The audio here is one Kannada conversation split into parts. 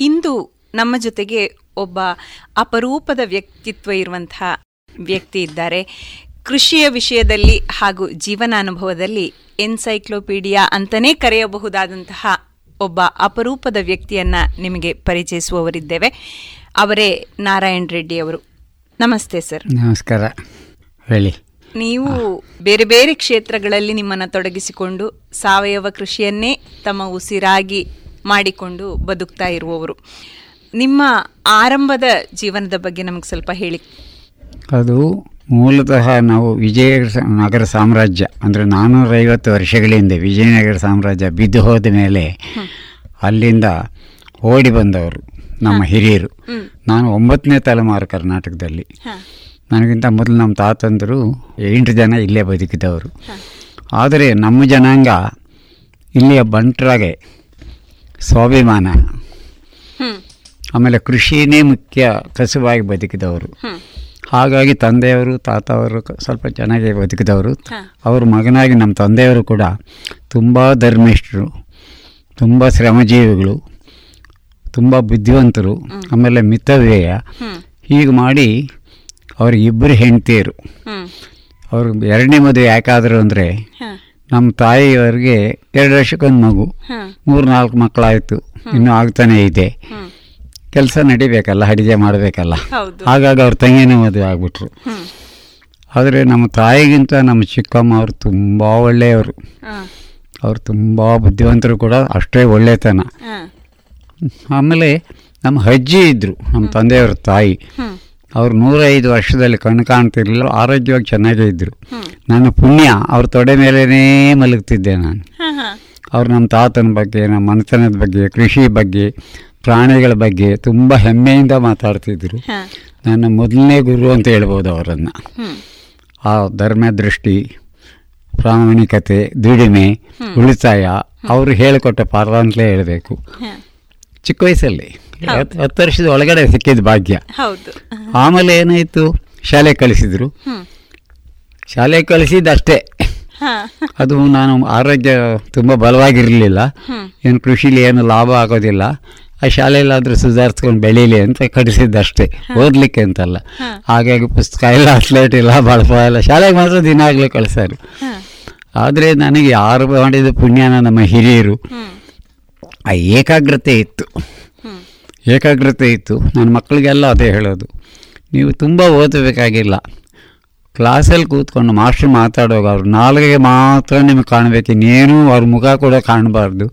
ಇಂದು ನಮ್ಮ ಜೊತೆಗೆ ಒಬ್ಬ ಅಪರೂಪದ ವ್ಯಕ್ತಿತ್ವ ಇರುವಂತಹ ವ್ಯಕ್ತಿ ಇದ್ದಾರೆ. ಕೃಷಿಯ ವಿಷಯದಲ್ಲಿ ಹಾಗೂ ಜೀವನಾನುಭವದಲ್ಲಿ ಎನ್ಸೈಕ್ಲೋಪೀಡಿಯಾ ಅಂತಲೇ ಕರೆಯಬಹುದಾದಂತಹ ಒಬ್ಬ ಅಪರೂಪದ ವ್ಯಕ್ತಿಯನ್ನ ನಿಮಗೆ ಪರಿಚಯಿಸುವವರಿದ್ದೇವೆ. ಅವರೇ ನಾರಾಯಣ್ ರೆಡ್ಡಿ ಅವರು. ನಮಸ್ತೆ ಸರ್. ನಮಸ್ಕಾರ. ಹೇಳಿ. ನೀವು ಬೇರೆ ಬೇರೆ ಕ್ಷೇತ್ರಗಳಲ್ಲಿ ನಿಮ್ಮನ್ನು ತೊಡಗಿಸಿಕೊಂಡು ಸಾವಯವ ಕೃಷಿಯನ್ನೇ ತಮ್ಮ ಉಸಿರಾಗಿ ಮಾಡಿಕೊಂಡು ಬದುಕ್ತಾ ಇರುವವರು. ನಿಮ್ಮ ಆರಂಭದ ಜೀವನದ ಬಗ್ಗೆ ನಮಗೆ ಸ್ವಲ್ಪ ಹೇಳಿ. ಅದು ಮೂಲತಃ ನಾವು ವಿಜಯನಗರ ನಗರ ಸಾಮ್ರಾಜ್ಯ ಅಂದರೆ ನಾನ್ನೂರೈವತ್ತು ವರ್ಷಗಳ ಹಿಂದೆ ವಿಜಯನಗರ ಸಾಮ್ರಾಜ್ಯ ಬಿದ್ದು ಹೋದ ಮೇಲೆ ಅಲ್ಲಿಂದ ಓಡಿ ಬಂದವರು ನಮ್ಮ ಹಿರಿಯರು. ನಾನು ಒಂಬತ್ತನೇ ತಲೆಮಾರು ಕರ್ನಾಟಕದಲ್ಲಿ. ನನಗಿಂತ ಮೊದಲು ನಮ್ಮ ತಾತಂದರು ಎಂಟು ಜನ ಇಲ್ಲೇ ಬದುಕಿದವರು. ಆದರೆ ನಮ್ಮ ಜನಾಂಗ ಇಲ್ಲಿಯ ಬಂಟರಾಗೆ ಸ್ವಾಭಿಮಾನ. ಆಮೇಲೆ ಕೃಷಿನೇ ಮುಖ್ಯ ಕಸುವಾಗಿ ಬದುಕಿದವರು. ಹಾಗಾಗಿ ತಂದೆಯವರು ತಾತವರು ಸ್ವಲ್ಪ ಚೆನ್ನಾಗಿ ಬದುಕಿದವರು. ಅವರು ಮಗನಾಗಿ ನಮ್ಮ ತಂದೆಯವರು ಕೂಡ ತುಂಬ ಧರ್ಮಿಷ್ಠರು ತುಂಬ ಶ್ರಮಜೀವಿಗಳು ತುಂಬ ಬುದ್ಧಿವಂತರು ಆಮೇಲೆ ಮಿತವ್ಯಯ. ಹೀಗೆ ಮಾಡಿ ಅವ್ರಿಗೆ ಇಬ್ಬರು ಹೆಂಡತಿಯರು. ಹ್ಮ್, ಅವ್ರು ಎರಡನೇ ಮದುವೆ ಯಾಕಾದರು ಅಂದರೆ ನಮ್ಮ ತಾಯಿಯವರಿಗೆ ಎರಡು ವರ್ಷಕ್ಕೊಂದು ಮಗು. ಮೂರು ನಾಲ್ಕು ಮಕ್ಕಳಾಯಿತು. ಇನ್ನೂ ಆಗ್ತಾನೆ ಇದೆ. ಕೆಲಸ ನಡಿಬೇಕಲ್ಲ ಅಡಿಗೆ ಮಾಡಬೇಕಲ್ಲ. ಹಾಗಾಗಿ ಅವ್ರ ತಂಗಿನೇ ಮದುವೆ ಆಗ್ಬಿಟ್ರು. ಆದರೆ ನಮ್ಮ ತಾಯಿಗಿಂತ ನಮ್ಮ ಚಿಕ್ಕಮ್ಮ ಅವರು ತುಂಬ ಒಳ್ಳೆಯವರು. ಅವರು ತುಂಬ ಬುದ್ಧಿವಂತರು ಕೂಡ ಅಷ್ಟೇ ಒಳ್ಳೆತನ. ಆಮೇಲೆ ನಮ್ಮ ಅಜ್ಜಿ ಇದ್ದರು ನಮ್ಮ ತಂದೆಯವ್ರ ತಾಯಿ. ಅವ್ರು ನೂರೈದು ವರ್ಷದಲ್ಲಿ ಕಣ್ಣು ಕಾಣ್ತಿರ್ಲಿಲ್ಲ ಆರೋಗ್ಯವಾಗಿ ಚೆನ್ನಾಗೇ ಇದ್ದರು. ನನ್ನ ಪುಣ್ಯ ಅವ್ರ ತೊಡೆ ಮೇಲೇ ಮಲಗ್ತಿದ್ದೆ ನಾನು. ಅವ್ರು ನಮ್ಮ ತಾತನ ಬಗ್ಗೆ ನಮ್ಮ ಮನೆತನದ ಬಗ್ಗೆ ಕೃಷಿ ಬಗ್ಗೆ ಪ್ರಾಣಿಗಳ ಬಗ್ಗೆ ತುಂಬ ಹೆಮ್ಮೆಯಿಂದ ಮಾತಾಡ್ತಿದ್ರು. ನನ್ನ ಮೊದಲನೇ ಗುರು ಅಂತ ಹೇಳ್ಬೋದು ಅವರನ್ನು. ಆ ಧರ್ಮ ದೃಷ್ಟಿ ಪ್ರಾಮಾಣಿಕತೆ ದುಡಿಮೆ ಉಳಿತಾಯ ಅವರು ಹೇಳಿಕೊಟ್ಟ ಪಾಠ ಅಂತಲೇ ಹೇಳಬೇಕು. ಚಿಕ್ಕ ವಯಸ್ಸಲ್ಲಿ. ಹತ್ತು ವರ್ಷದ ಒಳಗಡೆ ಸಿಕ್ಕಿದ ಭಾಗ್ಯ. ಹೌದು. ಆಮೇಲೆ ಏನಾಯಿತು? ಶಾಲೆ ಕಳಿಸಿದ್ರು. ಶಾಲೆ ಕಳಿಸಿದ್ದಷ್ಟೇ. ಅದು ನಾನು ಆರೋಗ್ಯ ತುಂಬ ಬಲವಾಗಿರಲಿಲ್ಲ. ಏನು ಕೃಷಿಲಿ ಏನು ಲಾಭ ಆಗೋದಿಲ್ಲ. ಆ ಶಾಲೆಯಲ್ಲಾದರೂ ಸುಧಾರಿಸ್ಕೊಂಡು ಬೆಳೀಲಿ ಅಂತ ಕಳಿಸಿದ್ದಷ್ಟೇ. ಓದಲಿಕ್ಕೆ ಅಂತಲ್ಲ. ಹಾಗಾಗಿ ಪುಸ್ತಕ ಇಲ್ಲ ಅತ್ಲೇಟ್ ಇಲ್ಲ ಬಳಪ ಇಲ್ಲ ಶಾಲೆಗೆ ಮಾತ್ರ ದಿನಾಗಲೂ ಕಳಿಸೋರು ಹ, ಆದರೆ ನನಗೆ ಯಾರು ಮಾಡಿದ ಪುಣ್ಯನ ನಮ್ಮ ಹಿರಿಯರು ಆ ಏಕಾಗ್ರತೆ ಇತ್ತು. ಏಕಾಗ್ರತೆ ಇತ್ತು. ನನ್ನ ಮಕ್ಕಳಿಗೆಲ್ಲ ಅದೇ ಹೇಳೋದು. ನೀವು ತುಂಬ ಓದಬೇಕಾಗಿಲ್ಲ. ಕ್ಲಾಸಲ್ಲಿ ಕೂತ್ಕೊಂಡು ಮಾಸ್ಟ್ರು ಮಾತಾಡುವಾಗ ಅವ್ರು ನಾಲ್ಗೆಗೆ ಮಾತ್ರ ನಿಮಗೆ ಕಾಣಬೇಕು. ಇನ್ನೇನು ಅವ್ರ ಮುಖ ಕೂಡ ಕಾಣಬಾರ್ದು.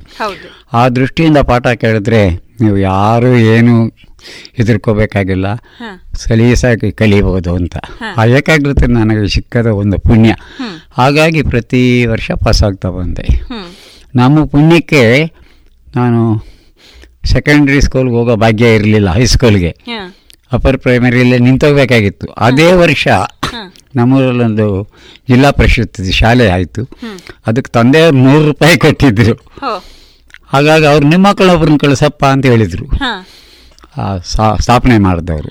ಆ ದೃಷ್ಟಿಯಿಂದ ಪಾಠ ಕೇಳಿದ್ರೆ ನೀವು ಯಾರೂ ಏನು ಹೆದರ್ಕೋಬೇಕಾಗಿಲ್ಲ. ಸಲೀಸಾಗಿ ಕಲಿಬೋದು ಅಂತ. ಆ ಏಕಾಗ್ರತೆ ನನಗೆ ಸಿಕ್ಕದ ಒಂದು ಪುಣ್ಯ. ಹಾಗಾಗಿ ಪ್ರತಿ ವರ್ಷ ಪಾಸಾಗ್ತಾ ಬಂದೆ. ನಮ್ಮ ಪುಣ್ಯಕ್ಕೆ ನಾನು ಸೆಕೆಂಡ್ರಿ ಸ್ಕೂಲ್ಗೆ ಹೋಗೋ ಭಾಗ್ಯ ಇರಲಿಲ್ಲ ಹೈಸ್ಕೂಲ್ಗೆ ಅಪ್ಪರ್ ಪ್ರೈಮರಿಯಲ್ಲೇ ನಿಂತೋಗ್ಬೇಕಾಗಿತ್ತು. ಅದೇ ವರ್ಷ ನಮ್ಮೂರಲ್ಲೊಂದು ಜಿಲ್ಲಾ ಪರಿಷತ್ ಶಾಲೆ ಆಯಿತು. ಅದಕ್ಕೆ ತಂದೆ ನೂರು ರೂಪಾಯಿ ಕೊಟ್ಟಿದ್ದರು ಹಾಗಾಗಿ ಅವ್ರು ನಿಮ್ಮ ಮಕ್ಕಳೊಬ್ಬರನ್ನ ಕಳಿಸಪ್ಪ ಅಂತ ಹೇಳಿದರು. ಸ್ಥಾಪನೆ ಮಾಡಿದವರು.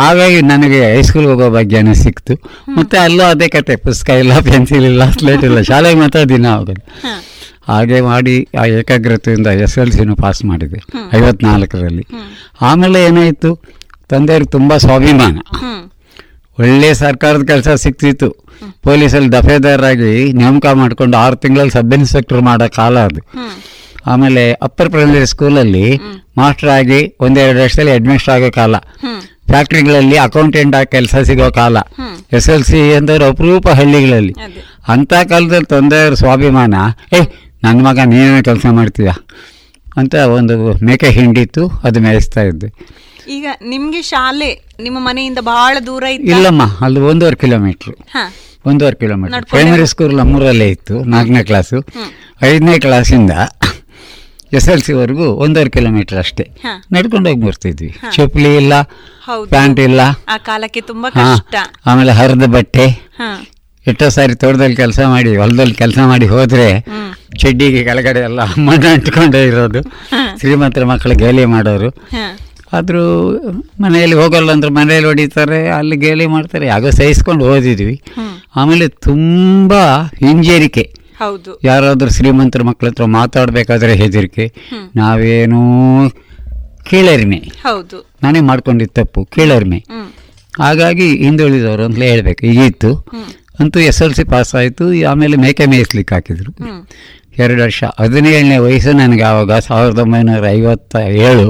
ಹಾಗಾಗಿ ನನಗೆ ಹೈಸ್ಕೂಲ್ಗೆ ಹೋಗೋ ಭಾಗ್ಯನೇ ಸಿಕ್ತು. ಮತ್ತು ಅಲ್ಲೂ ಅದೇ ಕತೆ ಪುಸ್ತಕ ಇಲ್ಲ ಪೆನ್ಸಿಲ್ ಇಲ್ಲ ಸ್ಲೇಟ್ ಇಲ್ಲ ಶಾಲೆಗೆ ಮಾತ್ರ ದಿನ ಹೋಗೋದು. ಹಾಗೆ ಮಾಡಿ ಆ ಏಕಾಗ್ರತೆಯಿಂದ ಎಸ್ ಎಲ್ ಸಿನೂ ಪಾಸ್ ಮಾಡಿದೆ ಐವತ್ನಾಲ್ಕರಲ್ಲಿ. ಆಮೇಲೆ ಏನಾಯಿತು? ತಂದೆಯವ್ರಿಗೆ ತುಂಬ ಸ್ವಾಭಿಮಾನ. ಒಳ್ಳೆ ಸರ್ಕಾರದ ಕೆಲಸ ಸಿಕ್ತಿತ್ತು. ಪೊಲೀಸಲ್ಲಿ ದಫೇದಾರರಾಗಿ ನೇಮಕ ಮಾಡಿಕೊಂಡು ಆರು ತಿಂಗಳಲ್ಲಿ ಸಬ್ ಇನ್ಸ್ಪೆಕ್ಟರ್ ಮಾಡೋ ಕಾಲ ಅದು. ಆಮೇಲೆ ಅಪ್ಪರ್ ಪ್ರೈಮರಿ ಸ್ಕೂಲಲ್ಲಿ ಮಾಸ್ಟರ್ ಆಗಿ ಒಂದೆರಡು ವರ್ಷದಲ್ಲಿ ಅಡ್ಮಿನಿಸ್ಟ್ರ್ ಆಗೋ ಕಾಲ. ಫ್ಯಾಕ್ಟ್ರಿಗಳಲ್ಲಿ ಅಕೌಂಟೆಂಟ್ ಆಗಿ ಕೆಲಸ ಸಿಗೋ ಕಾಲ. ಎಸ್ ಎಲ್ ಸಿ ಅಂದ್ರೆ ಅಪರೂಪ ಹಳ್ಳಿಗಳಲ್ಲಿ. ಅಂಥ ಕಾಲದಲ್ಲಿ ತಂದೆಯವ್ರ ಸ್ವಾಭಿಮಾನ ಏ ನನ್ನ ಮಗ ನೀನೇ ಕೆಲಸ ಮಾಡ್ತೀಯ? ಅಂತ ಒಂದು ಮೇಕೆ ಹಿಂಡಿತ್ತು ಅದು ಮೇಯಿಸ್ತಾ ಇದ್ದೆ. ಈಗ ನಿಮಗೆ ಶಾಲೆ ನಿಮ್ಮ ಮನೆಯಿಂದ ಬಹಳ ದೂರ ಇತ್ತು ಇಲ್ಲಮ್ಮ ಅಲ್ಲಿ ಒಂದೂವರೆ ಕಿಲೋಮೀಟ್ರ್. ಒಂದೂವರೆ ಕಿಲೋಮೀಟ್ರ್. ಪ್ರೈಮರಿ ಸ್ಕೂಲ್ ನಮ್ಮೂರಲ್ಲೇ ಇತ್ತು ನಾಲ್ಕನೇ ಕ್ಲಾಸು. ಐದನೇ ಕ್ಲಾಸಿಂದ ಎಸ್ ಎಲ್ ಸಿವರೆಗೂ ಒಂದೂವರೆ ಕಿಲೋಮೀಟರ್ ಅಷ್ಟೇ. ನಡ್ಕೊಂಡು ಹೋಗಿ ಬರ್ತಿದ್ವಿ. ಚಪ್ಪಲಿ ಇಲ್ಲ ಪ್ಯಾಂಟ್ ಇಲ್ಲ. ಆ ಕಾಲಕ್ಕೆ ತುಂಬಾ ಕಷ್ಟ. ಆಮೇಲೆ ಹರಿದ ಬಟ್ಟೆ. ಎಷ್ಟೋ ಸಾರಿ ತೋಟದಲ್ಲಿ ಕೆಲಸ ಮಾಡಿ ಹೊಲದಲ್ಲಿ ಕೆಲಸ ಮಾಡಿ ಹೋದ್ರೆ ಚಡ್ಡಿಗೆ ಕೆಳಗಡೆ ಎಲ್ಲ ಮಣ್ಣು ಅಂಟ್ಕೊಂಡೇ ಇರೋದು. ಶ್ರೀಮಂತರ ಮಕ್ಕಳು ಗೇಲಿ ಮಾಡೋರು. ಆದರೂ ಮನೆಯಲ್ಲಿ ಹೋಗಲ್ಲ ಅಂದ್ರೆ ಮನೆಯಲ್ಲಿ ಹೊಡಿತಾರೆ ಅಲ್ಲಿ ಗೇಲಿ ಮಾಡ್ತಾರೆ. ಆಗ ಸಹಿಸ್ಕೊಂಡು ಓದಿದ್ವಿ. ಆಮೇಲೆ ತುಂಬ ಹಿಂಜರಿಕೆ. ಹೌದು. ಯಾರಾದರೂ ಶ್ರೀಮಂತರ ಮಕ್ಕಳ ಹತ್ರ ಮಾತಾಡಬೇಕಾದ್ರೆ ಹೆದರಿಕೆ. ನಾವೇನೂ ಕೀಳರಿಮೆ. ಹೌದು. ನಾನೇ ಮಾಡ್ಕೊಂಡಿದ್ದ ತಪ್ಪು ಕೀಳರಿಮೆ. ಹಾಗಾಗಿ ಹಿಂದುಳಿದವರು ಅಂತಲೇ ಹೇಳಬೇಕು ಈಗಿತ್ತು. ಅಂತೂ ಎಸ್ ಎಲ್ ಸಿ ಪಾಸ್ ಆಯಿತು ಆಮೇಲೆ ಮೇಕೆ ಮೇಯಿಸ್ಲಿಕ್ಕೆ ಹಾಕಿದರು. ಎರಡು ವರ್ಷ. ಹದಿನೇಳನೇ ವಯಸ್ಸು ನನಗೆ ಆವಾಗ ಸಾವಿರದ ಒಂಬೈನೂರ ಐವತ್ತ ಏಳು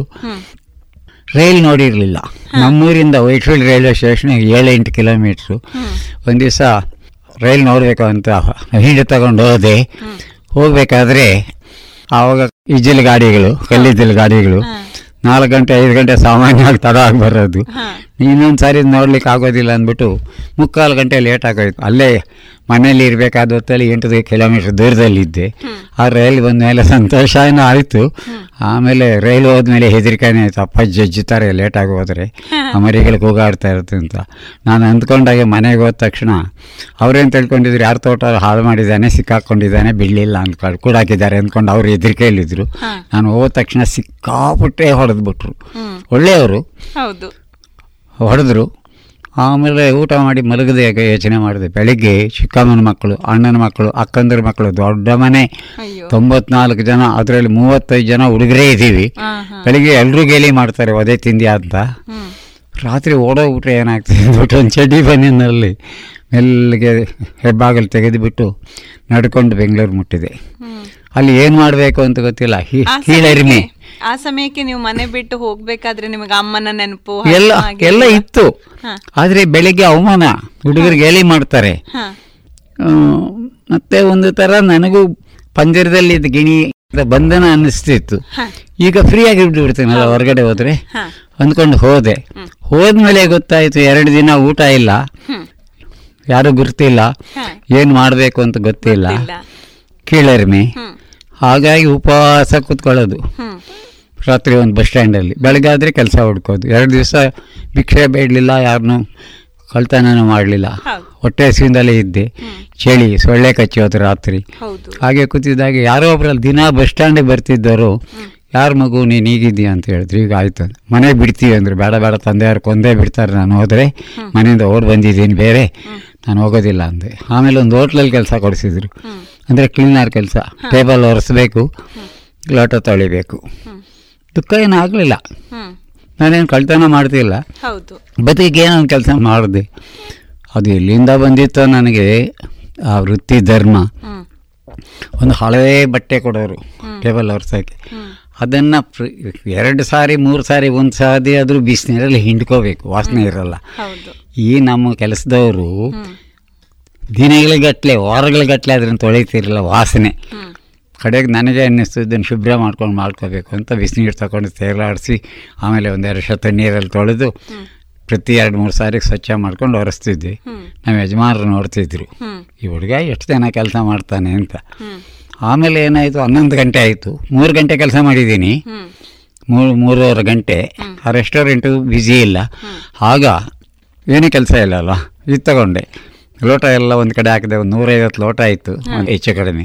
ರೈಲ್ ನೋಡಿರಲಿಲ್ಲ. ನಮ್ಮೂರಿಂದ ವೈಟ್ಫೀಲ್ಡ್ ರೈಲ್ವೆ ಸ್ಟೇಷನ್ ಏಳೆಂಟು ಕಿಲೋಮೀಟ್ರು. ಒಂದು ದಿವಸ ರೈಲ್ ನೋಡಬೇಕು ಅಂತ ಹಿಂದೆ ತಗೊಂಡು ಹೋದೆ. ಹೋಗಬೇಕಾದ್ರೆ ಆವಾಗ ಇಜ್ಜಿಲ್ ಗಾಡಿಗಳು ಕಲ್ಲಿದ್ದಲು ಗಾಡಿಗಳು. ನಾಲ್ಕು ಗಂಟೆ ಐದು ಗಂಟೆ ಸಾಮಾನ್ಯವಾಗಿ ತಡ ಆಗಿ ಬರೋದು. ಇನ್ನೊಂದು ಸಾರಿ ನೋಡ್ಲಿಕ್ಕೆ ಆಗೋದಿಲ್ಲ ಅಂದ್ಬಿಟ್ಟು ಮುಕ್ಕಾಲು ಗಂಟೆ ಲೇಟ್ ಆಗೋಯ್ತು. ಅಲ್ಲೇ ಮನೇಲಿ ಇರಬೇಕಾದ ಹೊತ್ತಲ್ಲಿ ಎಂಟು ಕಿಲೋಮೀಟ್ರ್ ದೂರದಲ್ಲಿದ್ದೆ. ಆ ರೈಲ್ ಬಂದ ಮೇಲೆ ಸಂತೋಷ ಏನೋ ಆಯಿತು. ಆಮೇಲೆ ರೈಲ್ ಹೋದ್ಮೇಲೆ ಹೆದರಿಕೆನೇ ಆಯಿತು. ಅಪ್ಪ ಜಜ್ಜುತ್ತಾರೆ ಲೇಟಾಗಿ ಹೋದರೆ ಆ ಮರಿಗಳು ಕೂಗಾಡ್ತಾ ಇರುತ್ತೆ ಅಂತ. ನಾನು ಅಂದ್ಕೊಂಡಾಗೆ ಮನೆಗೆ ಹೋದ ತಕ್ಷಣ ಅವ್ರೇನು ತಿಳ್ಕೊಂಡಿದ್ರು? ಯಾರು ತೋಟ ಹಾಳು ಮಾಡಿದ್ದಾನೆ ಸಿಕ್ಕಾಕೊಂಡಿದ್ದಾನೆ ಬಿಡಲಿಲ್ಲ ಅಂದ್ಕೊಂಡು ಕೂಡಾಕಿದ್ದಾರೆ ಅಂದ್ಕೊಂಡು ಅವ್ರು ಹೆದರಿಕೆಯಲ್ಲಿದ್ದರು. ನಾನು ಹೋದ ತಕ್ಷಣ ಸಿಕ್ಕಾಪಟ್ಟೆ ಹೊಡೆದ್ಬಿಟ್ರು. ಒಳ್ಳೆಯವರು. ಹೌದು. ಹೊಡೆದ್ರು. ಆಮೇಲೆ ಊಟ ಮಾಡಿ ಮಲಗದೆ ಯೋಚನೆ ಮಾಡಿದೆ. ಬೆಳಿಗ್ಗೆ ಚಿಕ್ಕಮ್ಮನ ಮಕ್ಕಳು ಅಣ್ಣನ ಮಕ್ಕಳು ಅಕ್ಕಂದ್ರ ಮಕ್ಕಳು ದೊಡ್ಡ ಮನೆ. ತೊಂಬತ್ನಾಲ್ಕು ಜನ ಅದರಲ್ಲಿ ಮೂವತ್ತೈದು ಜನ ಹುಡುಗರೇ ಇದ್ದೀವಿ. ಬೆಳಿಗ್ಗೆ ಎಲ್ಲರೂ ಗೇಲಿ ಮಾಡ್ತಾರೆ ಒದೆ ತಿಂಡಿ ಅಂತ. ರಾತ್ರಿ ಓಡೋಗ್ಬಿಟ್ರೆ ಏನಾಗ್ತದೆ ಅಂದ್ಬಿಟ್ಟು ಒಂದು ಚಡ್ಡಿ ಬನ್ನಿನಲ್ಲಿ ಮೆಲ್ಲಿಗೆ ಹೆಬ್ಬಾಗಲು ತೆಗೆದುಬಿಟ್ಟು ನಡ್ಕೊಂಡು ಬೆಂಗಳೂರು ಮುಟ್ಟಿದೆ. ಅಲ್ಲಿ ಏನು ಮಾಡಬೇಕು ಅಂತ ಗೊತ್ತಿಲ್ಲ. ಹೀ ಆ ಸಮಯಕ್ಕೆ ನೀವು ಮನೆ ಬಿಟ್ಟು ಹೋಗ್ಬೇಕಾದ್ರೆ ನಿಮಗೆ ಅಮ್ಮನ ನೆನಪು ಎಲ್ಲ ಎಲ್ಲ ಇತ್ತು. ಆದ್ರೆ ಬೆಳಿಗ್ಗೆ ಅವಮಾನ ಹುಡುಗರಿಗೆ ಗೇಲಿ ಮಾಡ್ತಾರೆ. ಮತ್ತೆ ಒಂದು ತರ ನನಗೂ ಪಂಜರದಲ್ಲಿ ಇದ್ದ ಗಿಣಿ ಬಂಧನ ಅನ್ನಿಸ್ತಿತ್ತು. ಈಗ ಫ್ರೀ ಆಗಿ ಬಿಡ್ತೇನಲ್ಲ ಹೊರಗಡೆ ಹೋದ್ರೆ? ಅಂದ್ಕೊಂಡು ಹೋದೆ. ಹೋದ್ಮೇಲೆ ಗೊತ್ತಾಯ್ತು ಎರಡು ದಿನ ಊಟ ಇಲ್ಲ. ಯಾರು ಗುರ್ತಿಲ್ಲ. ಏನು ಮಾಡಬೇಕು ಅಂತ ಗೊತ್ತಿಲ್ಲ. ಕೀಳರಿಮೆ. ಹಾಗಾಗಿ ಉಪವಾಸ ಕೂತ್ಕೊಳ್ಳೋದು. ರಾತ್ರಿ ಒಂದು ಬಸ್ ಸ್ಟ್ಯಾಂಡಲ್ಲಿ ಬೆಳಗ್ಗೆ ಆದರೆ ಕೆಲಸ ಹುಡ್ಕೋದು. ಎರಡು ದಿವಸ ಭಿಕ್ಷೆ ಬೇಡಲಿಲ್ಲ ಯಾರನ್ನೂ ಕಳ್ತನೂ ಮಾಡಲಿಲ್ಲ. ಹೊಟ್ಟೆ ಹಸಿವಿಂದಲೇ ಇದ್ದೆ. ಚಳಿ ಸೊಳ್ಳೆ ಕಚ್ಚೋದು ರಾತ್ರಿ. ಹಾಗೆ ಕೂತಿದ್ದಾಗ ಯಾರೋ ಒಬ್ರಲ್ಲಿ ದಿನ ಬಸ್ ಸ್ಟ್ಯಾಂಡಿಗೆ ಬರ್ತಿದ್ದವರು ಯಾರು ಮಗು ನೀನು ಹೀಗಿದ್ದೀಯ? ಅಂತ ಹೇಳಿದ್ರು. ಈಗ ಆಯ್ತು. ಮನೆ ಬಿಡ್ತೀವಿ ಅಂದ್ರೆ. ಬೇಡ ಬೇಡ ತಂದೆಯವ್ರು ಕೊಂದೇ ಬಿಡ್ತಾರೆ ನಾನು ಹೋದರೆ. ಮನೆಯಿಂದ ಓಡ್ ಬಂದಿದ್ದೀನಿ ಬೇರೆ. ನಾನು ಹೋಗೋದಿಲ್ಲ ಅಂದೆ. ಆಮೇಲೆ ಒಂದು ಹೋಟ್ಲಲ್ಲಿ ಕೆಲಸ ಕೊಡಿಸಿದ್ರು. ಅಂದರೆ ಕ್ಲೀನರ್ ಕೆಲಸ. ಟೇಬಲ್ ಒರೆಸ್ಬೇಕು. ಲೋಟ ತೊಳಿಬೇಕು. ದುಃಖ ಏನೂ ಆಗಲಿಲ್ಲ. ನಾನೇನು ಕಳ್ತನ ಮಾಡ್ತಿಲ್ಲ ಬದುಕಿಗೆ ಏನೋ ಕೆಲಸ ಮಾಡಿದೆ. ಅದು ಎಲ್ಲಿಂದ ಬಂದಿತ್ತು ನನಗೆ ಆ ವೃತ್ತಿ ಧರ್ಮ. ಒಂದು ಹಳೇ ಬಟ್ಟೆ ಕೊಡೋರು ಟೇಬಲ್ ಒರೆಸೋಕ್ಕೆ ಅದನ್ನು ಎರಡು ಸಾರಿ ಮೂರು ಸಾರಿ ಒಂದು ಸಾರಿ ಆದರೂ ಬಿಸಿನೀರಲ್ಲಿ ಹಿಂಡ್ಕೋಬೇಕು ವಾಸನೆ ಇರಲ್ಲ. ಈ ನಮ್ಮ ಕೆಲಸದವರು ದಿನಗಳಿಗಟ್ಟಲೆ ವಾರಗಳಿಗಟ್ಟಲೆ ಅದನ್ನು ತೊಳಿತಿರಲಿಲ್ಲ ವಾಸನೆ. ಕಡೆಗೆ ನನಗೆ ಅನ್ನಿಸ್ತು ಇದನ್ನು ಶುಭ್ರ ಮಾಡ್ಕೊಂಡು ಮಾಡ್ಕೋಬೇಕು ಅಂತ ಬಿಸಿನೀರು ತಗೊಂಡು ತೇಲಾಡಿಸಿ ಆಮೇಲೆ ಒಂದೆರಡು ಶತ ನೀರಲ್ಲಿ ತೊಳೆದು ಪ್ರತಿ ಎರಡು ಮೂರು ಸಾರಿ ಸ್ವಚ್ಛ ಮಾಡ್ಕೊಂಡು ಒರೆಸ್ತಿದ್ವಿ. ನಮ್ಮ ಯಜಮಾನರು ನೋಡ್ತಿದ್ರು. ಈ ಹುಡುಗ ಎಷ್ಟು ಜನ ಕೆಲಸ ಮಾಡ್ತಾನೆ ಅಂತ. ಆಮೇಲೆ ಏನಾಯಿತು? ಹನ್ನೊಂದು ಗಂಟೆ ಆಯಿತು. ಮೂರು ಗಂಟೆ ಕೆಲಸ ಮಾಡಿದ್ದೀನಿ. ಮೂರು ಮೂರುವರೆ ಗಂಟೆ. ಆ ರೆಸ್ಟೋರೆಂಟು ಬ್ಯುಸಿ ಇಲ್ಲ. ಆಗ ಏನೂ ಕೆಲಸ ಇಲ್ಲ ಅಲ್ಲ ಇದು ತಗೊಂಡೆ. ಲೋಟ ಎಲ್ಲ ಒಂದು ಕಡೆ ಹಾಕಿದೆ ಒಂದು ನೂರೈವತ್ತು ಲೋಟ ಆಯಿತು ಹೆಚ್ಚು ಕಡಿಮೆ.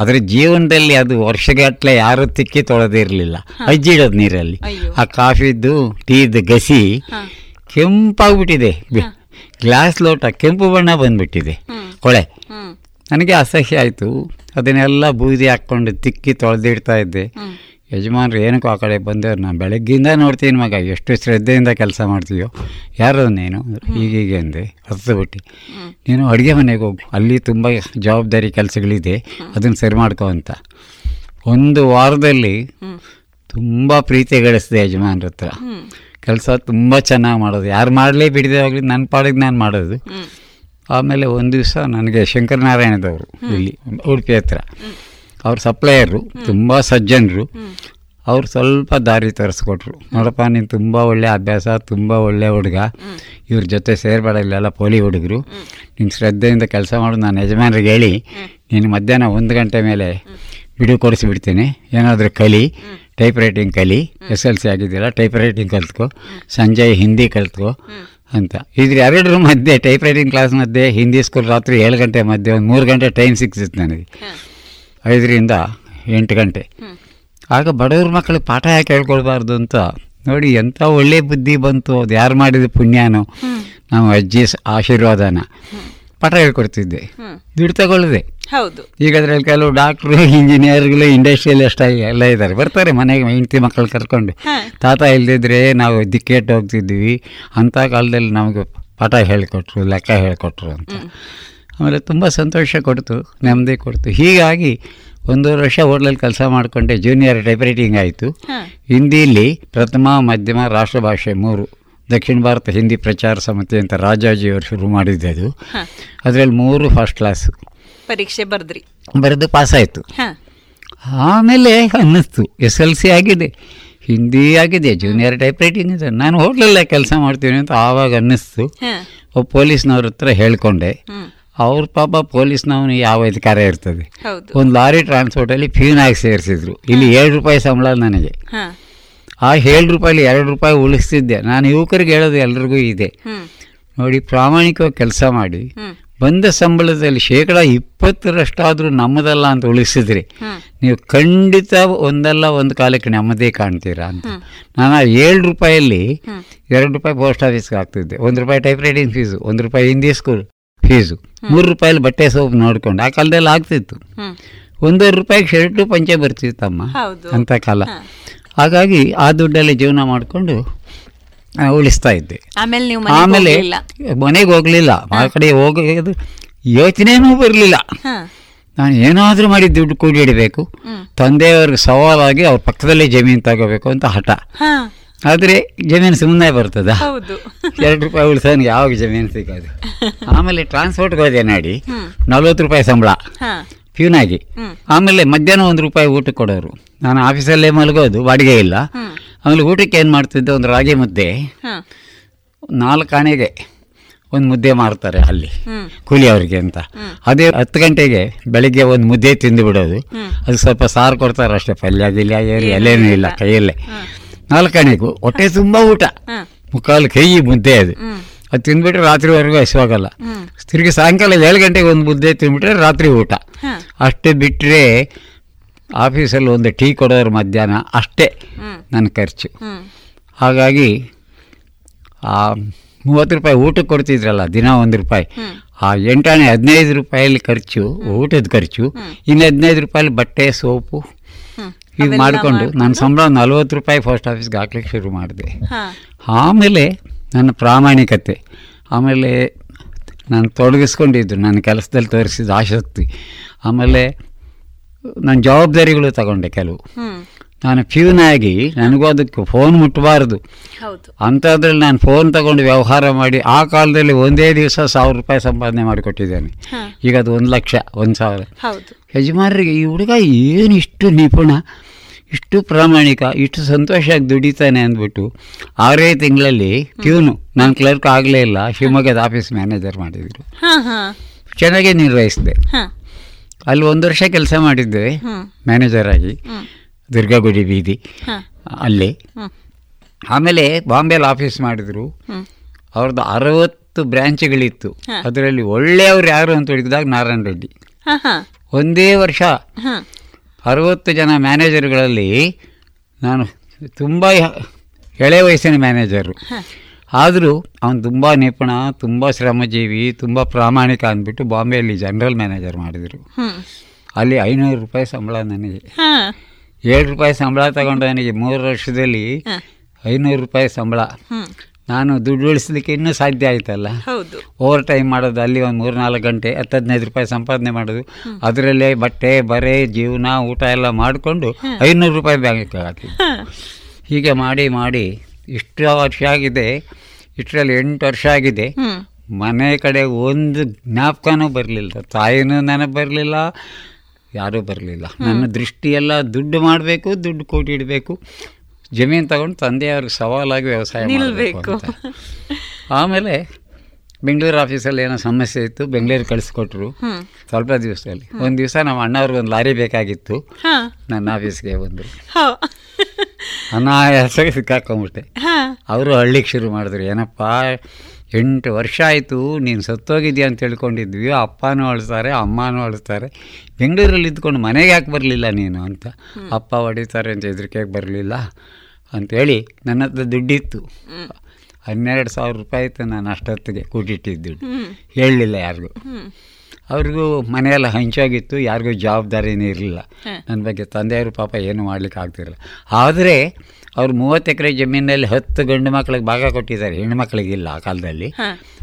ಆದರೆ ಜೀವನದಲ್ಲಿ ಅದು ವರ್ಷಗಟ್ಟಲೆ ಯಾರು ತಿಕ್ಕಿ ತೊಳೆದಿರಲಿಲ್ಲ. ಅಜ್ಜಿಡೋದು ನೀರಲ್ಲಿ. ಆ ಕಾಫಿದ್ದು ಟೀದು ಗಸಿ ಕೆಂಪಾಗ್ಬಿಟ್ಟಿದೆ. ಗ್ಲಾಸ್ ಲೋಟ ಕೆಂಪು ಬಣ್ಣ ಬಂದ್ಬಿಟ್ಟಿದೆ. ಕೊಳೆ. ನನಗೆ ಅಸಹ್ಯ ಆಯಿತು. ಅದನ್ನೆಲ್ಲ ಬೂದಿ ಹಾಕ್ಕೊಂಡು ತಿಕ್ಕಿ ತೊಳೆದಿಡ್ತಾ ಇದ್ದೆ. ಯಜಮಾನ್ರು ಏನಕ್ಕೂ ಆ ಕಡೆ ಬಂದವ್ರು ನಾನು ಬೆಳಗ್ಗಿಂದ ನೋಡ್ತೀನಿ ಮಗ ಎಷ್ಟು ಶ್ರದ್ಧೆಯಿಂದ ಕೆಲಸ ಮಾಡ್ತೀಯೋ. ಯಾರು ನೀನು ಹೀಗೆ ಅಂದೆ ಹತ್ತು ಬಿಟ್ಟು. ನೀನು ಅಡುಗೆ ಮನೆಗೆ ಹೋಗು ಅಲ್ಲಿ ತುಂಬ ಜವಾಬ್ದಾರಿ ಕೆಲಸಗಳಿದೆ ಅದನ್ನು ಸರಿ ಮಾಡ್ಕೋ ಅಂತ. ಒಂದು ವಾರದಲ್ಲಿ ತುಂಬ ಪ್ರೀತಿ ಗಳಿಸಿದೆ ಯಜಮಾನ್ರ ಹತ್ರ. ಕೆಲಸ ತುಂಬ ಚೆನ್ನಾಗಿ ಮಾಡೋದು. ಯಾರು ಮಾಡಲೇ ಬಿಡದೆ ಆಗಲಿ ನನ್ನ ಪಾಡಿಗೆ ನಾನು ಮಾಡೋದು. ಆಮೇಲೆ ಒಂದು ದಿವಸ ನನಗೆ ಶಂಕರನಾರಾಯಣದವರು ಇಲ್ಲಿ ಉಡುಪಿ ಹತ್ರ. ಅವ್ರ ಸಪ್ಲೈಯರು ತುಂಬ ಸಜ್ಜನರು. ಅವ್ರು ಸ್ವಲ್ಪ ದಾರಿ ತರಿಸ್ಕೊಟ್ರು. ನೋಡಪ್ಪ ನೀನು ತುಂಬ ಒಳ್ಳೆ ಅಭ್ಯಾಸ ತುಂಬ ಒಳ್ಳೆ ಹುಡುಗ. ಇವ್ರ ಜೊತೆ ಸೇರಬೇಡ ಇಲ್ಲೆಲ್ಲ ಪೋಲಿ ಹುಡುಗರು. ನೀನು ಶ್ರದ್ಧೆಯಿಂದ ಕೆಲಸ ಮಾಡು ನಾನು ಯಜಮಾನ್ರಿಗೆ ಹೇಳಿ ನೀನು ಮಧ್ಯಾಹ್ನ ಒಂದು ಗಂಟೆ ಮೇಲೆ ಬಿಡು ಕೊಡಿಸಿಬಿಡ್ತೀನಿ. ಏನಾದರೂ ಕಲಿ ಟೈಪ್ ರೈಟಿಂಗ್ ಕಲಿ ಎಸ್ ಎಲ್ ಸಿ ಆಗಿದ್ದಿಲ್ಲ ಟೈಪ್ ರೈಟಿಂಗ್ ಕಲ್ತ್ಕೊ. ಸಂಜೆ ಹಿಂದಿ ಕಲ್ತ್ಕೊ ಅಂತ. ಇದ್ರ ಎರಡರ ಮಧ್ಯೆ ಟೈಪ್ ರೈಟಿಂಗ್ ಕ್ಲಾಸ್ ಮಧ್ಯೆ ಹಿಂದಿ ಸ್ಕೂಲ್ ರಾತ್ರಿ ಏಳು ಗಂಟೆ ಮಧ್ಯೆ ಒಂದು ಮೂರು ಗಂಟೆ ಟೈಮ್ ಸಿಕ್ತಿತ್ತು ನನಗೆ. ಐದರಿಂದ ಎಂಟು ಗಂಟೆ. ಆಗ ಬಡವ್ರ ಮಕ್ಕಳಿಗೆ ಪಾಠ ಯಾಕೆ ಹೇಳ್ಕೊಳ್ಬಾರ್ದು ಅಂತ ನೋಡಿ ಎಂಥ ಒಳ್ಳೆ ಬುದ್ಧಿ ಬಂತು ಅದು ಯಾರು ಮಾಡಿದ ಪುಣ್ಯನೋ. ನಾವು ಅಜ್ಜಿ ಆಶೀರ್ವಾದನ. ಪಾಠ ಹೇಳ್ಕೊಡ್ತಿದ್ದೆ. ದುಡ್ಡು ತಗೊಳ್ಳದೆ ಹೌದು. ಈಗ ಅದರಲ್ಲಿ ಕೆಲವು ಡಾಕ್ಟ್ರು ಇಂಜಿನಿಯರ್ಗಳು ಇಂಡಸ್ಟ್ರಿಯಲಿಸ್ಟ್ ಅಷ್ಟ ಎಲ್ಲ ಇದ್ದಾರೆ. ಬರ್ತಾರೆ ಮನೆಗೆ ಹೆಂಡತಿ ಮಕ್ಕಳು ಕರ್ಕೊಂಡು. ತಾತ ಇಲ್ಲದಿದ್ರೆ ನಾವು ದಿಕ್ಕೇಟ್ ಹೋಗ್ತಿದ್ವಿ ಅಂಥ ಕಾಲದಲ್ಲಿ ನಮಗೆ ಪಾಠ ಹೇಳಿಕೊಟ್ರು ಲೆಕ್ಕ ಹೇಳಿಕೊಟ್ರು ಅಂತ. ಆಮೇಲೆ ತುಂಬ ಸಂತೋಷ ಕೊಡ್ತು ನೆಮ್ಮದಿ ಕೊಡ್ತು. ಹೀಗಾಗಿ ಒಂದೂವರೆ ವರ್ಷ ಹೋಟ್ಲಲ್ಲಿ ಕೆಲಸ ಮಾಡಿಕೊಂಡೆ ಜೂನಿಯರ್ ಟೈಪ್ರೈಟಿಂಗ್ ಆಯಿತು. ಹಿಂದಿಯಲ್ಲಿ ಹಿಂದಿಲಿ ಪ್ರಥಮ ಮಧ್ಯಮ ರಾಷ್ಟ್ರಭಾಷೆ ಮೂರು. ದಕ್ಷಿಣ ಭಾರತ ಹಿಂದಿ ಪ್ರಚಾರ ಸಮಿತಿ ಅಂತ ರಾಜಾಜಿಯವರು ಶುರು ಮಾಡಿದ್ದೆ ಅದು. ಅದರಲ್ಲಿ ಮೂರು ಫಸ್ಟ್ ಕ್ಲಾಸು ಪರೀಕ್ಷೆ ಬರೆದ್ರಿ. ಬರೆದು ಪಾಸಾಯಿತು ಆಮೇಲೆ ಅನ್ನಿಸ್ತು ಎಸ್ ಎಲ್ ಸಿ ಆಗಿದೆ ಹಿಂದಿ ಆಗಿದೆ ಜೂನಿಯರ್ ಟೈಪ್ ರೈಟಿಂಗ್ ಇದೆ. ನಾನು ಹೋಟ್ಲಲ್ಲೇ ಕೆಲಸ ಮಾಡ್ತೀನಿ ಅಂತ ಆವಾಗ ಅನ್ನಿಸ್ತು. ಪೊಲೀಸ್ನವ್ರ ಹತ್ರ ಹೇಳ್ಕೊಂಡೆ. ಅವ್ರ ಪಾಪ ಪೊಲೀಸ್ನವನು ಯಾವ ಅಧಿಕಾರ ಇರ್ತದೆ. ಒಂದು ಲಾರಿ ಟ್ರಾನ್ಸ್ಪೋರ್ಟಲ್ಲಿ ಫ್ಯೂನಾಗಿ ಸೇರಿಸಿದ್ರು. ಇಲ್ಲಿ ಏಳು ರೂಪಾಯಿ ಸಂಬಳ ನನಗೆ. ಆ ಏಳು ರೂಪಾಯಲ್ಲಿ ಎರಡು ರೂಪಾಯಿ ಉಳಿಸ್ತಿದ್ದೆ. ನಾನು ಯುವಕರಿಗೆ ಹೇಳೋದು ಎಲ್ರಿಗೂ ಇದೆ. ನೋಡಿ ಪ್ರಾಮಾಣಿಕವಾಗಿ ಕೆಲಸ ಮಾಡಿ. ಬಂದ ಸಂಬಳದಲ್ಲಿ ಶೇಕಡ ಇಪ್ಪತ್ತರಷ್ಟಾದರೂ ನಮ್ಮದಲ್ಲ ಅಂತ ಉಳಿಸಿದ್ರಿ ನೀವು ಖಂಡಿತ ಒಂದಲ್ಲ ಒಂದು ಕಾಲಕ್ಕೆ ನಮ್ಮದೇ ಕಾಣ್ತೀರಾ ಅಂತ. ನಾನು ಆ ಏಳು ರೂಪಾಯಲ್ಲಿ. ಎರಡು ರೂಪಾಯಿ ಪೋಸ್ಟ್ ಆಫೀಸ್ಗೆ ಹಾಕ್ತಿದ್ದೆ. ಒಂದು ರೂಪಾಯಿ ಟೈಪ್ ರೈಟಿಂಗ್ ಫೀಸು ಒಂದು ರೂಪಾಯಿ ಹಿಂದಿ ಸ್ಕೂಲ್ ಫೀಸು. ಮೂರು ರೂಪಾಯಿ ಬಟ್ಟೆ ಸೋಪ್ ನೋಡ್ಕೊಂಡು ಆ ಕಾಲದಲ್ಲಿ ಆಗ್ತಿತ್ತು. ಒಂದೂವರೆ ರೂಪಾಯಿಗೆ ಶರ್ಟು ಪಂಚೆ ಬರ್ತಿತ್ತಮ್ಮ ಅಂತ ಕಾಲ. ಹಾಗಾಗಿ ಆ ದುಡ್ಡಲ್ಲಿ ಜೀವನ ಮಾಡಿಕೊಂಡು ಉಳಿಸ್ತಾ ಇದ್ದೆ. ಆಮೇಲೆ ಆಮೇಲೆ ಹೋಗ್ಲಿಲ್ಲ. ಮನೆಗೆ ಹೋಗಲಿಲ್ಲ. ಆ ಕಡೆ ಹೋಗೋದು ಯೋಚನೆನೂ ಬರಲಿಲ್ಲ. ನಾನು ಏನಾದರೂ ಮಾಡಿ ದುಡ್ಡು ಕೂಡಿಡಬೇಕು ತಂದೆಯವ್ರಿಗೆ ಸವಾಲಾಗಿ ಅವ್ರ ಪಕ್ಕದಲ್ಲೇ ಜಮೀನು ತಗೋಬೇಕು ಅಂತ ಹಠ. ಆದರೆ ಜಮೀನು ಸುಮ್ಮನೆ ಬರ್ತದ. ಹೌದು. ಎರಡು ರೂಪಾಯಿ ಉಳಿಸೋನಿಗೆ ಯಾವಾಗ ಜಮೀನು ಸಿಗೋದು? ಆಮೇಲೆ ಟ್ರಾನ್ಸ್ಪೋರ್ಟ್ಗೆ ಹೋದೆ ನಾಡಿ ನಲ್ವತ್ತು ರೂಪಾಯಿ ಸಂಬಳ. ಪ್ಯೂನಾಗಿ ಆಮೇಲೆ ಮಧ್ಯಾಹ್ನ ಒಂದು ರೂಪಾಯಿ ಊಟಕ್ಕೆ ಕೊಡೋರು. ನಾನು ಆಫೀಸಲ್ಲೇ ಮಲಗೋದು ಬಾಡಿಗೆ ಇಲ್ಲ. ಆಮೇಲೆ ಊಟಕ್ಕೆ ಏನು ಮಾಡ್ತಿದ್ದೆ? ಒಂದು ರಾಗಿ ಮುದ್ದೆ. ನಾಲ್ಕು ಆಣೆಗೆ ಒಂದು ಮುದ್ದೆ ಮಾರ್ತಾರೆ ಅಲ್ಲಿ ಕೂಲಿ ಅವರಿಗೆ ಅಂತ. ಅದೇ ಹತ್ತು ಗಂಟೆಗೆ ಬೆಳಿಗ್ಗೆ ಒಂದು ಮುದ್ದೆ ತಿಂದು ಬಿಡೋದು. ಅದು ಸ್ವಲ್ಪ ಸಾರು ಕೊಡ್ತಾರೆ ಅಷ್ಟೇ. ಪಲ್ಯ ಗಿಲ್ಯ ಏನು ಎಲೆನೂ ಇಲ್ಲ ಕೈಯಲ್ಲೇ. ನಾಲ್ಕಣೆಗೂ ಹೊಟ್ಟೆ ತುಂಬ ಊಟ. ಮುಕ್ಕಾಲು ಕೈ ಮುದ್ದೆ ಅದು. ಅದು ತಿಂದ್ಬಿಟ್ರೆ ರಾತ್ರಿವರೆಗೂ ಹಸಿವಾಗಲ್ಲ. ತಿರುಗಿ ಸಾಯಂಕಾಲ ಏಳು ಗಂಟೆಗೆ ಒಂದು ಮುದ್ದೆ ತಿಂದ್ಬಿಟ್ರೆ ರಾತ್ರಿ ಊಟ. ಅಷ್ಟೇ ಬಿಟ್ಟರೆ ಆಫೀಸಲ್ಲಿ ಒಂದು ಟೀ ಕೊಡೋರು ಮಧ್ಯಾಹ್ನ ಅಷ್ಟೇ ನನ್ನ ಖರ್ಚು. ಹಾಗಾಗಿ ಆ ಮೂವತ್ತು ರೂಪಾಯಿ ಊಟಕ್ಕೆ ಕೊಡ್ತಿದ್ರಲ್ಲ ದಿನ ಒಂದು ರೂಪಾಯಿ. ಆ ಎಂಟಾಣೆ ಹದಿನೈದು ರೂಪಾಯಲ್ಲಿ ಖರ್ಚು ಊಟದ ಖರ್ಚು. ಇನ್ನು ಹದಿನೈದು ರೂಪಾಯಲ್ಲಿ ಬಟ್ಟೆ ಸೋಪು ಇದು ಮಾಡಿಕೊಂಡು ನನ್ನ ಸಂಬಳ ನಲ್ವತ್ತು ರೂಪಾಯಿ ಪೋಸ್ಟ್ ಆಫೀಸ್ಗೆ ಹಾಕ್ಲಿಕ್ಕೆ ಶುರು ಮಾಡಿದೆ. ಆಮೇಲೆ ನನ್ನ ಪ್ರಾಮಾಣಿಕತೆ ಆಮೇಲೆ ನಾನು ತೊಡಗಿಸ್ಕೊಂಡಿದ್ದು ನನ್ನ ಕೆಲಸದಲ್ಲಿ ತೋರಿಸಿದ ಆಸಕ್ತಿ ಆಮೇಲೆ ನನ್ನ ಜವಾಬ್ದಾರಿಗಳು ತಗೊಂಡೆ ಕೆಲವು. ನಾನು ಪ್ಯೂನಾಗಿ ನನಗೂ ಅದಕ್ಕೆ ಫೋನ್ ಮುಟ್ಟಬಾರ್ದು. ಅಂಥದ್ರಲ್ಲಿ ನಾನು ಫೋನ್ ತಗೊಂಡು ವ್ಯವಹಾರ ಮಾಡಿ ಆ ಕಾಲದಲ್ಲಿ ಒಂದೇ ದಿವಸ ಸಾವಿರ ರೂಪಾಯಿ ಸಂಪಾದನೆ ಮಾಡಿಕೊಟ್ಟಿದ್ದೇನೆ. ಈಗ ಅದು ಒಂದು ಲಕ್ಷ ಒಂದು ಸಾವಿರ. ಯಜಮಾನರಿಗೆ ಈ ಹುಡುಗ ಏನು ಇಷ್ಟು ನಿಪುಣ ಇಷ್ಟು ಪ್ರಾಮಾಣಿಕ ಇಷ್ಟು ಸಂತೋಷವಾಗಿ ದುಡಿತಾನೆ ಅಂದ್ಬಿಟ್ಟು ಆರೇ ತಿಂಗಳಲ್ಲಿ ಟ್ಯೂನು ನಾನು ಕ್ಲರ್ಕ್ ಆಗಲೇ ಇಲ್ಲ ಶಿವಮೊಗ್ಗದ ಆಫೀಸ್ ಮ್ಯಾನೇಜರ್ ಮಾಡಿದರು. ಚೆನ್ನಾಗೇ ನಿರ್ವಹಿಸಿದೆ. ಅಲ್ಲಿ ಒಂದು ವರ್ಷ ಕೆಲಸ ಮಾಡಿದ್ದೆ ಮ್ಯಾನೇಜರ್ ಆಗಿ. ದುರ್ಗಾಗುಡಿ ಬೀದಿ. ಅಲ್ಲಿ. ಆಮೇಲೆ ಬಾಂಬೆಲಿ ಆಫೀಸ್ ಮಾಡಿದ್ರು. ಅವ್ರದ್ದು ಅರವತ್ತು ಬ್ರ್ಯಾಂಚ್ಗಳಿತ್ತು ಅದರಲ್ಲಿ ಒಳ್ಳೆಯವ್ರು ಯಾರು ಅಂತ ಹೇಳಿದಾಗ ನಾರಾಯಣ ರೆಡ್ಡಿ. ಒಂದೇ ವರ್ಷ ಅರವತ್ತು ಜನ ಮ್ಯಾನೇಜರ್ಗಳಲ್ಲಿ ನಾನು ತುಂಬ ಎಳೆ ವಯಸ್ಸಿನ ಮ್ಯಾನೇಜರು. ಆದರೂ ಅವನು ತುಂಬ ನಿಪುಣ ತುಂಬ ಶ್ರಮಜೀವಿ ತುಂಬ ಪ್ರಾಮಾಣಿಕ ಅಂದ್ಬಿಟ್ಟು ಬಾಂಬೆಯಲ್ಲಿ ಜನರಲ್ ಮ್ಯಾನೇಜರ್ ಮಾಡಿದರು. ಅಲ್ಲಿ ಐನೂರು ರೂಪಾಯಿ ಸಂಬಳ ನನಗೆ. ಏಳು ರೂಪಾಯಿ ಸಂಬಳ ತಗೊಂಡ ನನಗೆ ಮೂರು ವರ್ಷದಲ್ಲಿ ಐನೂರು ರೂಪಾಯಿ ಸಂಬಳ. ನಾನು ದುಡ್ಡು ಉಳಿಸ್ಲಿಕ್ಕೆ ಇನ್ನೂ ಸಾಧ್ಯ ಆಯ್ತಲ್ಲ? ಓವರ್ ಟೈಮ್ ಮಾಡೋದು ಅಲ್ಲಿ ಒಂದು ಮೂರು ನಾಲ್ಕು ಗಂಟೆ ಹತ್ತು ಹದಿನೈದು ರೂಪಾಯಿ ಸಂಪಾದನೆ ಮಾಡೋದು. ಅದರಲ್ಲೇ ಬಟ್ಟೆ ಬರೆ ಜೀವನ ಊಟ ಎಲ್ಲ ಮಾಡಿಕೊಂಡು ಐನೂರು ರೂಪಾಯಿ ಬ್ಯಾಂಕಿಗೆ ಹಾಕಿ ಹೀಗೆ ಮಾಡಿ ಮಾಡಿ ಇಷ್ಟು ವರ್ಷ ಆಗಿದೆ. ಇಷ್ಟರಲ್ಲಿ ಎಂಟು ವರ್ಷ ಆಗಿದೆ. ಮನೆ ಕಡೆ ಒಂದು ಜ್ಞಾಪಕನೂ ಬರಲಿಲ್ಲ. ತಾಯಿನೂ ನನಗೆ ಬರಲಿಲ್ಲ. ಯಾರೂ ಬರಲಿಲ್ಲ. ನನ್ನ ದೃಷ್ಟಿಯೆಲ್ಲ ದುಡ್ಡು ಮಾಡಬೇಕು ದುಡ್ಡು ಕೂಡಿಡಬೇಕು ಜಮೀನು ತಗೊಂಡು ತಂದೆಯವ್ರಿಗೆ ಸವಾಲಾಗಿ ವ್ಯವಸಾಯ ಮಾಡಬೇಕು ಆಮೇಲೆ ಬೆಂಗಳೂರು ಆಫೀಸಲ್ಲಿ ಏನೋ ಸಮಸ್ಯೆ ಇತ್ತು ಬೆಂಗಳೂರು ಕಳಿಸ್ಕೊಟ್ರು. ಸ್ವಲ್ಪ ದಿವಸದಲ್ಲಿ. ಒಂದು ದಿವಸ ನಮ್ಮ ಅಣ್ಣವ್ರಿಗೆ ಒಂದು ಲಾರಿ ಬೇಕಾಗಿತ್ತು. ನನ್ನ ಆಫೀಸ್ಗೆ ಬಂದರು. ಅನಾಯಾಸಕ್ಕೆ ಸಿಕ್ಕಾಕೊಂಬಿಟ್ಟೆ. ಅವರು ಹಳ್ಳಿಗೆ ಶುರು ಮಾಡಿದ್ರು. ಏನಪ್ಪ ಎಂಟು ವರ್ಷ ಆಯಿತು ನೀನು ಸತ್ತೋಗಿದ್ಯಾ ಅಂತ ತಿಳ್ಕೊಂಡಿದ್ವಿ. ಅಪ್ಪನೂ ಅಳಿಸ್ತಾರೆ ಅಮ್ಮನೂ ಅಳಿಸ್ತಾರೆ. ಬೆಂಗಳೂರಲ್ಲಿ ಇದ್ಕೊಂಡು ಮನೆಗೆ ಯಾಕೆ ಬರಲಿಲ್ಲ ನೀನು ಅಂತ? ಅಪ್ಪ ಹೊಡಿತಾರೆ ಅಂತ ಹೆದರಿಕೆಗೆ ಬರಲಿಲ್ಲ ಅಂಥೇಳಿ ನನ್ನ ಹತ್ರ ದುಡ್ಡಿತ್ತು. ಹನ್ನೆರಡು ಸಾವಿರ ರೂಪಾಯಿ ಇತ್ತು ನಾನು ಅಷ್ಟೊತ್ತಿಗೆ ಕೂಡಿಟ್ಟಿದ್ದು ದುಡ್ಡು ಹೇಳಲಿಲ್ಲ ಯಾರಿಗೂ. ಅವ್ರಿಗೂ ಮನೆಯೆಲ್ಲ ಹಂಚಾಗಿತ್ತು ಯಾರಿಗೂ ಜವಾಬ್ದಾರಿನೇ ಇರಲಿಲ್ಲ. ನನ್ನ ಬಗ್ಗೆ ತಂದೆಯವರು ಪಾಪ ಏನು ಮಾಡ್ಲಿಕ್ಕೆ ಆಗ್ತಿರಲಿಲ್ಲ. ಆದರೆ ಅವ್ರು ಮೂವತ್ತು ಎಕರೆ ಜಮೀನಲ್ಲಿ ಹತ್ತು ಗಂಡು ಮಕ್ಕಳಿಗೆ ಭಾಗ ಕೊಟ್ಟಿದ್ದಾರೆ. ಹೆಣ್ಣು ಮಕ್ಕಳಿಗಿಲ್ಲ ಆ ಕಾಲದಲ್ಲಿ.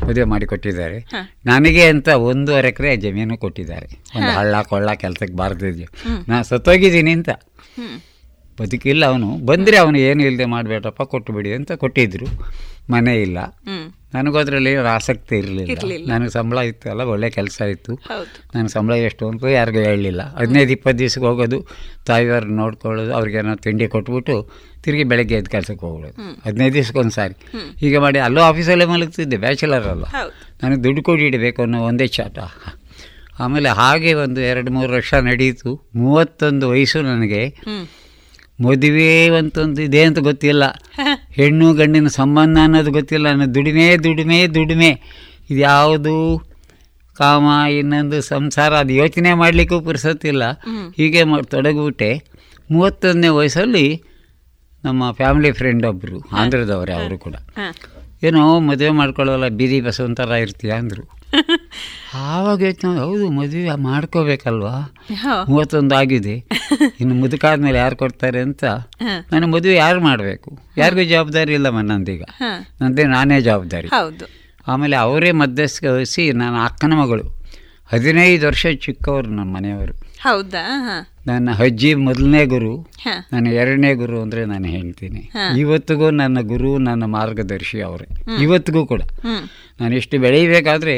ಮದುವೆ ಮಾಡಿ ಕೊಟ್ಟಿದ್ದಾರೆ. ನನಗೆ ಅಂತ ಒಂದೂವರೆ ಎಕರೆ ಜಮೀನು ಕೊಟ್ಟಿದ್ದಾರೆ. ಒಂದು ಹಳ್ಳ ಕೊಳ್ಳ ಕೆಲಸಕ್ಕೆ ಬಾರ್ದಿದ್ದು ನಾನು ಸತ್ತೋಗಿದ್ದೀನಿ ಅಂತ. ಬದುಕಿಲ್ಲ ಅವನು. ಬಂದರೆ ಅವನು ಏನು ಇಲ್ಲದೆ ಮಾಡಬೇಡಪ್ಪ ಕೊಟ್ಟುಬಿಡಿ ಅಂತ ಕೊಟ್ಟಿದ್ದರು ಮನೆ ಇಲ್ಲ. ನನಗೂ ಅದರಲ್ಲಿ ಆಸಕ್ತಿ ಇರಲಿಲ್ಲ. ನನಗೆ ಸಂಬಳ ಇತ್ತು ಅಲ್ಲ ಒಳ್ಳೆ ಕೆಲಸ ಇತ್ತು. ನನಗೆ ಸಂಬಳ ಎಷ್ಟು ಅಂತ ಯಾರಿಗೂ ಹೇಳಲಿಲ್ಲ. ಹದಿನೈದು ಇಪ್ಪತ್ತು ದಿವ್ಸಕ್ಕೆ ಹೋಗೋದು ತಾಯಿಯವರು ನೋಡ್ಕೊಳ್ಳೋದು ಅವ್ರಿಗೇನೋ ತಿಂಡಿ ಕೊಟ್ಬಿಟ್ಟು ತಿರುಗಿ ಬೆಳಗ್ಗೆ ಎದ್ದು ಕೆಲಸಕ್ಕೆ ಹೋಗೋದು ಹದಿನೈದು ದಿವ್ಸಕ್ಕೆ ಒಂದು ಸಾರಿ. ಹೀಗೆ ಮಾಡಿ ಅಲ್ಲೂ ಆಫೀಸಲ್ಲೇ ಮಲಗ್ತಿದ್ದೆ ಬ್ಯಾಚುಲರ್ ಅಲ್ಲ. ನನಗೆ ದುಡ್ಡು ಕೊಡಿ ಇಡಬೇಕು ಅನ್ನೋ ಒಂದೇ ಚಾಟ. ಆಮೇಲೆ ಹಾಗೆ ಒಂದು ಎರಡು ಮೂರು ವರ್ಷ ನಡೀತು. ಮೂವತ್ತೊಂದು ವಯಸ್ಸು ನನಗೆ. ಮದುವೆ ಅಂತಂದು ಇದೆ ಅಂತ ಗೊತ್ತಿಲ್ಲ. ಹೆಣ್ಣು ಗಂಡಿನ ಸಂಬಂಧ ಅನ್ನೋದು ಗೊತ್ತಿಲ್ಲ. ಅನ್ನೋ ದುಡಿಮೆ ದುಡಿಮೆ ದುಡಿಮೆ. ಇದು ಯಾವುದು ಕಾಮ ಇನ್ನೊಂದು ಸಂಸಾರ ಅದು ಯೋಚನೆ ಮಾಡಲಿಕ್ಕೂ ಪುರ್ಸತ್ತಿಲ್ಲ ಹೀಗೆ ಮಾಡಿ ತೊಡಗಿಬಿಟ್ಟೆ. ಮೂವತ್ತೊಂದನೇ ವಯಸ್ಸಲ್ಲಿ ನಮ್ಮ ಫ್ಯಾಮಿಲಿ ಫ್ರೆಂಡ್ ಒಬ್ಬರು ಆಂಧ್ರದವರೇ ಅವರು ಕೂಡ. ಏನೋ ಮದುವೆ ಮಾಡ್ಕೊಳ್ಳೋಲ್ಲ ಬೀದಿ ಬಸವಂತರ ಇರ್ತೀಯ ಅಂದರು. ಆವಾಗ ಯೋಚನೆ ಹೌದು ಮದುವೆ ಮಾಡ್ಕೋಬೇಕಲ್ವಾ? ಮೂವತ್ತೊಂದು ಆಗಿದೆ. ಇನ್ನು ಮುದುಕಾದ್ಮೇಲೆ ಯಾರು ಕೊಡ್ತಾರೆ ಅಂತ ನಾನು ಮದುವೆ ಯಾರು ಮಾಡಬೇಕು? ಯಾರಿಗೂ ಜವಾಬ್ದಾರಿ ಇಲ್ಲ ನನ್ನಂದೀಗ ಹ. ನಂದೇ ನಾನೇ ಜವಾಬ್ದಾರಿ. ಹೌದು. ಆಮೇಲೆ ಅವರೇ ಮಧ್ಯಸ್ಥಿಸಿ ನನ್ನ ಅಕ್ಕನ ಮಗಳು. ಹದಿನೈದು ವರ್ಷ ಚಿಕ್ಕವರು ನಮ್ಮ ಮನೆಯವರು. ಹೌದಾ? ನನ್ನ ಅಜ್ಜಿ ಮೊದಲನೇ ಗುರು ನನ್ನ ಎರಡನೇ ಗುರು ಅಂದ್ರೆ ನಾನು ಹೇಳ್ತೀನಿ. ಇವತ್ತಿಗೂ ನನ್ನ ಗುರು ನನ್ನ ಮಾರ್ಗದರ್ಶಿ ಅವರೇ. ಇವತ್ತಿಗೂ ಕೂಡ. ನಾನು ಎಷ್ಟು ಬೆಳೀಬೇಕಾದ್ರೆ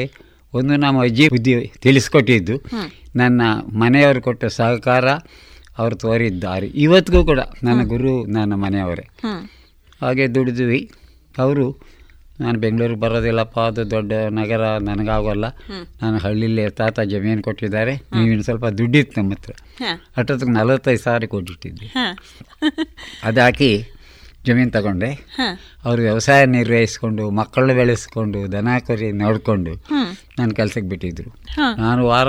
ಒಂದು ನಮ್ಮ ಅಜ್ಜಿ ಬುದ್ಧಿ ತಿಳಿಸ್ಕೊಟ್ಟಿದ್ದು. ನನ್ನ ಮನೆಯವರು ಕೊಟ್ಟ ಸಹಕಾರ ಅವರು ತೋರಿದ್ದಾರೆ. ದಾರಿ ಇವತ್ತಿಗೂ ಕೂಡ ನನ್ನ ಗುರು ನನ್ನ ಮನೆಯವರೇ. ಹಾಗೆ ದುಡಿದ್ವಿ. ಅವರು ನಾನು ಬೆಂಗಳೂರಿಗೆ ಬರೋದಿಲ್ಲಪ್ಪ ಅದು ದೊಡ್ಡ ನಗರ ನನಗಾಗೋಲ್ಲ. ನಾನು ಹಳ್ಳಿಲಿ ತಾತ ಜಮೀನು ಕೊಟ್ಟಿದ್ದಾರೆ. ನೀವಿನ ಸ್ವಲ್ಪ ದುಡ್ಡಿತ್ತು ನಮ್ಮ ಹತ್ರ. ಅಷ್ಟೊತ್ತಿಗೆ ನಲವತ್ತೈದು ಸಾವಿರ ಕೊಟ್ಟಿಟ್ಟಿದ್ದೆ. ಹ. ಅದು ಹಾಕಿ ಜಮೀನು ತಗೊಂಡೆ. ಅವರು ವ್ಯವಸಾಯ ನಿರ್ವಹಿಸ್ಕೊಂಡು ಮಕ್ಕಳನ್ನ ಬೆಳೆಸ್ಕೊಂಡು ದನ ಕರಿ ನೋಡಿಕೊಂಡು ನಾನು ಕೆಲಸಕ್ಕೆ ಬಿಟ್ಟಿದ್ರು. ನಾನು ವಾರ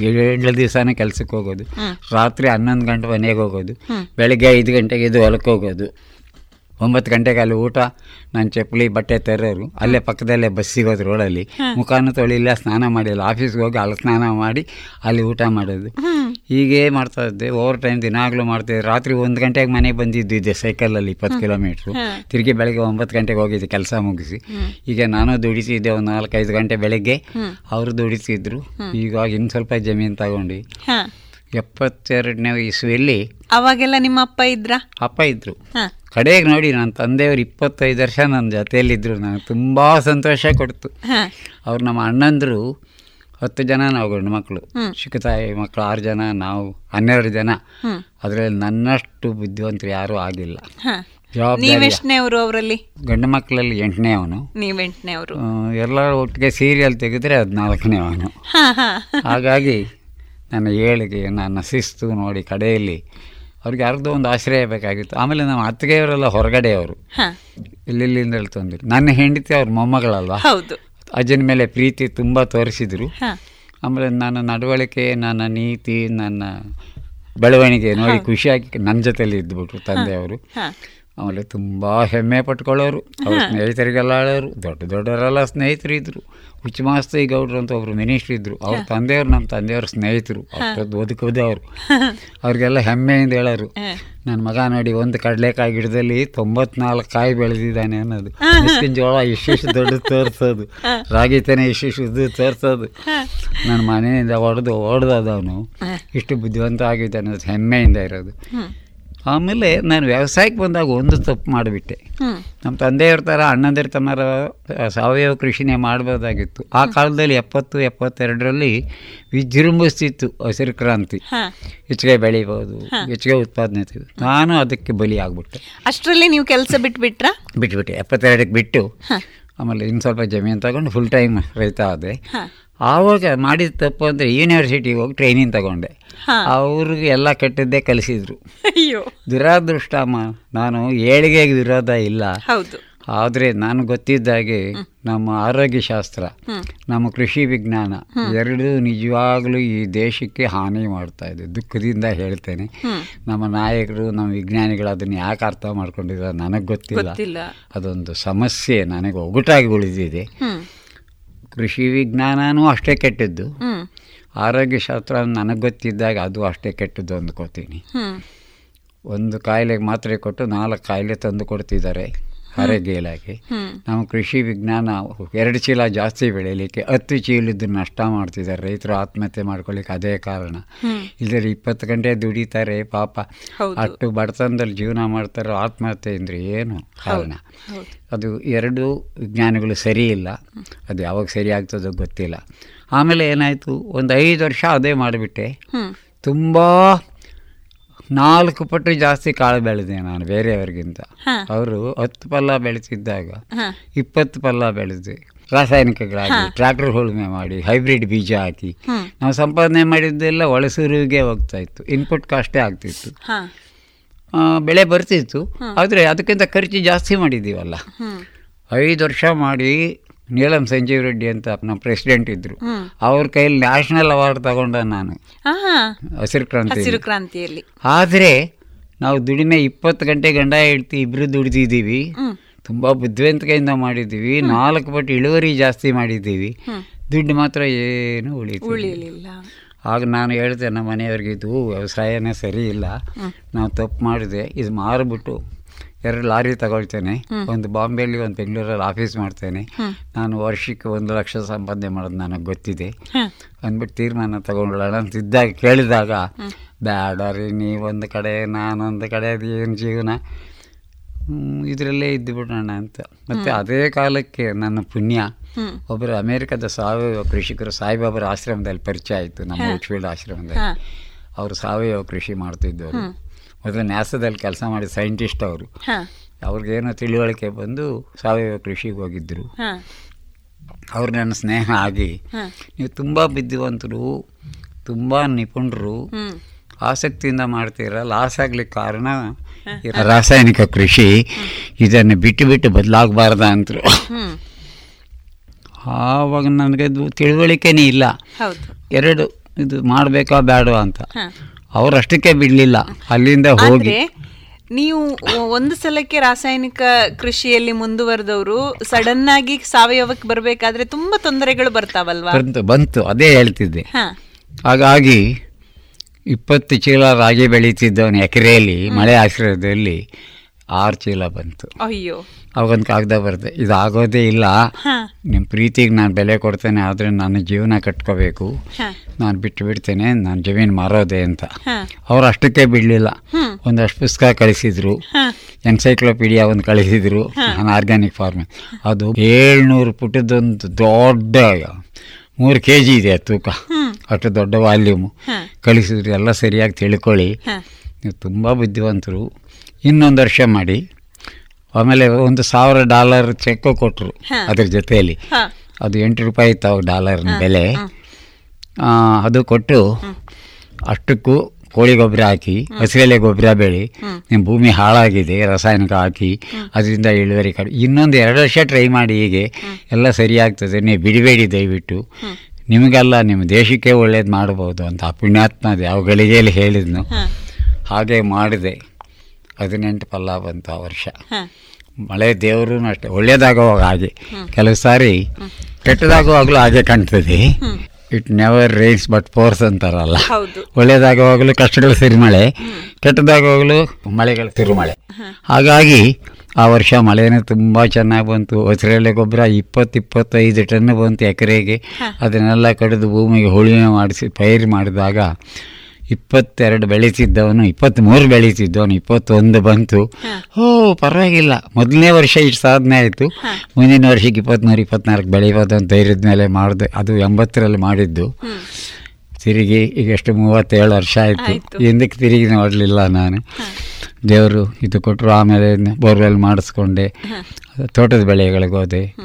ಏಳು ದಿವಸನೇ ಕೆಲಸಕ್ಕೆ ಹೋಗೋದು. ರಾತ್ರಿ ಹನ್ನೊಂದು ಗಂಟೆ ಮನೆಗೆ ಹೋಗೋದು. ಬೆಳಗ್ಗೆ ಐದು ಗಂಟೆಗೆ ಇದು ಹೊಲಕ್ಕೆ ಹೋಗೋದು. ಒಂಬತ್ತು ಗಂಟೆಗೆ ಅಲ್ಲಿ ಊಟ ನಾನು ಚಪ್ಪಲಿ ಬಟ್ಟೆ ತರೋರು ಅಲ್ಲೇ ಪಕ್ಕದಲ್ಲೇ ಬಸ್ ಸಿಗೋದು ರೋಡಲ್ಲಿ ಮುಖಾನು ತೊಳಿಲ್ಲ ಸ್ನಾನ ಮಾಡಿಲ್ಲ. ಆಫೀಸ್ಗೆ ಹೋಗಿ ಅಲ್ಲಿ ಸ್ನಾನ ಮಾಡಿ ಅಲ್ಲಿ ಊಟ ಮಾಡೋದು. ಹೀಗೆ ಮಾಡ್ತಾ ಇದ್ದೆ. ಓವರ್ ಟೈಮ್ ದಿನಾಗಲೂ ಮಾಡ್ತಿದ್ದೆ ರಾತ್ರಿ ಒಂದು ಗಂಟೆಗೆ ಮನೆಗೆ ಬಂದಿದ್ದಿದ್ದೆ ಸೈಕಲಲ್ಲಿ ಇಪ್ಪತ್ತು ಕಿಲೋಮೀಟ್ರು. ತಿರುಗಿ ಬೆಳಗ್ಗೆ ಒಂಬತ್ತು ಗಂಟೆಗೆ ಹೋಗಿದ್ದೆ ಕೆಲಸ ಮುಗಿಸಿ. ಈಗ ನಾನು ದುಡಿಸಿದ್ದೆ ಒಂದು ನಾಲ್ಕೈದು ಗಂಟೆ ಬೆಳಗ್ಗೆ. ಅವರು ದುಡಿಸಿದ್ರು. ಈಗ ಇನ್ನು ಸ್ವಲ್ಪ ಜಮೀನು ತಗೊಂಡು. ಎಪ್ಪತ್ತೆರಡನೇ ಇಸ್ವಿಯಲ್ಲಿ ಅವಾಗೆಲ್ಲ ನಿಮ್ಮ ಅಪ್ಪ ಇದ್ರ? ಅಪ್ಪ ಇದ್ದರು ಹ. ಕಡೆಗೆ ನೋಡಿ ನನ್ನ ತಂದೆಯವರು ಇಪ್ಪತ್ತೈದು ವರ್ಷ ನನ್ನ ಜೊತೆಯಲ್ಲಿದ್ದರು ನನಗೆ ತುಂಬ ಸಂತೋಷ ಕೊಡ್ತು. ಅವ್ರು ನಮ್ಮ ಅಣ್ಣಂದರು ಹತ್ತು ಜನ ನಾವು ಗಂಡು ಮಕ್ಕಳು. ಚಿಕ್ಕ ತಾಯಿ ಮಕ್ಕಳು ಆರು ಜನ ನಾವು ಹನ್ನೆರಡು ಜನ. ಅದರಲ್ಲಿ ನನ್ನಷ್ಟು ಬುದ್ಧಿವಂತರು ಯಾರೂ ಆಗಿಲ್ಲ. ನೀವೆಷ್ಟನೇವ್ರು ಅವರಲ್ಲಿ? ಗಂಡು ಮಕ್ಕಳಲ್ಲಿ ಎಂಟನೇ ಅವನು. ನೀವೆಂಟನೇವ್ರು ಎಲ್ಲರೂ ಒಟ್ಟಿಗೆ ಸೀರಿಯಲ್ ತೆಗೆದ್ರೆ ಹದಿನಾಲ್ಕನೇ ಅವನು. ಹ ಹ. ಹಾಗಾಗಿ ನನ್ನ ಏಳಿಗೆ ನನ್ನ ಶಿಸ್ತು ನೋಡಿ ಕಡೆಯಲ್ಲಿ ಅವ್ರಿಗೆ ಯಾರ್ದೋ ಒಂದು ಆಶ್ರಯ ಬೇಕಾಗಿತ್ತು. ಆಮೇಲೆ ನಮ್ಮ ಅತ್ತಿಗೆಯವರೆಲ್ಲ ಹೊರಗಡೆಯವರು. ಇಲ್ಲಿಂದ ತಂದರು. ನನ್ನ ಹೆಂಡತಿ ಅವ್ರ ಮೊಮ್ಮಗಳಲ್ವಾ? ಹೌದು. ಅಜ್ಜನ ಮೇಲೆ ಪ್ರೀತಿ ತುಂಬ ತೋರಿಸಿದ್ರು. ಆಮೇಲೆ ನನ್ನ ನಡವಳಿಕೆ ನನ್ನ ನೀತಿ ನನ್ನ ಬೆಳವಣಿಗೆ ನೋಡಿ ಖುಷಿಯಾಗಿ ನನ್ನ ಜೊತೆಲಿ ಇದ್ಬಿಟ್ರು ತಂದೆಯವರು. ಆಮೇಲೆ ತುಂಬ ಹೆಮ್ಮೆ ಪಟ್ಕೊಳ್ಳೋರು. ಅವ್ರ ಸ್ನೇಹಿತರಿಗೆಲ್ಲ ಆಳೋರು. ದೊಡ್ಡ ದೊಡ್ಡವರೆಲ್ಲ ಸ್ನೇಹಿತರು ಇದ್ದರು ಹುಚ್ಚಮಾಸ್ತಿ ಗೌಡ್ರು ಅಂತ ಒಬ್ರು ಮಿನಿಸ್ಟ್ರ್ ಇದ್ದರು ಅವ್ರ ತಂದೆಯವ್ರು ನಮ್ಮ ತಂದೆಯವ್ರ ಸ್ನೇಹಿತರು. ಅಷ್ಟೊಂದು ಬದುಕೋದೆ ಅವರು ಅವ್ರಿಗೆಲ್ಲ ಹೆಮ್ಮೆಯಿಂದ ಹೇಳೋರು. ನನ್ನ ಮಗ ನೋಡಿ ಒಂದು ಕಡಲೆಕಾಯಿ ಗಿಡದಲ್ಲಿ ತೊಂಬತ್ನಾಲ್ಕು ಕಾಯಿ ಬೆಳೆದಿದ್ದಾನೆ ಅನ್ನೋದು. ಮಿಸ್ಕಿನ ಜೋಳ ಇಷ್ಟಿಷ್ಟು ದೊಡ್ಡ ತೋರಿಸೋದು. ರಾಗಿ ತೆನೆ ಇಷ್ಟಿಷ್ಟು ಉದ್ದು ತೋರಿಸೋದು. ನನ್ನ ಮನೆಯಿಂದ ಹೊಡೆದು ಓಡ್ದದ ಅವನು. ಇಷ್ಟು ಬುದ್ಧಿವಂತ ಆಗಿದ್ದಾನೆ ಅನ್ನೋದು ಹೆಮ್ಮೆಯಿಂದ ಇರೋದು. ಆಮೇಲೆ ನಾನು ವ್ಯವಸಾಯಕ್ಕೆ ಬಂದಾಗ ಒಂದು ತಪ್ಪು ಮಾಡಿಬಿಟ್ಟೆ. ನಮ್ಮ ತಂದೆಯವ್ರ ಥರ ಅಣ್ಣಂದಿರ ತಮ್ಮರ ಸಾವಯವ ಕೃಷಿನೇ ಮಾಡ್ಬೋದಾಗಿತ್ತು. ಆ ಕಾಲದಲ್ಲಿ ಎಪ್ಪತ್ತು ಎಪ್ಪತ್ತೆರಡರಲ್ಲಿ ವಿಜೃಂಭಿಸ್ತಿತ್ತು ಹಸಿರು ಕ್ರಾಂತಿ. ಹೆಚ್ಚಿಗೆ ಬೆಳಿಬೋದು ಹೆಚ್ಚಿಗೆ ಉತ್ಪಾದನೆ ನಾನು ಅದಕ್ಕೆ ಬಲಿ ಆಗ್ಬಿಟ್ಟೆ ಅಷ್ಟರಲ್ಲಿ ನೀವು ಕೆಲಸ ಬಿಟ್ಬಿಟ್ರಾ? ಬಿಟ್ಬಿಟ್ಟೆ. ಎಪ್ಪತ್ತೆರಡಕ್ಕೆ ಬಿಟ್ಟು ಆಮೇಲೆ ಇನ್ನು ಸ್ವಲ್ಪ ಜಮೀನು ತಗೊಂಡು ಫುಲ್ ಟೈಮ್ ರೈತ ಆದೆ. ಆವಾಗ ಮಾಡಿದ ತಪ್ಪು ಅಂದರೆ ಯೂನಿವರ್ಸಿಟಿಗೆ ಹೋಗಿ ಟ್ರೈನಿಂಗ್ ತಗೊಂಡೆ. ಅವ್ರಿಗೆ ಎಲ್ಲ ಕೆಟ್ಟದ್ದೇ ಕಲಿಸಿದ್ರು. ಅಯ್ಯೋ. ದುರಾದೃಷ್ಟ ಅಮ್ಮ ನಾನು ಏಳಿಗೆಗೆ ವಿರೋಧ ಇಲ್ಲ. ಹೌದು. ಆದರೆ ನಾನು ಗೊತ್ತಿದ್ದಾಗೆ ನಮ್ಮ ಆರೋಗ್ಯ ಶಾಸ್ತ್ರ ನಮ್ಮ ಕೃಷಿ ವಿಜ್ಞಾನ ಎರಡೂ ನಿಜವಾಗ್ಲೂ ಈ ದೇಶಕ್ಕೆ ಹಾನಿ ಮಾಡ್ತಾ ಇದೆ. ದುಃಖದಿಂದ ಹೇಳ್ತೇನೆ. ನಮ್ಮ ನಾಯಕರು ನಮ್ಮ ವಿಜ್ಞಾನಿಗಳು ಅದನ್ನು ಯಾಕೆ ಅರ್ಥ ಮಾಡ್ಕೊಂಡಿದ್ದಾರೆ ನನಗೆ ಗೊತ್ತಿಲ್ಲ. ಅದೊಂದು ಸಮಸ್ಯೆ ನನಗೆ ಒಗಟಾಗಿ ಉಳಿದಿದೆ. ಕೃಷಿ ವಿಜ್ಞಾನನೂ ಅಷ್ಟೇ ಕೆಟ್ಟದ್ದು. ಆರೋಗ್ಯ ಶಾಸ್ತ್ರ ನನಗೆ ಗೊತ್ತಿದ್ದಾಗ ಅದು ಅಷ್ಟೇ ಕೆಟ್ಟದ್ದು ಅಂದ್ಕೋತೀನಿ. ಒಂದು ಕಾಯಿಲೆಗೆ ಮಾತ್ರೆ ಕೊಟ್ಟು ನಾಲ್ಕು ಕಾಯಿಲೆ ತಂದು ಕೊಡ್ತಿದ್ದಾರೆ. ಆರೋಗ್ಯ ಇಲಾಖೆ ನಾವು ನಮ್ಮ ಕೃಷಿ ವಿಜ್ಞಾನ ಎರಡು ಚೀಲ ಜಾಸ್ತಿ ಬೆಳೀಲಿಕ್ಕೆ ಹತ್ತು ಚೀಲದ್ದು ನಷ್ಟ ಮಾಡ್ತಿದ್ದಾರೆ. ರೈತರು ಆತ್ಮಹತ್ಯೆ ಮಾಡ್ಕೊಳ್ಳಿಕ್ಕೆ ಅದೇ ಕಾರಣ. ಇಲ್ಲದ್ರೆ ಇಪ್ಪತ್ತು ಗಂಟೆ ದುಡಿತಾರೆ ಪಾಪ. ಅಷ್ಟು ಬಡತನದಲ್ಲಿ ಜೀವನ ಮಾಡ್ತಾರೆ ಆತ್ಮಹತ್ಯೆ ಅಂದ್ರೆ ಏನು ಕಾರಣ? ಅದು ಎರಡು ವಿಜ್ಞಾನಗಳು ಸರಿ ಇಲ್ಲ ಅದು ಯಾವಾಗ ಸರಿ ಆಗ್ತದೋ ಗೊತ್ತಿಲ್ಲ. ಆಮೇಲೆ ಏನಾಯಿತು? ಒಂದು ಐದು ವರ್ಷ ಅದೇ ಮಾಡಿಬಿಟ್ಟೆ. ತುಂಬ ನಾಲ್ಕು ಪಟ್ಟು ಜಾಸ್ತಿ ಕಾಳು ಬೆಳೆದೆ ನಾನು ಬೇರೆಯವರಿಗಿಂತ. ಅವರು ಹತ್ತು ಪಲ್ಲ ಬೆಳೆತಿದ್ದಾಗ ಇಪ್ಪತ್ತು ಪಲ್ಲ ಬೆಳೆದೆ ರಾಸಾಯನಿಕಗಳಾಗಿ ಟ್ರ್ಯಾಕ್ಟರ್ ಉಳುಮೆ ಮಾಡಿ ಹೈಬ್ರಿಡ್ ಬೀಜ ಹಾಕಿ. ನಾವು ಸಂಪಾದನೆ ಮಾಡಿದ್ದೆಲ್ಲ ಒಳಸೂರಿಗೆ ಹೋಗ್ತಾ ಇತ್ತು. ಇನ್ಪುಟ್ ಕಾಸ್ಟೇ ಆಗ್ತಿತ್ತು. ಬೆಳೆ ಬರ್ತಿತ್ತು. ಆದರೆ ಅದಕ್ಕಿಂತ ಖರ್ಚು ಜಾಸ್ತಿ ಮಾಡಿದ್ದೀವಲ್ಲ. ಐದು ವರ್ಷ ಮಾಡಿ ನೀಲಂ ಸಂಜೀವ್ ರೆಡ್ಡಿ ಅಂತ ನಮ್ಮ ಪ್ರೆಸಿಡೆಂಟ್ ಇದ್ದರು ಹ್ಮ್. ಅವ್ರ ಕೈಯಲ್ಲಿ ನ್ಯಾಷನಲ್ ಅವಾರ್ಡ್ ತಗೊಂಡ ನಾನು. ಹಸಿರು ಕ್ರಾಂತಿ ಹಸಿರು ಕ್ರಾಂತಿಯಲ್ಲಿ. ಆದರೆ ನಾವು ದುಡಿಮೆ ಇಪ್ಪತ್ತು ಗಂಟೆ ಗಂಡ ಹೇಳ್ತಿ ಇಬ್ರು ದುಡಿದಿದ್ದೀವಿ. ತುಂಬಾ ಬುದ್ಧಿವಂತಿಕೆಯಿಂದ ಮಾಡಿದ್ದೀವಿ. ನಾಲ್ಕು ಪಟ್ಟು ಇಳುವರಿ ಜಾಸ್ತಿ ಮಾಡಿದ್ದೀವಿ. ದುಡ್ಡು ಮಾತ್ರ ಏನು ಉಳಿತು ಉಳಿಲಿಲ್ಲ. ಆಗ ನಾನು ಹೇಳ್ದೆ ನಮ್ಮ ಮನೆಯವ್ರಿಗೆ ಇದು ವ್ಯವಸಾಯನೇ ಸರಿ ಇಲ್ಲ. ನಾವು ತಪ್ಪು ಮಾಡಿದೆ. ಇದು ಮಾರಿಬಿಟ್ಟು ಎರಡು ಲಾರಿ ತಗೊಳ್ತೇನೆ. ಒಂದು ಬಾಂಬೆಯಲ್ಲಿ ಒಂದು ಬೆಂಗಳೂರಲ್ಲಿ ಆಫೀಸ್ ಮಾಡ್ತೇನೆ. ನಾನು ವರ್ಷಕ್ಕೆ ಒಂದು ಲಕ್ಷ ಸಂಪಾದನೆ ಮಾಡೋದು ನನಗೆ ಗೊತ್ತಿದೆ. ಅಂದ್ಬಿಟ್ಟು ತೀರ್ಮಾನ ತಗೊಂಡೋಣ ಅಂತ ಇದ್ದಾಗ ಕೇಳಿದಾಗ ಬ್ಯಾಡ ರೀ ನೀವೊಂದು ಕಡೆ ನಾನೊಂದು ಕಡೆ ಅದು ಏನು ಜೀವನ? ಇದರಲ್ಲೇ ಇದ್ದು ಬಿಡೋಣ ಅಂತ. ಮತ್ತು ಅದೇ ಕಾಲಕ್ಕೆ ನನ್ನ ಪುಣ್ಯ ಒಬ್ಬರು ಅಮೇರಿಕದ ಸಾವಯವ ಕೃಷಿಕರು ಸಾಯಿಬಾಬರ ಆಶ್ರಮದಲ್ಲಿ ಪರಿಚಯ ಆಯಿತು ನಮ್ಮ ಉಚ್ಫೀಲ್ಡ್ ಆಶ್ರಮದಲ್ಲಿ. ಅವರು ಸಾವಯವ ಕೃಷಿ ಮಾಡ್ತಿದ್ದವರು. ಮೊದಲು ನ್ಯಾಸದಲ್ಲಿ ಕೆಲಸ ಮಾಡಿದ ಸೈಂಟಿಸ್ಟ್ ಅವರು. ಅವ್ರಿಗೇನೋ ತಿಳಿವಳಿಕೆ ಬಂದು ಸಾವಯವ ಕೃಷಿಗೆ ಹೋಗಿದ್ದರು ಅವ್ರು ನನ್ನ ಸ್ನೇಹ ಆಗಿ ನೀವು ತುಂಬ ಬುದ್ಧಿವಂತರು ತುಂಬ ನಿಪುಣರು ಆಸಕ್ತಿಯಿಂದ ಮಾಡ್ತೀರ ಲಾಸ್ ಆಗ್ಲಿಕ್ಕೆ ಕಾರಣ ರಾಸಾಯನಿಕ ಕೃಷಿ. ಇದನ್ನು ಬಿಟ್ಟು ಬಿಟ್ಟು ಬದಲಾಗಬಾರ್ದ ಅಂತರು ಆವಾಗ ನನಗೆ ತಿಳುವಳಿಕೆನೇ ಇಲ್ಲ. ಎರಡು ಇದು ಮಾಡಬೇಕಾ ಬೇಡ ಅಂತ. ಅವರಷ್ಟಕ್ಕೆ ಬಿಡಲಿಲ್ಲ. ಅಲ್ಲಿಂದ ಹೋಗಿ. ನೀವು ಒಂದು ಸಲಕ್ಕೆ ರಾಸಾಯನಿಕ ಕೃಷಿಯಲ್ಲಿ ಮುಂದುವರೆದವರು ಸಡನ್ ಆಗಿ ಸಾವಯವಕ್ಕೆ ಬರಬೇಕಾದ್ರೆ ತುಂಬಾ ತೊಂದರೆಗಳು ಬರ್ತಾವಲ್ವಾ? ಬಂತು ಬಂತು. ಅದೇ ಹೇಳ್ತಿದ್ದೆ. ಹಾಗಾಗಿ ಇಪ್ಪತ್ತು ಚೀಲ ರಾಗಿ ಬೆಳೀತಿದ್ದವನು ಎಕರೆಯಲ್ಲಿ ಮಳೆ ಆಶ್ರಯದಲ್ಲಿ ಆರು ಚೀಲ ಬಂತು. ಅಯ್ಯೋ. ಅವಾಗೊಂದು ಕಾಗದ ಬರುತ್ತೆ ಇದು ಆಗೋದೇ ಇಲ್ಲ ನಿಮ್ಮ ಪ್ರೀತಿಗೆ ನಾನು ಬೆಲೆ ಕೊಡ್ತೇನೆ ಆದರೆ ನನ್ನ ಜೀವನ ಕಟ್ಕೋಬೇಕು. ನಾನು ಬಿಟ್ಟು ಬಿಡ್ತೇನೆ ನಾನು ಜಮೀನು ಮಾರೋದೆ ಅಂತ. ಅವ್ರು ಅಷ್ಟಕ್ಕೆ ಬಿಡಲಿಲ್ಲ. ಒಂದಷ್ಟು ಪುಸ್ತಕ ಕಳಿಸಿದ್ರು. ಎನ್ಸೈಕ್ಲೋಪೀಡಿಯಾ ಒಂದು ಕಳಿಸಿದ್ರು. ನಾನು ಆರ್ಗ್ಯಾನಿಕ್ ಫಾರ್ಮಿಂಗ್ ಅದು ಏಳ್ನೂರು ಪುಟದೊಂದು ದೊಡ್ಡ ಮೂರು ಕೆ ಜಿ ಇದೆ ತೂಕ. ಅಷ್ಟು ದೊಡ್ಡ ವಾಲ್ಯೂಮು ಕಳಿಸಿದ್ರು ಎಲ್ಲ ಸರಿಯಾಗಿ ತಿಳ್ಕೊಳ್ಳಿ. ನೀವು ತುಂಬ ಬುದ್ಧಿವಂತರು. ಇನ್ನೊಂದು ವರ್ಷ ಮಾಡಿ. ಆಮೇಲೆ ಒಂದು ಸಾವಿರ ಡಾಲರ್ ಚೆಕ್ ಕೊಟ್ಟರು. ಅದ್ರ ಜೊತೆಯಲ್ಲಿ. ಅದು ಎಂಟು ರೂಪಾಯಿ ಇತ್ತು ಆ ಡಾಲರ್ನ ಬೆಲೆ. ಅದು ಕೊಟ್ಟು ಅಷ್ಟಕ್ಕೂ ಕೋಳಿ ಗೊಬ್ಬರ ಹಾಕಿ ಹಸಿರೆಲೆ ಗೊಬ್ಬರ ಬೆಳಿ ನಿಮ್ಮ ಭೂಮಿ ಹಾಳಾಗಿದೆ ರಾಸಾಯನಿಕ ಹಾಕಿ ಅದರಿಂದ ಇಳುವರಿ ಕಡೆ ಇನ್ನೊಂದು ಎರಡು ವರ್ಷ ಟ್ರೈ ಮಾಡಿ ಹೀಗೆ ಎಲ್ಲ ಸರಿಯಾಗ್ತದೆ ನೀವು ಬಿಡಬೇಡಿ ದಯವಿಟ್ಟು. ನಿಮಗೆಲ್ಲ ನಿಮ್ಮ ದೇಶಕ್ಕೆ ಒಳ್ಳೇದು ಮಾಡ್ಬೋದು ಅಂತ ಪುಣ್ಯಾತ್ಮ ಯಾವ ಗಳಿಗೆಯಲ್ಲಿ ಹೇಳಿದ್ನು. ಹಾಗೆ ಮಾಡಿದೆ. ಹದಿನೆಂಟು ಪಲ್ಲ ಬಂತು ಆ ವರ್ಷ. ಮಳೆ ದೇವರು ಅಷ್ಟೇ ಒಳ್ಳೇದಾಗುವಾಗ ಹಾಗೆ. ಕೆಲವು ಸಾರಿ ಕೆಟ್ಟದಾಗುವಾಗಲೂ ಹಾಗೆ ಕಾಣ್ತದೆ. It never rains but pours ಅಂತಾರಲ್ಲ. ಒಳ್ಳೇದಾಗುವಾಗಲೂ ಕಷ್ಟಗಳು ಸಿರಿಮಳೆ ಕೆಟ್ಟದಾಗುವಾಗಲೂ ಮಳೆಗಳು ತಿರುಮಳೆ ಹಾಗಾಗಿ ಆ ವರ್ಷ ಮಳೆನೇ ತುಂಬ ಚೆನ್ನಾಗಿ ಬಂತು. ಹಸಿರೆಲೆ ಗೊಬ್ಬರ ಇಪ್ಪತ್ತು ಇಪ್ಪತ್ತೈದು ಟನ್ ಬಂತು ಎಕರೆಗೆ. ಅದನ್ನೆಲ್ಲ ಕಡಿದು ಭೂಮಿಗೆ ಹೋಳಿನ ಮಾಡಿಸಿ ಪೈರು ಮಾಡಿದಾಗ ಇಪ್ಪತ್ತೆರಡು ಬೆಳೀತಿದ್ದವನು ಇಪ್ಪತ್ತ್ಮೂರು ಬೆಳೀತಿದ್ದವನು ಇಪ್ಪತ್ತೊಂದು ಬಂತು. ಓ ಪರವಾಗಿಲ್ಲ. ಮೊದಲನೇ ವರ್ಷ ಇಷ್ಟು ಸಾಧನೆ ಆಯಿತು. ಮುಂದಿನ ವರ್ಷಕ್ಕೆ ಇಪ್ಪತ್ತ್ಮೂರು ಇಪ್ಪತ್ನಾಲ್ಕು ಬೆಳೀಬೋದು ಅಂತ ಧೈರ್ಯದ ಮೇಲೆ ಮಾಡಿದೆ. ಅದು ಎಂಬತ್ತರಲ್ಲಿ ಮಾಡಿದ್ದು. ತಿರುಗಿ ಈಗಷ್ಟು ಮೂವತ್ತೇಳು ವರ್ಷ ಆಯಿತು. ಆಯ್ತು. ಹಿಂದಕ್ಕೆ ತಿರುಗಿ ನೋಡಲಿಲ್ಲ ನಾನು. ದೇವರು ಇದು ಕೊಟ್ಟರು ಆಮೇಲೆ ಬೋರ್ವೆಲ್ ಮಾಡಿಸ್ಕೊಂಡೆ. ತೋಟದ ಬೆಳೆಗಳಿಗೆ ಹೋದೆ.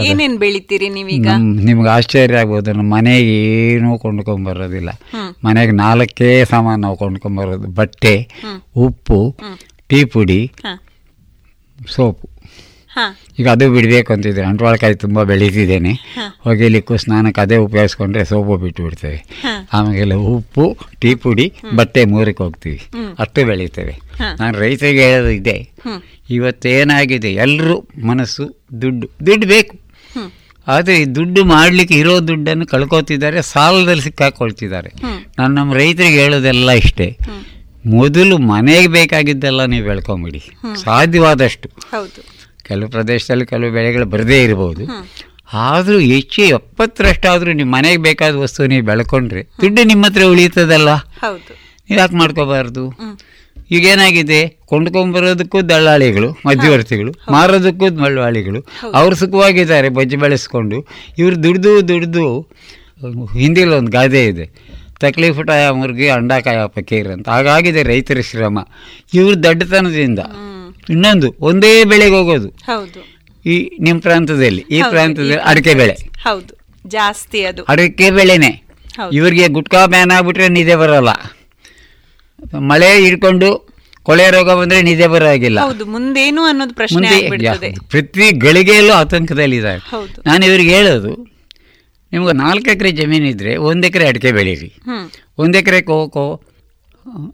ಏನೇನ್ ಬೆಳಿತೀರಿ ನೀವೀಗ? ನಮ್ ನಿಮ್ಗೆ ಆಶ್ಚರ್ಯ ಆಗ್ಬೋದು. ನಮ್ಮ ಮನೆಗೆ ಏನೂ ಕೊಂಡ್ಕೊಂಬರೋದಿಲ್ಲ ಬರೋದಿಲ್ಲ. ಮನೆಗೆ ನಾಲ್ಕೇ ಸಾಮಾನು ನಾವು ಕೊಂಡ್ಕೊಂಬರೋದು ಬಟ್ಟೆ ಉಪ್ಪು ಟೀ ಪುಡಿ ಸೋಪು. ಈಗ ಅದು ಬಿಡಬೇಕು ಅಂತಿದ್ದೆ. ಅಂಟ್ವಾಳಕಾಯಿ ತುಂಬ ಬೆಳೀತಿದ್ದೇನೆ. ಹೋಗಿ ಹೋಗಿಲಿಕ್ಕೂ ಸ್ನಾನಕ್ಕೆ ಅದೇ ಉಪಯೋಗಿಸ್ಕೊಂಡ್ರೆ ಸೋಪು ಬಿಟ್ಟು ಬಿಡ್ತೇವೆ ಆಮೇಲೆ ಉಪ್ಪು ಟೀ ಪುಡಿ ಬಟ್ಟೆ ಮೂರಕ್ಕೆ ಹೋಗ್ತೀವಿ. ಅಷ್ಟು ಬೆಳೀತೇವೆ. ನಾನು ರೈತರಿಗೆ ಹೇಳೋದು ಇದೆ ಇವತ್ತೇನಾಗಿದೆ? ಎಲ್ಲರೂ ಮನಸ್ಸು ದುಡ್ಡು ದುಡ್ಡು ಬೇಕು. ಆದರೆ ಈ ದುಡ್ಡು ಮಾಡಲಿಕ್ಕೆ ಇರೋ ದುಡ್ಡನ್ನು ಕಳ್ಕೊತಿದ್ದಾರೆ ಸಾಲದಲ್ಲಿ ಸಿಕ್ಕಾಕೊಳ್ತಿದ್ದಾರೆ. ನಾನು ನಮ್ಮ ರೈತರಿಗೆ ಹೇಳೋದೆಲ್ಲ ಇಷ್ಟೇ. ಮೊದಲು ಮನೆಗೆ ಬೇಕಾಗಿದ್ದೆಲ್ಲ ನೀವು ಬೆಳ್ಕೊಂಬಿಡಿ ಸಾಧ್ಯವಾದಷ್ಟು. ಕೆಲವು ಪ್ರದೇಶದಲ್ಲಿ ಕೆಲವು ಬೆಳೆಗಳು ಬರದೇ ಇರಬಹುದು ಆದರೂ ಹೆಚ್ಚು ಎಪ್ಪತ್ತರಷ್ಟಾದರೂ ನಿಮ್ಮ ಮನೆಗೆ ಬೇಕಾದ ವಸ್ತು ನೀವು ಬೆಳ್ಕೊಂಡ್ರೆ ದುಡ್ಡು ನಿಮ್ಮ ಹತ್ರ ಉಳಿಯುತ್ತದಲ್ಲ? ನೀವು ಯಾಕೆ ಮಾಡ್ಕೋಬಾರ್ದು? ಹ್ಮ್ ಈಗೇನಾಗಿದೆ ಕೊಂಡ್ಕೊಂಬರೋದಕ್ಕೂ ದಳ್ಳಾಳಿಗಳು ಮಧ್ಯವರ್ತಿಗಳು ಮಾರೋದಕ್ಕೂ ದಳ್ಳಾಳಿಗಳು ಅವ್ರು ಸುಖವಾಗಿದ್ದಾರೆ ಬಜ್ಜಿ ಬೆಳೆಸ್ಕೊಂಡು. ಇವ್ರು ದುಡ್ದು ದುಡ್ದು ಹಿಂದಿಲ್ಲ ಒಂದು ಗಾದೆ ಇದೆ. ತಕ್ಲೀಫುಟಾಯ ಮುರ್ಗಿ ಅಂಡ ಕಾಯ ಫಕೀರ್ ಅಂತ. ಹಾಗಾಗಿದೆ ರೈತರ ಶ್ರಮ. ಇವ್ರ ದಡ್ಡತನದಿಂದ. ಇನ್ನೊಂದು ಒಂದೇ ಬೆಳೆಗೆ ಹೋಗೋದು. ಈ ನಿಮ್ಮ ಪ್ರಾಂತದಲ್ಲಿ ಈ ಪ್ರಾಂತದಲ್ಲಿ ಅಡಿಕೆ ಬೆಳೆ. ಹೌದು. ಜಾಸ್ತಿ ಅದು. ಅಡಿಕೆ ಬೆಳೆನೇ. ಇವರಿಗೆ ಇವ್ರಿಗೆ ಗುಟ್ಕಾ ಬ್ಯಾನ್ ಆಗ್ಬಿಟ್ರೆ ನಿದ್ದೆ ಬರೋಲ್ಲ. ಮಳೆ ಹಿಡ್ಕೊಂಡು ಕೊಳೆ ರೋಗ ಬಂದ್ರೆ ನಿದ್ದೆ ಬರೋಗಿಲ್ಲ ಮುಂದೇನು ಅನ್ನೋದು ಪ್ರಶ್ನೆ ಪ್ರತಿ ಗಳಿಗೆಯಲ್ಲೂ ಆತಂಕದಲ್ಲಿದ್ದಾರೆ ನಾನು ಇವ್ರಿಗೆ ಹೇಳೋದು ನಿಮ್ಗೆ ನಾಲ್ಕು ಎಕರೆ ಜಮೀನಿದ್ರೆ ಒಂದು ಎಕರೆ ಅಡಿಕೆ ಬೆಳೀರಿ. ಒಂದು ಎಕರೆ ಕೋಕೋ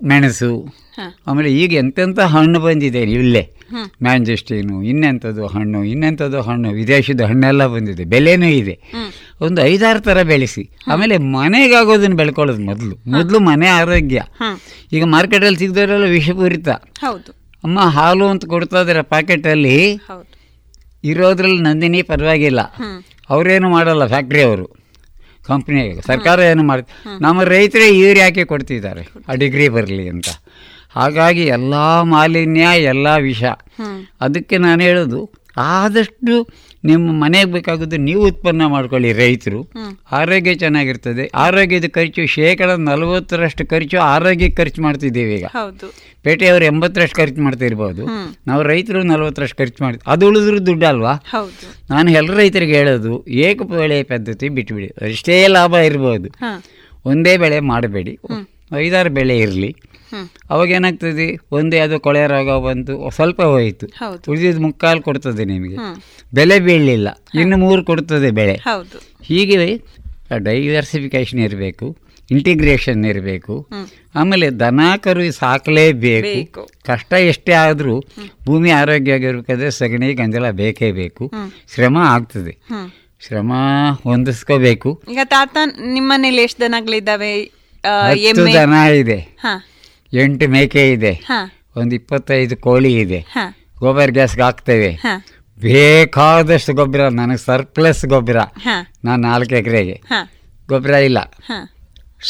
ಮೆಣಸು. ಆಮೇಲೆ ಈಗ ಎಂತೆಂಥ ಹಣ್ಣು ಬಂದಿದೆ ಇಲ್ಲೇ? ಮ್ಯಾಂಜೆಸ್ಟೀನು ಇನ್ನೆಂಥದ್ದು ಹಣ್ಣು ಇನ್ನೆಂಥದ್ದು ಹಣ್ಣು ವಿದೇಶದ ಹಣ್ಣೆಲ್ಲ ಬಂದಿದೆ ಬೆಲೆನೂ ಇದೆ. ಒಂದು ಐದಾರು ಥರ ಬೆಳೆಸಿ. ಆಮೇಲೆ ಮನೆಗಾಗೋದನ್ನು ಬೆಳ್ಕೊಳ್ಳೋದು ಮೊದಲು. ಮೊದಲು ಮನೆ ಆರೋಗ್ಯ. ಈಗ ಮಾರ್ಕೆಟಲ್ಲಿ ಸಿಗ್ದವರೆಲ್ಲ ವಿಷಪೂರಿತ. ಹೌದು. ಅಮ್ಮ ಹಾಲು ಅಂತ ಕೊಡ್ತಾ ಇದ್ದಾರೆ ಪ್ಯಾಕೆಟಲ್ಲಿ ಇರೋದ್ರಲ್ಲಿ ನಂದಿನಿ ಪರವಾಗಿಲ್ಲ. ಅವರೇನು ಮಾಡಲ್ಲ ಫ್ಯಾಕ್ಟ್ರಿ ಅವರು. ಕಂಪ್ನಿ ಸರ್ಕಾರ ಏನು ಮಾಡಿ ನಮ್ಮ ರೈತರೇ ಇವ್ರು ಯಾಕೆ ಕೊಡ್ತಿದ್ದಾರೆ. ಆ ಡಿಗ್ರಿ ಬರಲಿ ಅಂತ. ಹಾಗಾಗಿ ಎಲ್ಲ ಮಾಲಿನ್ಯ ಎಲ್ಲ ವಿಷ. ಅದಕ್ಕೆ ನಾನು ಹೇಳೋದು ಆದಷ್ಟು ನಿಮ್ಮ ಮನೆಗೆ ಬೇಕಾಗೋದು ನೀವು ಉತ್ಪನ್ನ ಮಾಡ್ಕೊಳ್ಳಿ ರೈತರು. ಆರೋಗ್ಯ ಚೆನ್ನಾಗಿರ್ತದೆ. ಆರೋಗ್ಯದ ಖರ್ಚು ಶೇಕಡ ನಲವತ್ತರಷ್ಟು ಖರ್ಚು ಆರೋಗ್ಯಕ್ಕೆ ಖರ್ಚು ಮಾಡ್ತಿದ್ದೇವೆ ಈಗ. ಪೇಟೆಯವರು ಎಂಬತ್ತರಷ್ಟು ಖರ್ಚು ಮಾಡ್ತಾ ಇರ್ಬೋದು ನಾವು ರೈತರು ನಲವತ್ತರಷ್ಟು ಖರ್ಚು ಮಾಡಿ ಅದು ಉಳಿದ್ರೂ ದುಡ್ಡು ಅಲ್ವಾ ಹೌದು. ನಾನು ಎಲ್ಲ ರೈತರಿಗೆ ಹೇಳೋದು ಏಕ ಬೆಳೆ ಪದ್ಧತಿ ಬಿಟ್ಟುಬಿಡಿ ಅಷ್ಟೇ ಲಾಭ ಇರ್ಬೋದು. ಒಂದೇ ಬೆಳೆ ಮಾಡಬೇಡಿ. ಐದಾರು ಬೆಳೆ ಇರಲಿ. ಅವಾಗ ಏನಾಗ್ತದೆ? ಒಂದೇ ಅದು ಕೊಳೆ ರೋಗ ಬಂತು ಸ್ವಲ್ಪ ಹೋಯಿತು. ಉಳಿದಿದ್ದು ಮುಕ್ಕಾಲು ಕೊಡ್ತದೆ ನಿಮಗೆ. ಬೆಲೆ ಬೀಳಲಿಲ್ಲ. ಇನ್ನು ಮೂರು ಕೊಡ್ತದೆ ಬೆಳೆ. ಹೀಗೆ ಡೈವರ್ಸಿಫಿಕೇಶನ್ ಇರಬೇಕು ಇಂಟಿಗ್ರೇಷನ್ ಇರಬೇಕು. ಆಮೇಲೆ ದನ ಕರು ಸಾಕಲೇಬೇಕು. ಬೇಕು. ಕಷ್ಟ ಎಷ್ಟೇ ಆದರೂ ಭೂಮಿ ಆರೋಗ್ಯವಾಗಿರ್ಬೇಕಾದ್ರೆ ಸಗಣಿ ಗಂಜಲ ಬೇಕೇ ಬೇಕು. ಶ್ರಮ ಆಗ್ತದೆ. ಶ್ರಮ ಹೊಂದಿಸ್ಕೋಬೇಕು. ಈಗ ತಾತ ನಿಮ್ಮನೇಲಿ ಎಷ್ಟು ದನಗಳಿದ್ದಾವೆ? ದನ ಇದೆ. ಎಂಟು ಮೇಕೆ ಇದೆ. ಒಂದು ಇಪ್ಪತ್ತೈದು ಕೋಳಿ ಇದೆ. ಗೋಬರ್ ಗ್ಯಾಸ್ಗೆ ಹಾಕ್ತೇವೆ. ಬೇಕಾದಷ್ಟು ಗೊಬ್ಬರ ನನಗೆ ಸರ್ಪ್ಲಸ್ ಗೊಬ್ಬರ ನಾನು ನಾಲ್ಕು ಎಕರೆಗೆ. ಗೊಬ್ಬರ ಇಲ್ಲ.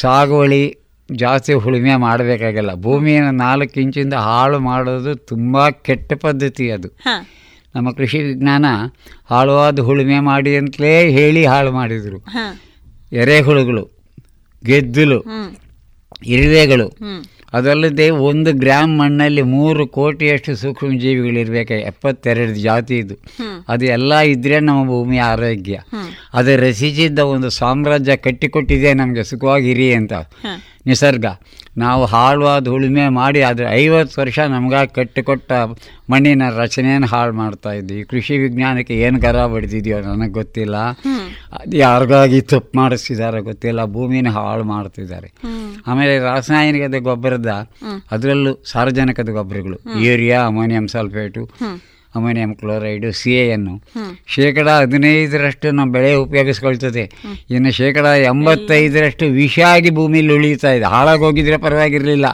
ಸಾಗುವಳಿ ಜಾಸ್ತಿ ಉಳುಮೆ ಮಾಡಬೇಕಾಗಿಲ್ಲ. ಭೂಮಿಯನ್ನು ನಾಲ್ಕು ಇಂಚಿಂದ ಹಾಳು ಮಾಡೋದು ತುಂಬ ಕೆಟ್ಟ ಪದ್ಧತಿ ಅದು. ನಮ್ಮ ಕೃಷಿ ವಿಜ್ಞಾನ ಹಾಳುವಾದ ಉಳುಮೆ ಮಾಡಿ ಅಂತಲೇ ಹೇಳಿ ಹಾಳು ಮಾಡಿದರು. ಎರೆಹುಳುಗಳು ಗೆದ್ದಲು ಇರುವೆಗಳು ಅದಲ್ಲದೆ ಒಂದು ಗ್ರಾಮ್ ಮಣ್ಣಲ್ಲಿ ಮೂರು ಕೋಟಿಯಷ್ಟು ಸೂಕ್ಷ್ಮ ಜೀವಿಗಳಿರ್ಬೇಕು? ಎಪ್ಪತ್ತೆರಡು ಜಾತಿ ಇದು. ಅದು ಎಲ್ಲ ಇದ್ರೆ ನಮ್ಮ ಭೂಮಿ ಆರೋಗ್ಯ. ಅದು ರಸಿಸಿದ್ದ ಒಂದು ಸಾಮ್ರಾಜ್ಯ ಕಟ್ಟಿಕೊಟ್ಟಿದೆ ನಮಗೆ ಸುಖವಾಗಿರಿ ಅಂತ. ನಿಸರ್ಗ. ನಾವು ಹಾಳುವಾದ ಉಳುಮೆ ಮಾಡಿ ಆದರೆ ಐವತ್ತು ವರ್ಷ ನಮಗಾಗಿ ಕಟ್ಟಿಕೊಟ್ಟ ಮಣ್ಣಿನ ರಚನೆಯನ್ನು ಹಾಳು ಮಾಡ್ತಾ ಇದ್ವಿ. ಕೃಷಿ ವಿಜ್ಞಾನಕ್ಕೆ ಏನು ಗರ ಬಡ್ದಿದೆಯೋ ನನಗೆ ಗೊತ್ತಿಲ್ಲ. ಅದು ಯಾರಿಗಾಗಿ ತಪ್ಪು ಮಾಡಿಸ್ತಿದ್ದಾರೆ ಗೊತ್ತಿಲ್ಲ. ಭೂಮಿನ ಹಾಳು ಮಾಡ್ತಿದ್ದಾರೆ. ಆಮೇಲೆ ರಾಸಾಯನಿಕದ ಗೊಬ್ಬರದ. ಅದರಲ್ಲೂ ಸಾರ್ವಜನಿಕದ ಗೊಬ್ಬರಗಳು. Urea ammonium sulphate. Ammonium chloride C ಎನ್ನು ಶೇಕಡ ಹದಿನೈದರಷ್ಟು ನಮ್ಮ ಬೆಳೆ ಉಪಯೋಗಿಸ್ಕೊಳ್ತದೆ. ಇನ್ನು ಶೇಕಡ ಎಂಬತ್ತೈದರಷ್ಟು ವಿಷ ಆಗಿ ಭೂಮಿಲಿ ಉಳಿಯುತ್ತಾ ಇದೆ. ಹಾಳಾಗೋಗಿದ್ರೆ ಪರವಾಗಿರಲಿಲ್ಲ.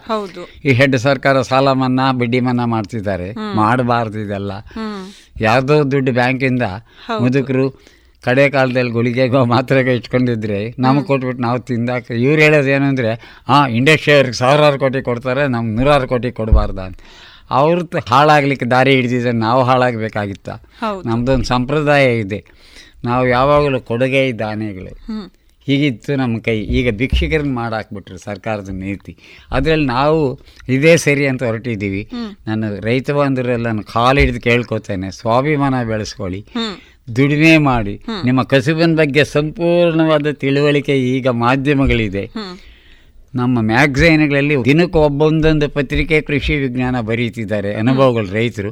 ಈ ಹೆಡ್ ಸರ್ಕಾರ ಸಾಲ ಮನ್ನಾ ಬಡ್ಡಿ ಮನ್ನಾ ಮಾಡ್ತಿದ್ದಾರೆ. ಮಾಡಬಾರ್ದು ಇದೆಲ್ಲ. ಯಾವುದೋ ದುಡ್ಡು ಬ್ಯಾಂಕಿಂದ ಮುದುಕರು ಕಡೆ ಕಾಲದಲ್ಲಿ ಗುಳಿಗೆಗೋ ಮಾತ್ರೆಗೆ ಇಟ್ಕೊಂಡಿದ್ರೆ ನಮಗೆ ಕೊಟ್ಬಿಟ್ಟು ನಾವು ತಿಂದಾಕ ಇವ್ರು ಹೇಳೋದು ಏನು ಅಂದರೆ ಹಾಂ ಇಂಡಸ್ಟ್ರಿಯವ್ರಿಗೆ ಸಾವಿರಾರು ಕೋಟಿ ಕೊಡ್ತಾರೆ ನಮ್ಗೆ ನೂರಾರು ಕೋಟಿ ಕೊಡಬಾರ್ದ ಅಂತ. ಅವ್ರದ್ದು ಹಾಳಾಗ್ಲಿಕ್ಕೆ ದಾರಿ ಹಿಡಿದಿದ್ರೆ ನಾವು ಹಾಳಾಗಬೇಕಾಗಿತ್ತ. ನಮ್ದೊಂದು ನಮ್ಮದೊಂದು ಸಂಪ್ರದಾಯ ಇದೆ. ನಾವು ಯಾವಾಗಲೂ ಕೊಡುಗೆ ದಾನೆಗಳು ಹೀಗಿತ್ತು ನಮ್ಮ ಕೈ. ಈಗ ಭಿಕ್ಷುಕರನ್ನ ಮಾಡಾಕ್ಬಿಟ್ರು ಸರ್ಕಾರದ ನೀತಿ. ಅದರಲ್ಲಿ ನಾವು ಇದೇ ಸರಿ ಅಂತ ಹೊರಟಿದ್ದೀವಿ. ನನ್ನ ನಾನು ರೈತ ಬಂಧುರೆಲ್ಲ ನಾನು ಕಾಲು ಹಿಡಿದು ಕೇಳ್ಕೊತೇನೆ ಸ್ವಾಭಿಮಾನ ಬೆಳೆಸ್ಕೊಳ್ಳಿ ದುಡಿಮೆ ಮಾಡಿ. ನಿಮ್ಮ ಕಸುಬಿನ ಬಗ್ಗೆ ಸಂಪೂರ್ಣವಾದ ತಿಳುವಳಿಕೆ ಈಗ ಮಾಧ್ಯಮಗಳಿದೆ. ನಮ್ಮ ಮ್ಯಾಗ್ಝೈನ್ಗಳಲ್ಲಿ ದಿನಕ್ಕೆ ಒಬ್ಬೊಂದೊಂದು ಪತ್ರಿಕೆ ಕೃಷಿ ವಿಜ್ಞಾನ ಬರೀತಿದ್ದಾರೆ ಅನುಭವಗಳು ರೈತರು.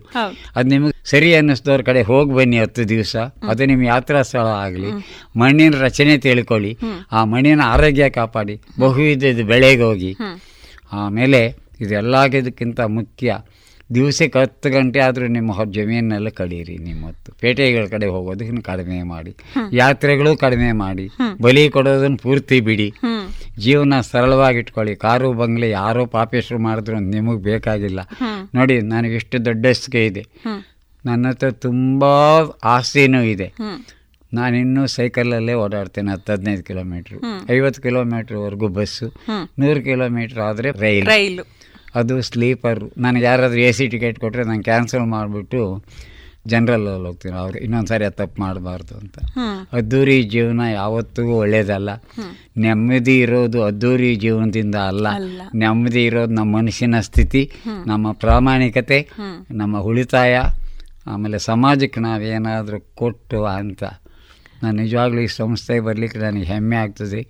ಅದು ನಿಮಗೆ ಸರಿ ಅನ್ನಿಸ್ದವ್ರ ಕಡೆ ಹೋಗಿ ಬನ್ನಿ ಹತ್ತು ದಿವಸ. ಅದು ನಿಮ್ಮ ಯಾತ್ರಾ ಸ್ಥಳ ಆಗಲಿ ಮಣ್ಣಿನ ರಚನೆ ತಿಳ್ಕೊಳ್ಳಿ ಆ ಮಣ್ಣಿನ ಆರೋಗ್ಯ ಕಾಪಾಡಿ ಬಹುವಿಧದ ಬೆಳೆಗೆ ಹೋಗಿ. ಆಮೇಲೆ ಆಮೇಲೆ ಇದೆಲ್ಲದಕ್ಕಿಂತ ಮುಖ್ಯ ದಿವಸಕ್ಕೆ ಹತ್ತು ಗಂಟೆ ಆದರೂ ನಿಮ್ಮ ಜಮೀನೆಲ್ಲ ಕಳೀರಿ ನಿಮ್ಮ ಹೊತ್ತು ಪೇಟೆಗಳ ಕಡೆ ಹೋಗೋದನ್ನು ಕಡಿಮೆ ಮಾಡಿ. ಯಾತ್ರೆಗಳು ಕಡಿಮೆ ಮಾಡಿ. ಬಲಿ ಕೊಡೋದನ್ನು ಪೂರ್ತಿ ಬಿಡಿ. ಜೀವನ ಸರಳವಾಗಿ ಇಟ್ಕೊಳ್ಳಿ ಕಾರು ಬಂಗ್ಲೆ ಯಾರೋ ಪಾಪೇಶ್ರು ಮಾಡಿದ್ರು ನಿಮಗೆ ಬೇಕಾಗಿಲ್ಲ. ನೋಡಿ ನನಗೆ ಎಷ್ಟು ದೊಡ್ಡಸ್ಗೆ ಇದೆ. ಹ್ಮ್. ನನ್ನ ಹತ್ರ ತುಂಬ ಆಸ್ತಿನೂ ಇದೆ. ನಾನಿನ್ನೂ ಸೈಕಲಲ್ಲೇ ಓಡಾಡ್ತೇನೆ ಹತ್ತು ಹದಿನೈದು ಕಿಲೋಮೀಟ್ರ್. ಐವತ್ತು ಕಿಲೋಮೀಟ್ರ್ವರೆಗೂ ಬಸ್ಸು. ನೂರು ಕಿಲೋಮೀಟ್ರ್ ಆದರೆ ರೈಲು. ರೈಲು. ಅದು ಸ್ಲೀಪರು. ನನಗೆ ಯಾರಾದರೂ ಎ ಸಿ ಟಿಕೆಟ್ ಕೊಟ್ಟರೆ ನಾನು ಕ್ಯಾನ್ಸಲ್ ಮಾಡಿಬಿಟ್ಟು ಜನರಲಲ್ಲಿ ಹೋಗ್ತೀನಿ. ಅವ್ರು ಇನ್ನೊಂದು ಸಾರಿ ಅದು ತಪ್ಪು ಮಾಡಬಾರ್ದು ಅಂತ. ಅದ್ದೂರಿ ಜೀವನ ಯಾವತ್ತಿಗೂ ಒಳ್ಳೆಯದಲ್ಲ ಹ್ಮ್. ನೆಮ್ಮದಿ ಇರೋದು ಅದ್ದೂರಿ ಜೀವನದಿಂದ ಅಲ್ಲ. ಅಲ್ಲ. ನೆಮ್ಮದಿ ಇರೋದು ನಮ್ಮ ಮನುಷ್ಯನ ಸ್ಥಿತಿ ನಮ್ಮ ಪ್ರಾಮಾಣಿಕತೆ ನಮ್ಮ ಉಳಿತಾಯ ಆಮೇಲೆ ಸಮಾಜಕ್ಕೆ ನಾವೇನಾದರೂ ಕೊಟ್ಟು ಅಂತ. ನಾನು ನಿಜವಾಗ್ಲೂ ಈ ಸಂಸ್ಥೆಗೆ ಬರಲಿಕ್ಕೆ ನನಗೆ ಹೆಮ್ಮೆ ಆಗ್ತದೆ.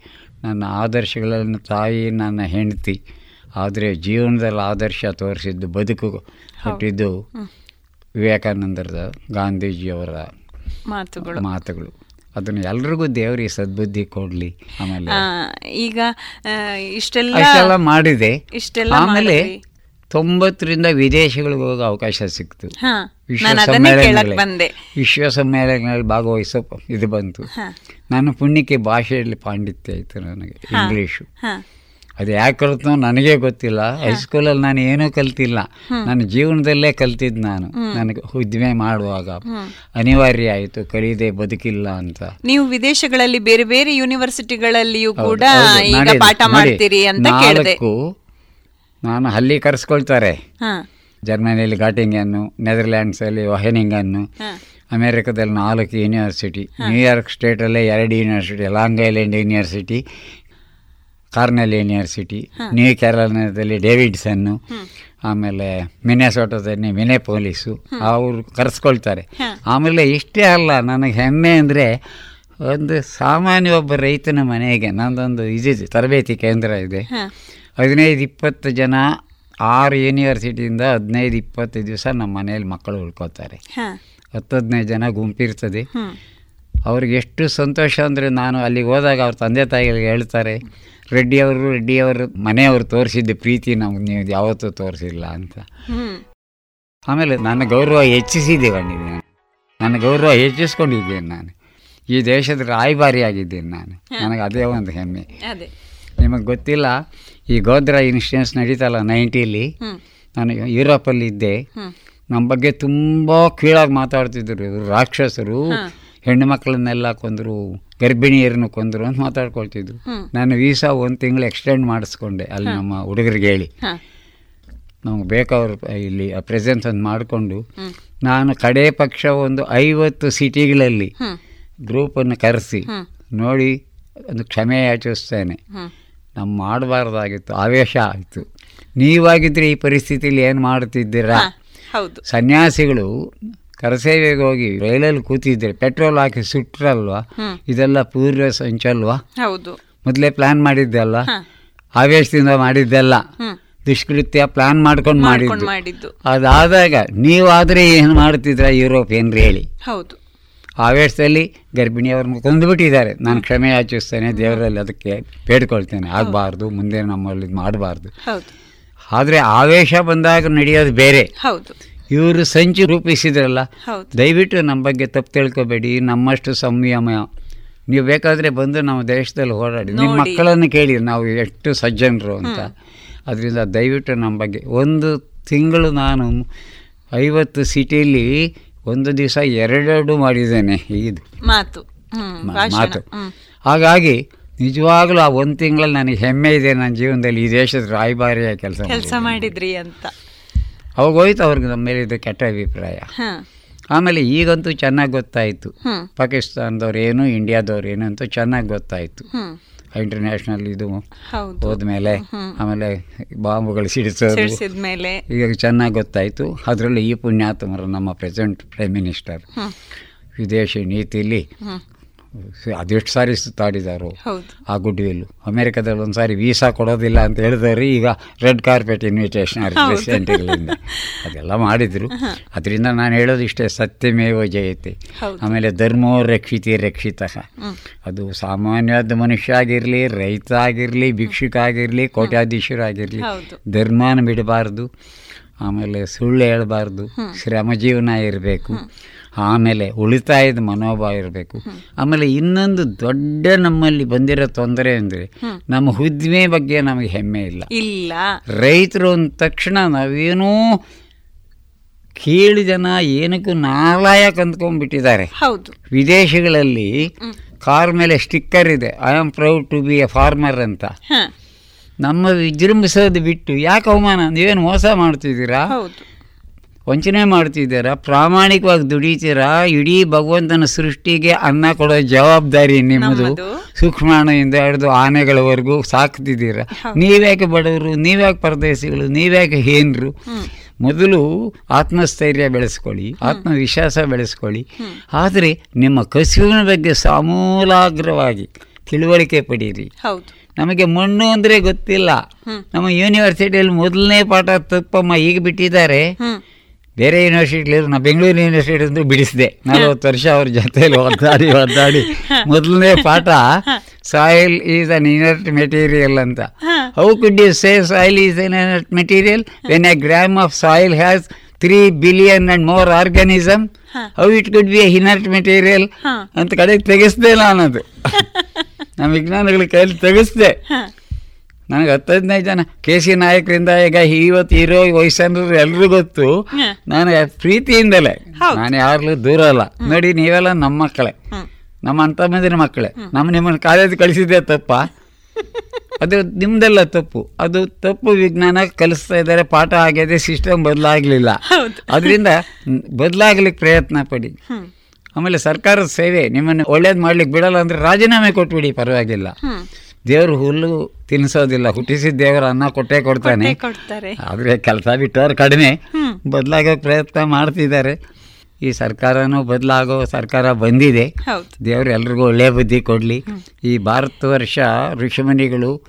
ನನ್ನ ಆದರ್ಶಗಳನ್ನು ತಾಯಿ ನನ್ನ ಹೆಂಡತಿ ಆದರೆ ಜೀವನದಲ್ಲಿ ಆದರ್ಶ ತೋರಿಸಿದ್ದು ಬದುಕು ಕೊಟ್ಟಿದ್ದು ವಿವೇಕಾನಂದರದ ಗಾಂಧೀಜಿಯವರ ಮಾತುಗಳು. ಮಾತುಗಳು. ಅದನ್ನು ಎಲ್ರಿಗೂ ದೇವರಿಗೆ ಸದ್ಬುದ್ಧಿ ಕೊಡಲಿ ಆಮೇಲೆ. ಈಗ ಇಷ್ಟೆಲ್ಲ ಮಾಡಿದೆ. ಇಷ್ಟೆಲ್ಲ ಆಮೇಲೆ. ತೊಂಬತ್ತರಿಂದ ವಿದೇಶಗಳಿಗೆ ಹೋಗೋ ಅವಕಾಶ ಸಿಕ್ತು. ವಿಶ್ವ ಬಂದೆ. ವಿಶ್ವ ಸಮ್ಮೇಳನಗಳಲ್ಲಿ ಭಾಗವಹಿಸೋ ಇದು ಬಂತು. ನಾನು ಪುಣ್ಯಕ್ಕೆ ಭಾಷೆಯಲ್ಲಿ ಪಾಂಡಿತ್ಯ ಆಯಿತು ನನಗೆ ಇಂಗ್ಲೀಷು. ಅದು ಯಾಕೆ ಕಲಿತು ನನಗೆ ಗೊತ್ತಿಲ್ಲ. ಹೈಸ್ಕೂಲಲ್ಲಿ ನಾನು ಏನೂ ಕಲ್ತಿಲ್ಲ. ನನ್ನ ಜೀವನದಲ್ಲೇ ಕಲ್ತಿದ್ದು ನಾನು. ನನಗೆ ಉದ್ದಿಮೆ ಮಾಡುವಾಗ. ಅನಿವಾರ್ಯ ಆಯಿತು ಕಲಿಯದೆ ಬದುಕಿಲ್ಲ ಅಂತ. ನೀವು ವಿದೇಶಗಳಲ್ಲಿ ಬೇರೆ ಬೇರೆ ಯೂನಿವರ್ಸಿಟಿಗಳಲ್ಲಿಯೂ ಕೂಡ ಪಾಠ ಮಾಡ್ತೀರಿ ಅಂತ ನಾಲ್ಕು ನಾನು ಅಲ್ಲಿ ಕರೆಸ್ಕೊಳ್ತಾರೆ. ಜರ್ಮನಿಯಲ್ಲಿ ಗಾಟಿಂಗನ್ನು ನೆದರ್ಲ್ಯಾಂಡ್ಸಲ್ಲಿ ವಹೆನಿಂಗನ್ನು ಅಮೇರಿಕದಲ್ಲಿ ಅಮೇರಿಕಾದಲ್ಲಿ ನಾಲ್ಕು ಯೂನಿವರ್ಸಿಟಿ ನ್ಯೂಯಾರ್ಕ್ ಸ್ಟೇಟಲ್ಲೇ ಎರಡು university Long Island university Cornell university new ಕೇರಳದಲ್ಲಿ ಡೇವಿಡ್ಸನ್ನು ಆಮೇಲೆ ಮಿನೆಸೋಟದಲ್ಲಿ ಮಿನೆ ಪೊಲೀಸು ಅವರು ಕರೆಸ್ಕೊಳ್ತಾರೆ. ಆಮೇಲೆ ಇಷ್ಟೇ ಅಲ್ಲ ನನಗೆ ಹೆಮ್ಮೆ ಅಂದರೆ ಒಂದು ಸಾಮಾನ್ಯ ಒಬ್ಬ ರೈತನ ಮನೆಗೆ ನಂದೊಂದು ಇದಿದೆ ತರಬೇತಿ ಕೇಂದ್ರ ಇದೆ. ಹದಿನೈದು ಇಪ್ಪತ್ತು ಜನ ಆರು ಯೂನಿವರ್ಸಿಟಿಯಿಂದ ಹದಿನೈದು ಇಪ್ಪತ್ತು ದಿವಸ ನಮ್ಮ ಮನೆಯಲ್ಲಿ ಮಕ್ಕಳು ಉಳ್ಕೋತಾರೆ ಹತ್ತು ಹದಿನೈದು ಜನ ಗುಂಪಿರ್ತದೆ. ಅವ್ರಿಗೆ ಎಷ್ಟು ಸಂತೋಷ ಅಂದರೆ ನಾನು ಅಲ್ಲಿಗೆ ಹೋದಾಗ ಅವ್ರ ತಂದೆ ತಾಯಿಗಳಿಗೆ ಹೇಳ್ತಾರೆ ರೆಡ್ಡಿಯವರು ರೆಡ್ಡಿಯವರು ಮನೆಯವರು ತೋರಿಸಿದ್ದ ಪ್ರೀತಿ ನಮ್ಗೆ ನೀವು ಯಾವತ್ತೂ ತೋರಿಸಿಲ್ಲ ಅಂತ. ಆಮೇಲೆ ನನ್ನ ಗೌರವ ಹೆಚ್ಚಿಸಿದ್ದೀವಣ್ಣಿದ್ದೀನಿ ನನ್ನ ಗೌರವ ಹೆಚ್ಚಿಸ್ಕೊಂಡಿದ್ದೇನೆ ನಾನು. ಈ ದೇಶದ ರಾಯಭಾರಿ ಆಗಿದ್ದೇನೆ ನಾನು ನನಗೆ ಅದೇ ಒಂದು ಹೆಮ್ಮೆ. ನಿಮಗೆ ಗೊತ್ತಿಲ್ಲ ಈ ಗೋದ್ರ ಇನ್ಸ್ಟೆನ್ಸ್ ನಡೀತಲ್ಲ ನೈಂಟೀಲಿ? ನಾನು ಯುರೋಪಲ್ಲಿ ಇದ್ದೆ ನಮ್ಮ ಬಗ್ಗೆ ತುಂಬ ಕೀಳಾಗಿ ಮಾತಾಡ್ತಿದ್ರು ಇವ್ರು ರಾಕ್ಷಸರು. ಹೆಣ್ಣು ಮಕ್ಕಳನ್ನೆಲ್ಲ ಕೊಂದರು. ಗರ್ಭಿಣಿಯರನ್ನು ಕೊಂದರು ಅಂತ ಮಾತಾಡ್ಕೊಳ್ತಿದ್ರು. ನಾನು ವೀಸಾ ಒಂದು ತಿಂಗಳು ಎಕ್ಸ್ಟೆಂಡ್ ಮಾಡಿಸ್ಕೊಂಡೆ ಅಲ್ಲಿ ನಮ್ಮ ಹುಡುಗರಿಗೆ ಹೇಳಿ. ನಮಗೆ ಬೇಕಾದ್ರು ಇಲ್ಲಿ ಪ್ರೆಸೆನ್ಸ್ ಒಂದು ಮಾಡಿಕೊಂಡು ನಾನು ಕಡೇ ಪಕ್ಷ ಒಂದು ಐವತ್ತು ಸಿಟಿಗಳಲ್ಲಿ ಗ್ರೂಪನ್ನು ಕರೆಸಿ ನೋಡಿ ಒಂದು ಕ್ಷಮೆ ಯಾಚಿಸ್ತೇನೆ. ನಮ್ಮ ಮಾಡಬಾರ್ದಾಗಿತ್ತು ಆವೇಶ ಆಯಿತು. ನೀವಾಗಿದ್ದರೆ ಈ ಪರಿಸ್ಥಿತಿಯಲ್ಲಿ ಏನು ಮಾಡ್ತಿದ್ದೀರಾ? ಸನ್ಯಾಸಿಗಳು ಕರಸೇವೆಗೆ ಹೋಗಿ ರೈಲಲ್ಲಿ ಕೂತಿದ್ರೆ ಪೆಟ್ರೋಲ್ ಹಾಕಿ ಸುಟ್ರಲ್ವಾ? ಇದೆಲ್ಲ ಪೂರ್ವ ಸಂಚಲ್ವಾ? ಹೌದು. ಮೊದಲೇ ಪ್ಲಾನ್ ಮಾಡಿದ್ದೆಲ್ಲ ಆವೇಶದಿಂದ ಮಾಡಿದ್ದೆಲ್ಲ ದುಷ್ಕೃತ್ಯ ಪ್ಲಾನ್ ಮಾಡ್ಕೊಂಡು ಮಾಡಿದ್ದು. ಮಾಡಿದ್ದು. ಅದಾದಾಗ ನೀವಾದರೆ ಏನು ಮಾಡ್ತಿದ್ರ ಏನ್ರಿ ಹೇಳಿ? ಹೌದು. ಆವೇಶದಲ್ಲಿ ಗರ್ಭಿಣಿಯವ್ರನ್ನ ಕೊಂದುಬಿಟ್ಟಿದ್ದಾರೆ. ನಾನು ಕ್ಷಮೆ ಆಚರಿಸ್ತೇನೆ ದೇವರಲ್ಲಿ ಅದಕ್ಕೆ ಬೇಡ್ಕೊಳ್ತೇನೆ. ಆಗಬಾರ್ದು ಮುಂದೆ ನಮ್ಮಲ್ಲಿ ಮಾಡಬಾರ್ದು. ಆದರೆ ಆವೇಶ ಬಂದಾಗ ನಡೆಯೋದು ಬೇರೆ. ಹೌದು. ಇವರು ಸಂಚು ರೂಪಿಸಿದ್ರಲ್ಲ ದಯವಿಟ್ಟು ನಮ್ಮ ಬಗ್ಗೆ ತಪ್ಪು ತಿಳ್ಕೊಬೇಡಿ ನಮ್ಮಷ್ಟು ಸಂಯಮ. ನೀವು ಬೇಕಾದರೆ ಬಂದು ನಮ್ಮ ದೇಶದಲ್ಲಿ ಹೋರಾಡಿ. ನಿಮ್ಮ. ಮಕ್ಕಳನ್ನು ಕೇಳಿ ನಾವು ಎಷ್ಟು ಸಜ್ಜನರು ಅಂತ. ಅದರಿಂದ ದಯವಿಟ್ಟು ನಮ್ಮ ಬಗ್ಗೆ ಒಂದು ತಿಂಗಳು ನಾನು ಐವತ್ತು ಸಿಟಿಯಲ್ಲಿ ಒಂದು ದಿವಸ ಎರಡೆರಡು ಮಾಡಿದ್ದೇನೆ ಇದು ಮಾತು. ಮಾತು. ಹಾಗಾಗಿ ನಿಜವಾಗ್ಲೂ ಆ ಒಂದು ತಿಂಗಳಲ್ಲಿ ನನಗೆ ಹೆಮ್ಮೆ ಇದೆ ನನ್ನ ಜೀವನದಲ್ಲಿ ಈ ದೇಶದ ರಾಯಭಾರಿಯ ಕೆಲಸ ಕೆಲಸ ಮಾಡಿದ್ರಿ ಅಂತ. ಅವಾಗ ಹೋಯ್ತು ಅವ್ರಿಗೆ ನಮ್ಮ ಮೇಲೆ ಇದು ಕೆಟ್ಟ ಅಭಿಪ್ರಾಯ. ಆಮೇಲೆ ಈಗಂತೂ ಚೆನ್ನಾಗಿ ಗೊತ್ತಾಯಿತು. ಪಾಕಿಸ್ತಾನದವ್ರು ಏನು ಇಂಡಿಯಾದವ್ರು ಏನು ಅಂತ ಚೆನ್ನಾಗಿ ಗೊತ್ತಾಯಿತು. ಇಂಟರ್ನ್ಯಾಷನಲ್ ಇದು ಹೌದು. ಹೋದ್ಮೇಲೆ ಆಮೇಲೆ ಬಾಂಬುಗಳು ಸಿಡಿಸೋದು. ಈಗ ಚೆನ್ನಾಗಿ ಗೊತ್ತಾಯಿತು. ಅದರಲ್ಲಿ ಈ ಪುಣ್ಯಾತ್ಮರು ನಮ್ಮ ಪ್ರೆಸೆಂಟ್ ಪ್ರೈಮ್ ಮಿನಿಸ್ಟರ್ ವಿದೇಶಿ ನೀತಿಲಿ ಅದೆಷ್ಟು ಸಾರಿ ಸುತ್ತಾಡಿದಾರು ಆ ಗುಡ್ ವಿಲ್ ಅಮೆರಿಕದಲ್ಲಿ ಒಂದು ಸಾರಿ ವೀಸಾ ಕೊಡೋದಿಲ್ಲ ಅಂತ ಹೇಳಿದವರು ಈಗ ರೆಡ್ ಕಾರ್ಪೆಟ್ ಇನ್ವಿಟೇಷನ್ ಪ್ರೆಸಿಡೆಂಟ್ಗಳಿಂದ ಅದೆಲ್ಲ ಮಾಡಿದರು. ಅದರಿಂದ ನಾನು ಹೇಳೋದು ಇಷ್ಟೇ ಸತ್ಯಮೇವ ಜಯತೆ. ಆಮೇಲೆ ಧರ್ಮೋ ರಕ್ಷಿತಿ ರಕ್ಷಿತ. ಅದು ಸಾಮಾನ್ಯವಾದ ಮನುಷ್ಯ ಆಗಿರಲಿ ರೈತ ಆಗಿರಲಿ ಭಿಕ್ಷುಕ ಆಗಿರಲಿ ಕೋಟ್ಯಾಧೀಶರಾಗಿರಲಿ ಧರ್ಮನ ಬಿಡಬಾರ್ದು. ಆಮೇಲೆ ಸುಳ್ಳು ಹೇಳಬಾರ್ದು. ಶ್ರಮ ಜೀವನ ಇರಬೇಕು. ಆಮೇಲೆ ಉಳಿತಾಯದ ಮನೋಭಾವ ಇರಬೇಕು. ಆಮೇಲೆ ಇನ್ನೊಂದು ದೊಡ್ಡ ನಮ್ಮಲ್ಲಿ ಬಂದಿರೋ ತೊಂದರೆ ಅಂದರೆ ನಮ್ಮ ಉದ್ದಿಮೆ ಬಗ್ಗೆ ನಮಗೆ ಹೆಮ್ಮೆ ಇಲ್ಲ. ಇಲ್ಲ. ರೈತರು ಅಂದ ತಕ್ಷಣ ನಾವೇನೋ ಕೇಳಿ ಜನ ಏನಕ್ಕೂ ನಾಲಾಯಕ್ ಅಂದ್ಕೊಂಡ್ಬಿಟ್ಟಿದ್ದಾರೆ ಹೌದು. ವಿದೇಶಗಳಲ್ಲಿ ಕಾರ್ ಮೇಲೆ ಸ್ಟಿಕ್ಕರ್ ಇದೆ. I am proud to be a farmer ಅಂತ. ನಮ್ಮ ವಿಜೃಂಭಿಸೋದು ಬಿಟ್ಟು ಯಾಕೆ ಅವಮಾನ? ನೀವೇನು ಮೋಸ ಮಾಡ್ತಿದ್ದೀರಾ? ಹೌದು. ವಂಚನೆ ಮಾಡ್ತಿದ್ದೀರಾ? ಪ್ರಾಮಾಣಿಕವಾಗಿ ದುಡಿತೀರಾ? ಇಡೀ ಭಗವಂತನ ಸೃಷ್ಟಿಗೆ ಅನ್ನ ಕೊಡೋ ಜವಾಬ್ದಾರಿ ನಿಮ್ಮದು. ಸೂಕ್ಷ್ಮಾಣದಿಂದ ಹಿಡಿದು ಆನೆಗಳವರೆಗೂ ಸಾಕ್ತಿದ್ದೀರಾ? ನೀವ್ಯಾಕೆ ಬಡವರು? ನೀವ್ಯಾಕೆ ಪರದೇಶಿಗಳು? ನೀವ್ಯಾಕೆ ಹೇನ್ರು? ಮೊದಲು ಆತ್ಮಸ್ಥೈರ್ಯ ಬೆಳೆಸ್ಕೊಳ್ಳಿ ಆತ್ಮವಿಶ್ವಾಸ ಬೆಳೆಸ್ಕೊಳ್ಳಿ. ಆದರೆ ನಿಮ್ಮ ಕಸುವಿನ ಬಗ್ಗೆ ಸಮೂಲಾಗ್ರವಾಗಿ ತಿಳುವಳಿಕೆ ಪಡೀರಿ. ನಮಗೆ ಮಣ್ಣು ಅಂದರೆ ಗೊತ್ತಿಲ್ಲ. ನಮ್ಮ ಯೂನಿವರ್ಸಿಟಿಯಲ್ಲಿ ಮೊದಲನೇ ಪಾಠ ತಪ್ಪಮ್ಮ ಈಗ ಬಿಟ್ಟಿದ್ದಾರೆ. ಬೇರೆ ಯೂನಿವರ್ಸಿಟಿಲಿ ನಾನು ಬೆಂಗಳೂರು ಯೂನಿವರ್ಸಿಟಿ ಅಂದರೆ ಬಿಡಿಸಿದೆ. ನಲವತ್ತು ವರ್ಷ ಅವ್ರ ಜೊತೆಯಲ್ಲಿ ಒದ್ದಾಡಿ ಒದ್ದಾಡಿ. ಮೊದಲನೇ ಪಾಠ soil is an inert material ಅಂತ. How. Could you say soil is an inert material when a gram of soil has three billion and more organism how. It could be a inert material ಅಂತ ಕಡೆಗೆ ತೆಗೆಸ್ದೆ ನಾನದು. ನಮ್ಮ ವಿಜ್ಞಾನಿಗಳ ಕೈಯಲ್ಲಿ ತೆಗೆಸ್ದೆ. ನನಗೆ ಹತ್ತು ಹದಿನೈದು ಜನ. ಕೆ ಸಿ ನಾಯಕರಿಂದ ಈಗ ಇವತ್ತು ಇರೋ ವಯಸ್ಸನ್ನರು ಎಲ್ರಿಗೂ ಗೊತ್ತು. ನಾನು ಪ್ರೀತಿಯಿಂದಲೇ. ನಾನು ಯಾರಲ್ಲೂ ದೂರ ಅಲ್ಲ. ನೋಡಿ ನೀವೆಲ್ಲ ನಮ್ಮ ಮಕ್ಕಳೇ. ನಮ್ಮ ಅಂತ ಮಂದಿನ ಮಕ್ಕಳೇ. ನಮ್ಮ ನಿಮ್ಮನ್ನು ಕಾಲೇಜ್ ಕಳಿಸಿದ್ದೆ ತಪ್ಪ. ಅದು ನಿಮ್ದೆಲ್ಲ ತಪ್ಪು. ಅದು ತಪ್ಪು ವಿಜ್ಞಾನ ಕಲಿಸ್ತಾ ಇದ್ದಾರೆ. ಪಾಠ ಆಗಿದೆ ಸಿಸ್ಟಮ್ ಬದಲಾಗಲಿಲ್ಲ. ಅದರಿಂದ ಬದಲಾಗ್ಲಿಕ್ಕೆ ಪ್ರಯತ್ನ ಪಡಿ. ಆಮೇಲೆ ಸರ್ಕಾರದ ಸೇವೆ ನಿಮ್ಮನ್ನು ಒಳ್ಳೇದು ಮಾಡ್ಲಿಕ್ಕೆ ಬಿಡಲ್ಲ ಅಂದ್ರೆ ರಾಜೀನಾಮೆ ಕೊಟ್ಬಿಡಿ ಪರವಾಗಿಲ್ಲ. ದೇವರು ಹುಲ್ಲು ತಿನ್ನಿಸೋದಿಲ್ಲ ಹುಟ್ಟಿಸಿದ ದೇವರು ಅನ್ನ ಕೊಟ್ಟೇ ಕೊಡ್ತಾನೆ. ಆದರೆ ಕೆಲಸ ಬಿಟ್ಟವ್ರು ಕಡಿಮೆ. ಬದಲಾಗೋಕೆ ಬದಲಾಗೋ ಪ್ರಯತ್ನ ಮಾಡ್ತಿದ್ದಾರೆ. ಈ ಸರ್ಕಾರನೂ ಬದಲಾಗೋ ಸರ್ಕಾರ ಬಂದಿದೆ. ದೇವರು ಎಲ್ರಿಗೂ ಒಳ್ಳೆಯ ಬುದ್ಧಿ ಕೊಡಲಿ. ಈ ಭಾರತ ವರ್ಷ ಋಷಿಮುನಿಗಳು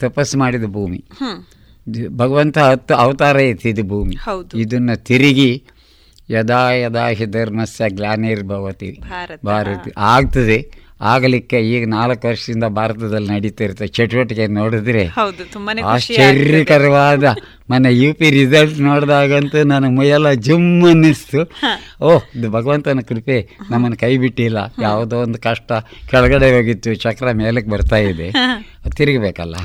ತಪಸ್ಸು ಮಾಡಿದ ಭೂಮಿ. ಭಗವಂತ ಹತ್ತು ಅವತಾರ ಎತ್ತಿದ ಭೂಮಿ. ಇದನ್ನು ತಿರುಗಿ ಯದಾ ಯದಾ ಹಿ ಧರ್ಮಸ್ಯ ಗ್ಲಾನಿರ್ಭವತಿ ಭಾರತ. ಆಗ್ತದೆ. ಆಗಲಿಕ್ಕೆ ಈಗ ನಾಲ್ಕು ವರ್ಷದಿಂದ ಭಾರತದಲ್ಲಿ ನಡೀತಿರುತ್ತೆ. ಚಟುವಟಿಕೆ ನೋಡಿದ್ರೆ. ಆಶ್ಚರ್ಯಕರವಾದ ಮೊನ್ನೆ ಯು ಪಿ ರಿಸಲ್ಟ್ ನೋಡಿದಾಗಂತೂ ನನಗೆ ಮೈಯೆಲ್ಲ ಜುಮ್ ಅನ್ನಿಸ್ತು. ಓಹ್ ಇದು ಭಗವಂತನ ಕೃಪೆ. ನಮ್ಮನ್ನು ಕೈ ಬಿಟ್ಟಿಲ್ಲ. ಯಾವುದೋ ಒಂದು ಕಷ್ಟ ಕೆಳಗಡೆ ಹೋಗಿತ್ತು. ಚಕ್ರ ಮೇಲಕ್ಕೆ ಬರ್ತಾ ಇದೆ. ತಿರುಗಬೇಕಲ್ಲ?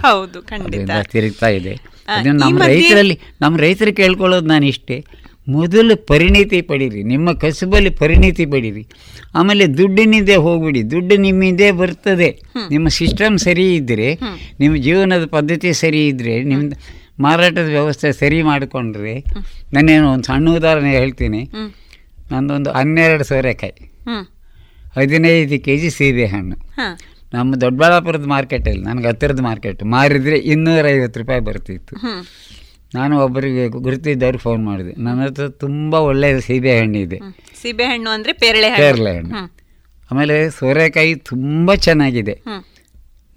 ತಿರುಗ್ತಾ ಇದೆ. ನಮ್ಮ ರೈತರಲ್ಲಿ ನಮ್ಮ ರೈತರು ಕೇಳ್ಕೊಳ್ಳೋದು ನಾನು ಇಷ್ಟೇ ಮೊದಲು ಪರಿಣಿತಿ ಪಡೀರಿ ನಿಮ್ಮ ಕಸುಬಲ್ಲಿ ಪರಿಣಿತಿ ಪಡೀರಿ. ಆಮೇಲೆ ದುಡ್ಡಿನಿಂದೇ ಹೋಗ್ಬಿಡಿ ದುಡ್ಡು ನಿಮ್ಮಿಂದೇ ಬರ್ತದೆ. ನಿಮ್ಮ ಸಿಸ್ಟಮ್ ಸರಿ ಇದ್ದರೆ ನಿಮ್ಮ ಜೀವನದ ಪದ್ಧತಿ ಸರಿ ಇದ್ದರೆ ನಿಮ್ಮ ಮಾರಾಟದ ವ್ಯವಸ್ಥೆ ಸರಿ ಮಾಡಿಕೊಂಡ್ರೆ ನಾನೇನು ಒಂದು ಸಣ್ಣ ಉದಾಹರಣೆ ಹೇಳ್ತೀನಿ. ನಂದೊಂದು ಹನ್ನೆರಡು ಸೋರೆಕಾಯಿ ಹದಿನೈದು ಕೆ ಜಿ ಸೀಬೆಹಣ್ಣು ಹಣ್ಣು. ನಮ್ಮ ದೊಡ್ಡಬಳ್ಳಾಪುರದ ಮಾರ್ಕೆಟಲ್ಲಿ ನನಗೆ ಹತ್ತಿರದ ಮಾರ್ಕೆಟ್ ಮಾರಿದರೆ ಇನ್ನೂರೈವತ್ತು ರೂಪಾಯಿ ಬರ್ತಿತ್ತು. ನಾನು ಒಬ್ಬರಿಗೆ ಗುರುತಿದ್ದವ್ರಿಗೆ ಫೋನ್ ಮಾಡಿದೆ. ನನ್ನ ಹತ್ರ ತುಂಬ ಒಳ್ಳೆಯ ಸೀಬೆ ಇದೆ. ಸೀಬೆಹಣ್ಣು ಅಂದರೆ ಪೇರಳೆ ಹಣ್ಣು. ಪೇರಳೆ ಹಣ್ಣು. ಆಮೇಲೆ ಸೋರೆಕಾಯಿ ತುಂಬ ಚೆನ್ನಾಗಿದೆ.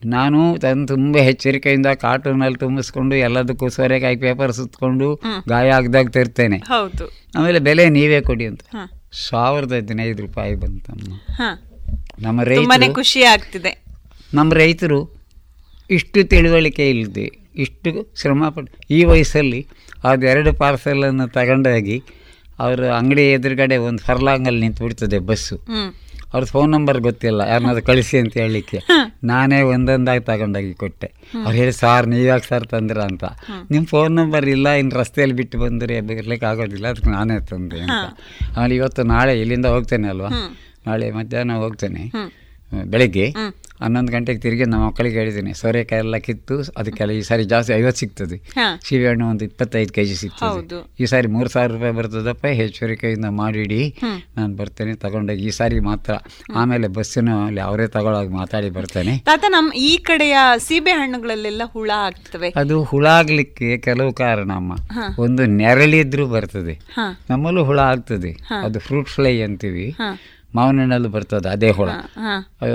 ನಾನು ತನ್ನ ತುಂಬ ಎಚ್ಚರಿಕೆಯಿಂದ ಕಾರ್ಟೂನಲ್ಲಿ ತುಂಬಿಸ್ಕೊಂಡು ಎಲ್ಲದಕ್ಕೂ ಸೋರೆಕಾಯಿ ಪೇಪರ್ ಸುತ್ತಕೊಂಡು ಗಾಯ ಆಗದಾಗ ತರ್ತೇನೆ. ಹೌದು. ಆಮೇಲೆ ಬೆಲೆ ನೀವೇ ಕೊಡಿ ಅಂತ. ಸಾವಿರದ ಹದಿನೈದು ರೂಪಾಯಿ ಬಂತಮ್ಮ. ನಮ್ಮ ರೈತರು ಖುಷಿ ಆಗ್ತಿದೆ. ನಮ್ಮ ರೈತರು ಇಷ್ಟು ತಿಳುವಳಿಕೆ ಇಲ್ಲದೆ ಇಷ್ಟು ಶ್ರಮಪಟ್ಟು ಈ ವಯಸ್ಸಲ್ಲಿ ಅದೆರಡು ಪಾರ್ಸೆಲನ್ನು ತಗೊಂಡೋಗಿ ಅವರು ಅಂಗಡಿ ಎದುರುಗಡೆ ಒಂದು ಫರ್ಲಾಂಗಲ್ಲಿ ನಿಂತು ಬಿಡ್ತದೆ ಬಸ್ಸು. ಅವ್ರ ಅವ್ರದ್ದು ಫೋನ್ ನಂಬರ್ ಗೊತ್ತಿಲ್ಲ ಯಾರನ್ನಾದ್ರು ಕಳಿಸಿ ಅಂತ ಹೇಳಲಿಕ್ಕೆ. ನಾನೇ ಒಂದೊಂದಾಗಿ ತಗೊಂಡೋಗಿ ಕೊಟ್ಟೆ. ಅವ್ರು ಹೇಳಿ ಸಾರ್ ನೀವ್ಯಾಕೆ ಸರ್ ತಂದ್ರ ಅಂತ? ನಿಮ್ಮ ಫೋನ್ ನಂಬರ್ ಇಲ್ಲ ಇನ್ನು ರಸ್ತೆಯಲ್ಲಿ ಬಿಟ್ಟು ಬಂದರೆ ಬರಲಿಕ್ಕೆ ಆಗೋದಿಲ್ಲ ಅದಕ್ಕೆ ನಾನೇ ತಂದೆ ಅಂತ. ಆಮೇಲೆ ಇವತ್ತು ನಾಳೆ ಇಲ್ಲಿಂದ ಹೋಗ್ತೇನೆ ಅಲ್ವಾ? ನಾಳೆ ಮಧ್ಯಾಹ್ನ ಹೋಗ್ತೇನೆ. ಬೆಳಗ್ಗೆ. ಹನ್ನೊಂದು ಗಂಟೆಗೆ ತಿರುಗಿ ನಮ್ಮ ಮಕ್ಕಳಿಗೆ ಹೇಳಿದ್ದೀನಿ ಸೋರೆಕಾಯಿ ಎಲ್ಲ ಕಿತ್ತು ಅದಕ್ಕೆಲ್ಲ ಈ ಸಾರಿ ಜಾಸ್ತಿ ಐವತ್ತು ಸಿಗ್ತದೆ. ಸೀಬೆಹಣ್ಣು ಒಂದು ಇಪ್ಪತ್ತೈದು ಕೆ ಜಿ ಸಿಗ್ತದೆ ಈ ಸಾರಿ ಮೂರು ಸಾವಿರ ರೂಪಾಯಿ ಬರ್ತದಪ್ಪ ಹೆಚ್ಚುವರಿಕೆಯಿಂದ ಮಾಡಿಡಿ. ನಾನು ಬರ್ತೇನೆ ತಗೊಂಡೋಗಿ ಈ ಸಾರಿ ಮಾತ್ರ. ಆಮೇಲೆ ಬಸ್ಸಿನ ಅಲ್ಲಿ ಅವರೇ ತಗೊಳ್ಳೋಗಿ ಮಾತಾಡಿ ಬರ್ತೇನೆ. ತಾತ ನಮ್ಮ ಈ ಕಡೆಯ ಸೀಬೆ ಹಣ್ಣುಗಳಲ್ಲೆಲ್ಲ ಹುಳ ಆಗ್ತವೆ. ಅದು ಹುಳ ಆಗ್ಲಿಕ್ಕೆ ಕೆಲವು ಕಾರಣ ಅಮ್ಮ. ಒಂದು ನೆರಳಿದ್ರೂ ಬರ್ತದೆ. ನಮ್ಮಲ್ಲೂ ಹುಳ ಆಗ್ತದೆ. ಅದು ಫ್ರೂಟ್ ಫ್ಲೈ ಅಂತೀವಿ. ಮಾವಿನ ಹಣ್ಣಲ್ಲಿ ಬರ್ತದೆ ಅದೇ ಹುಳ.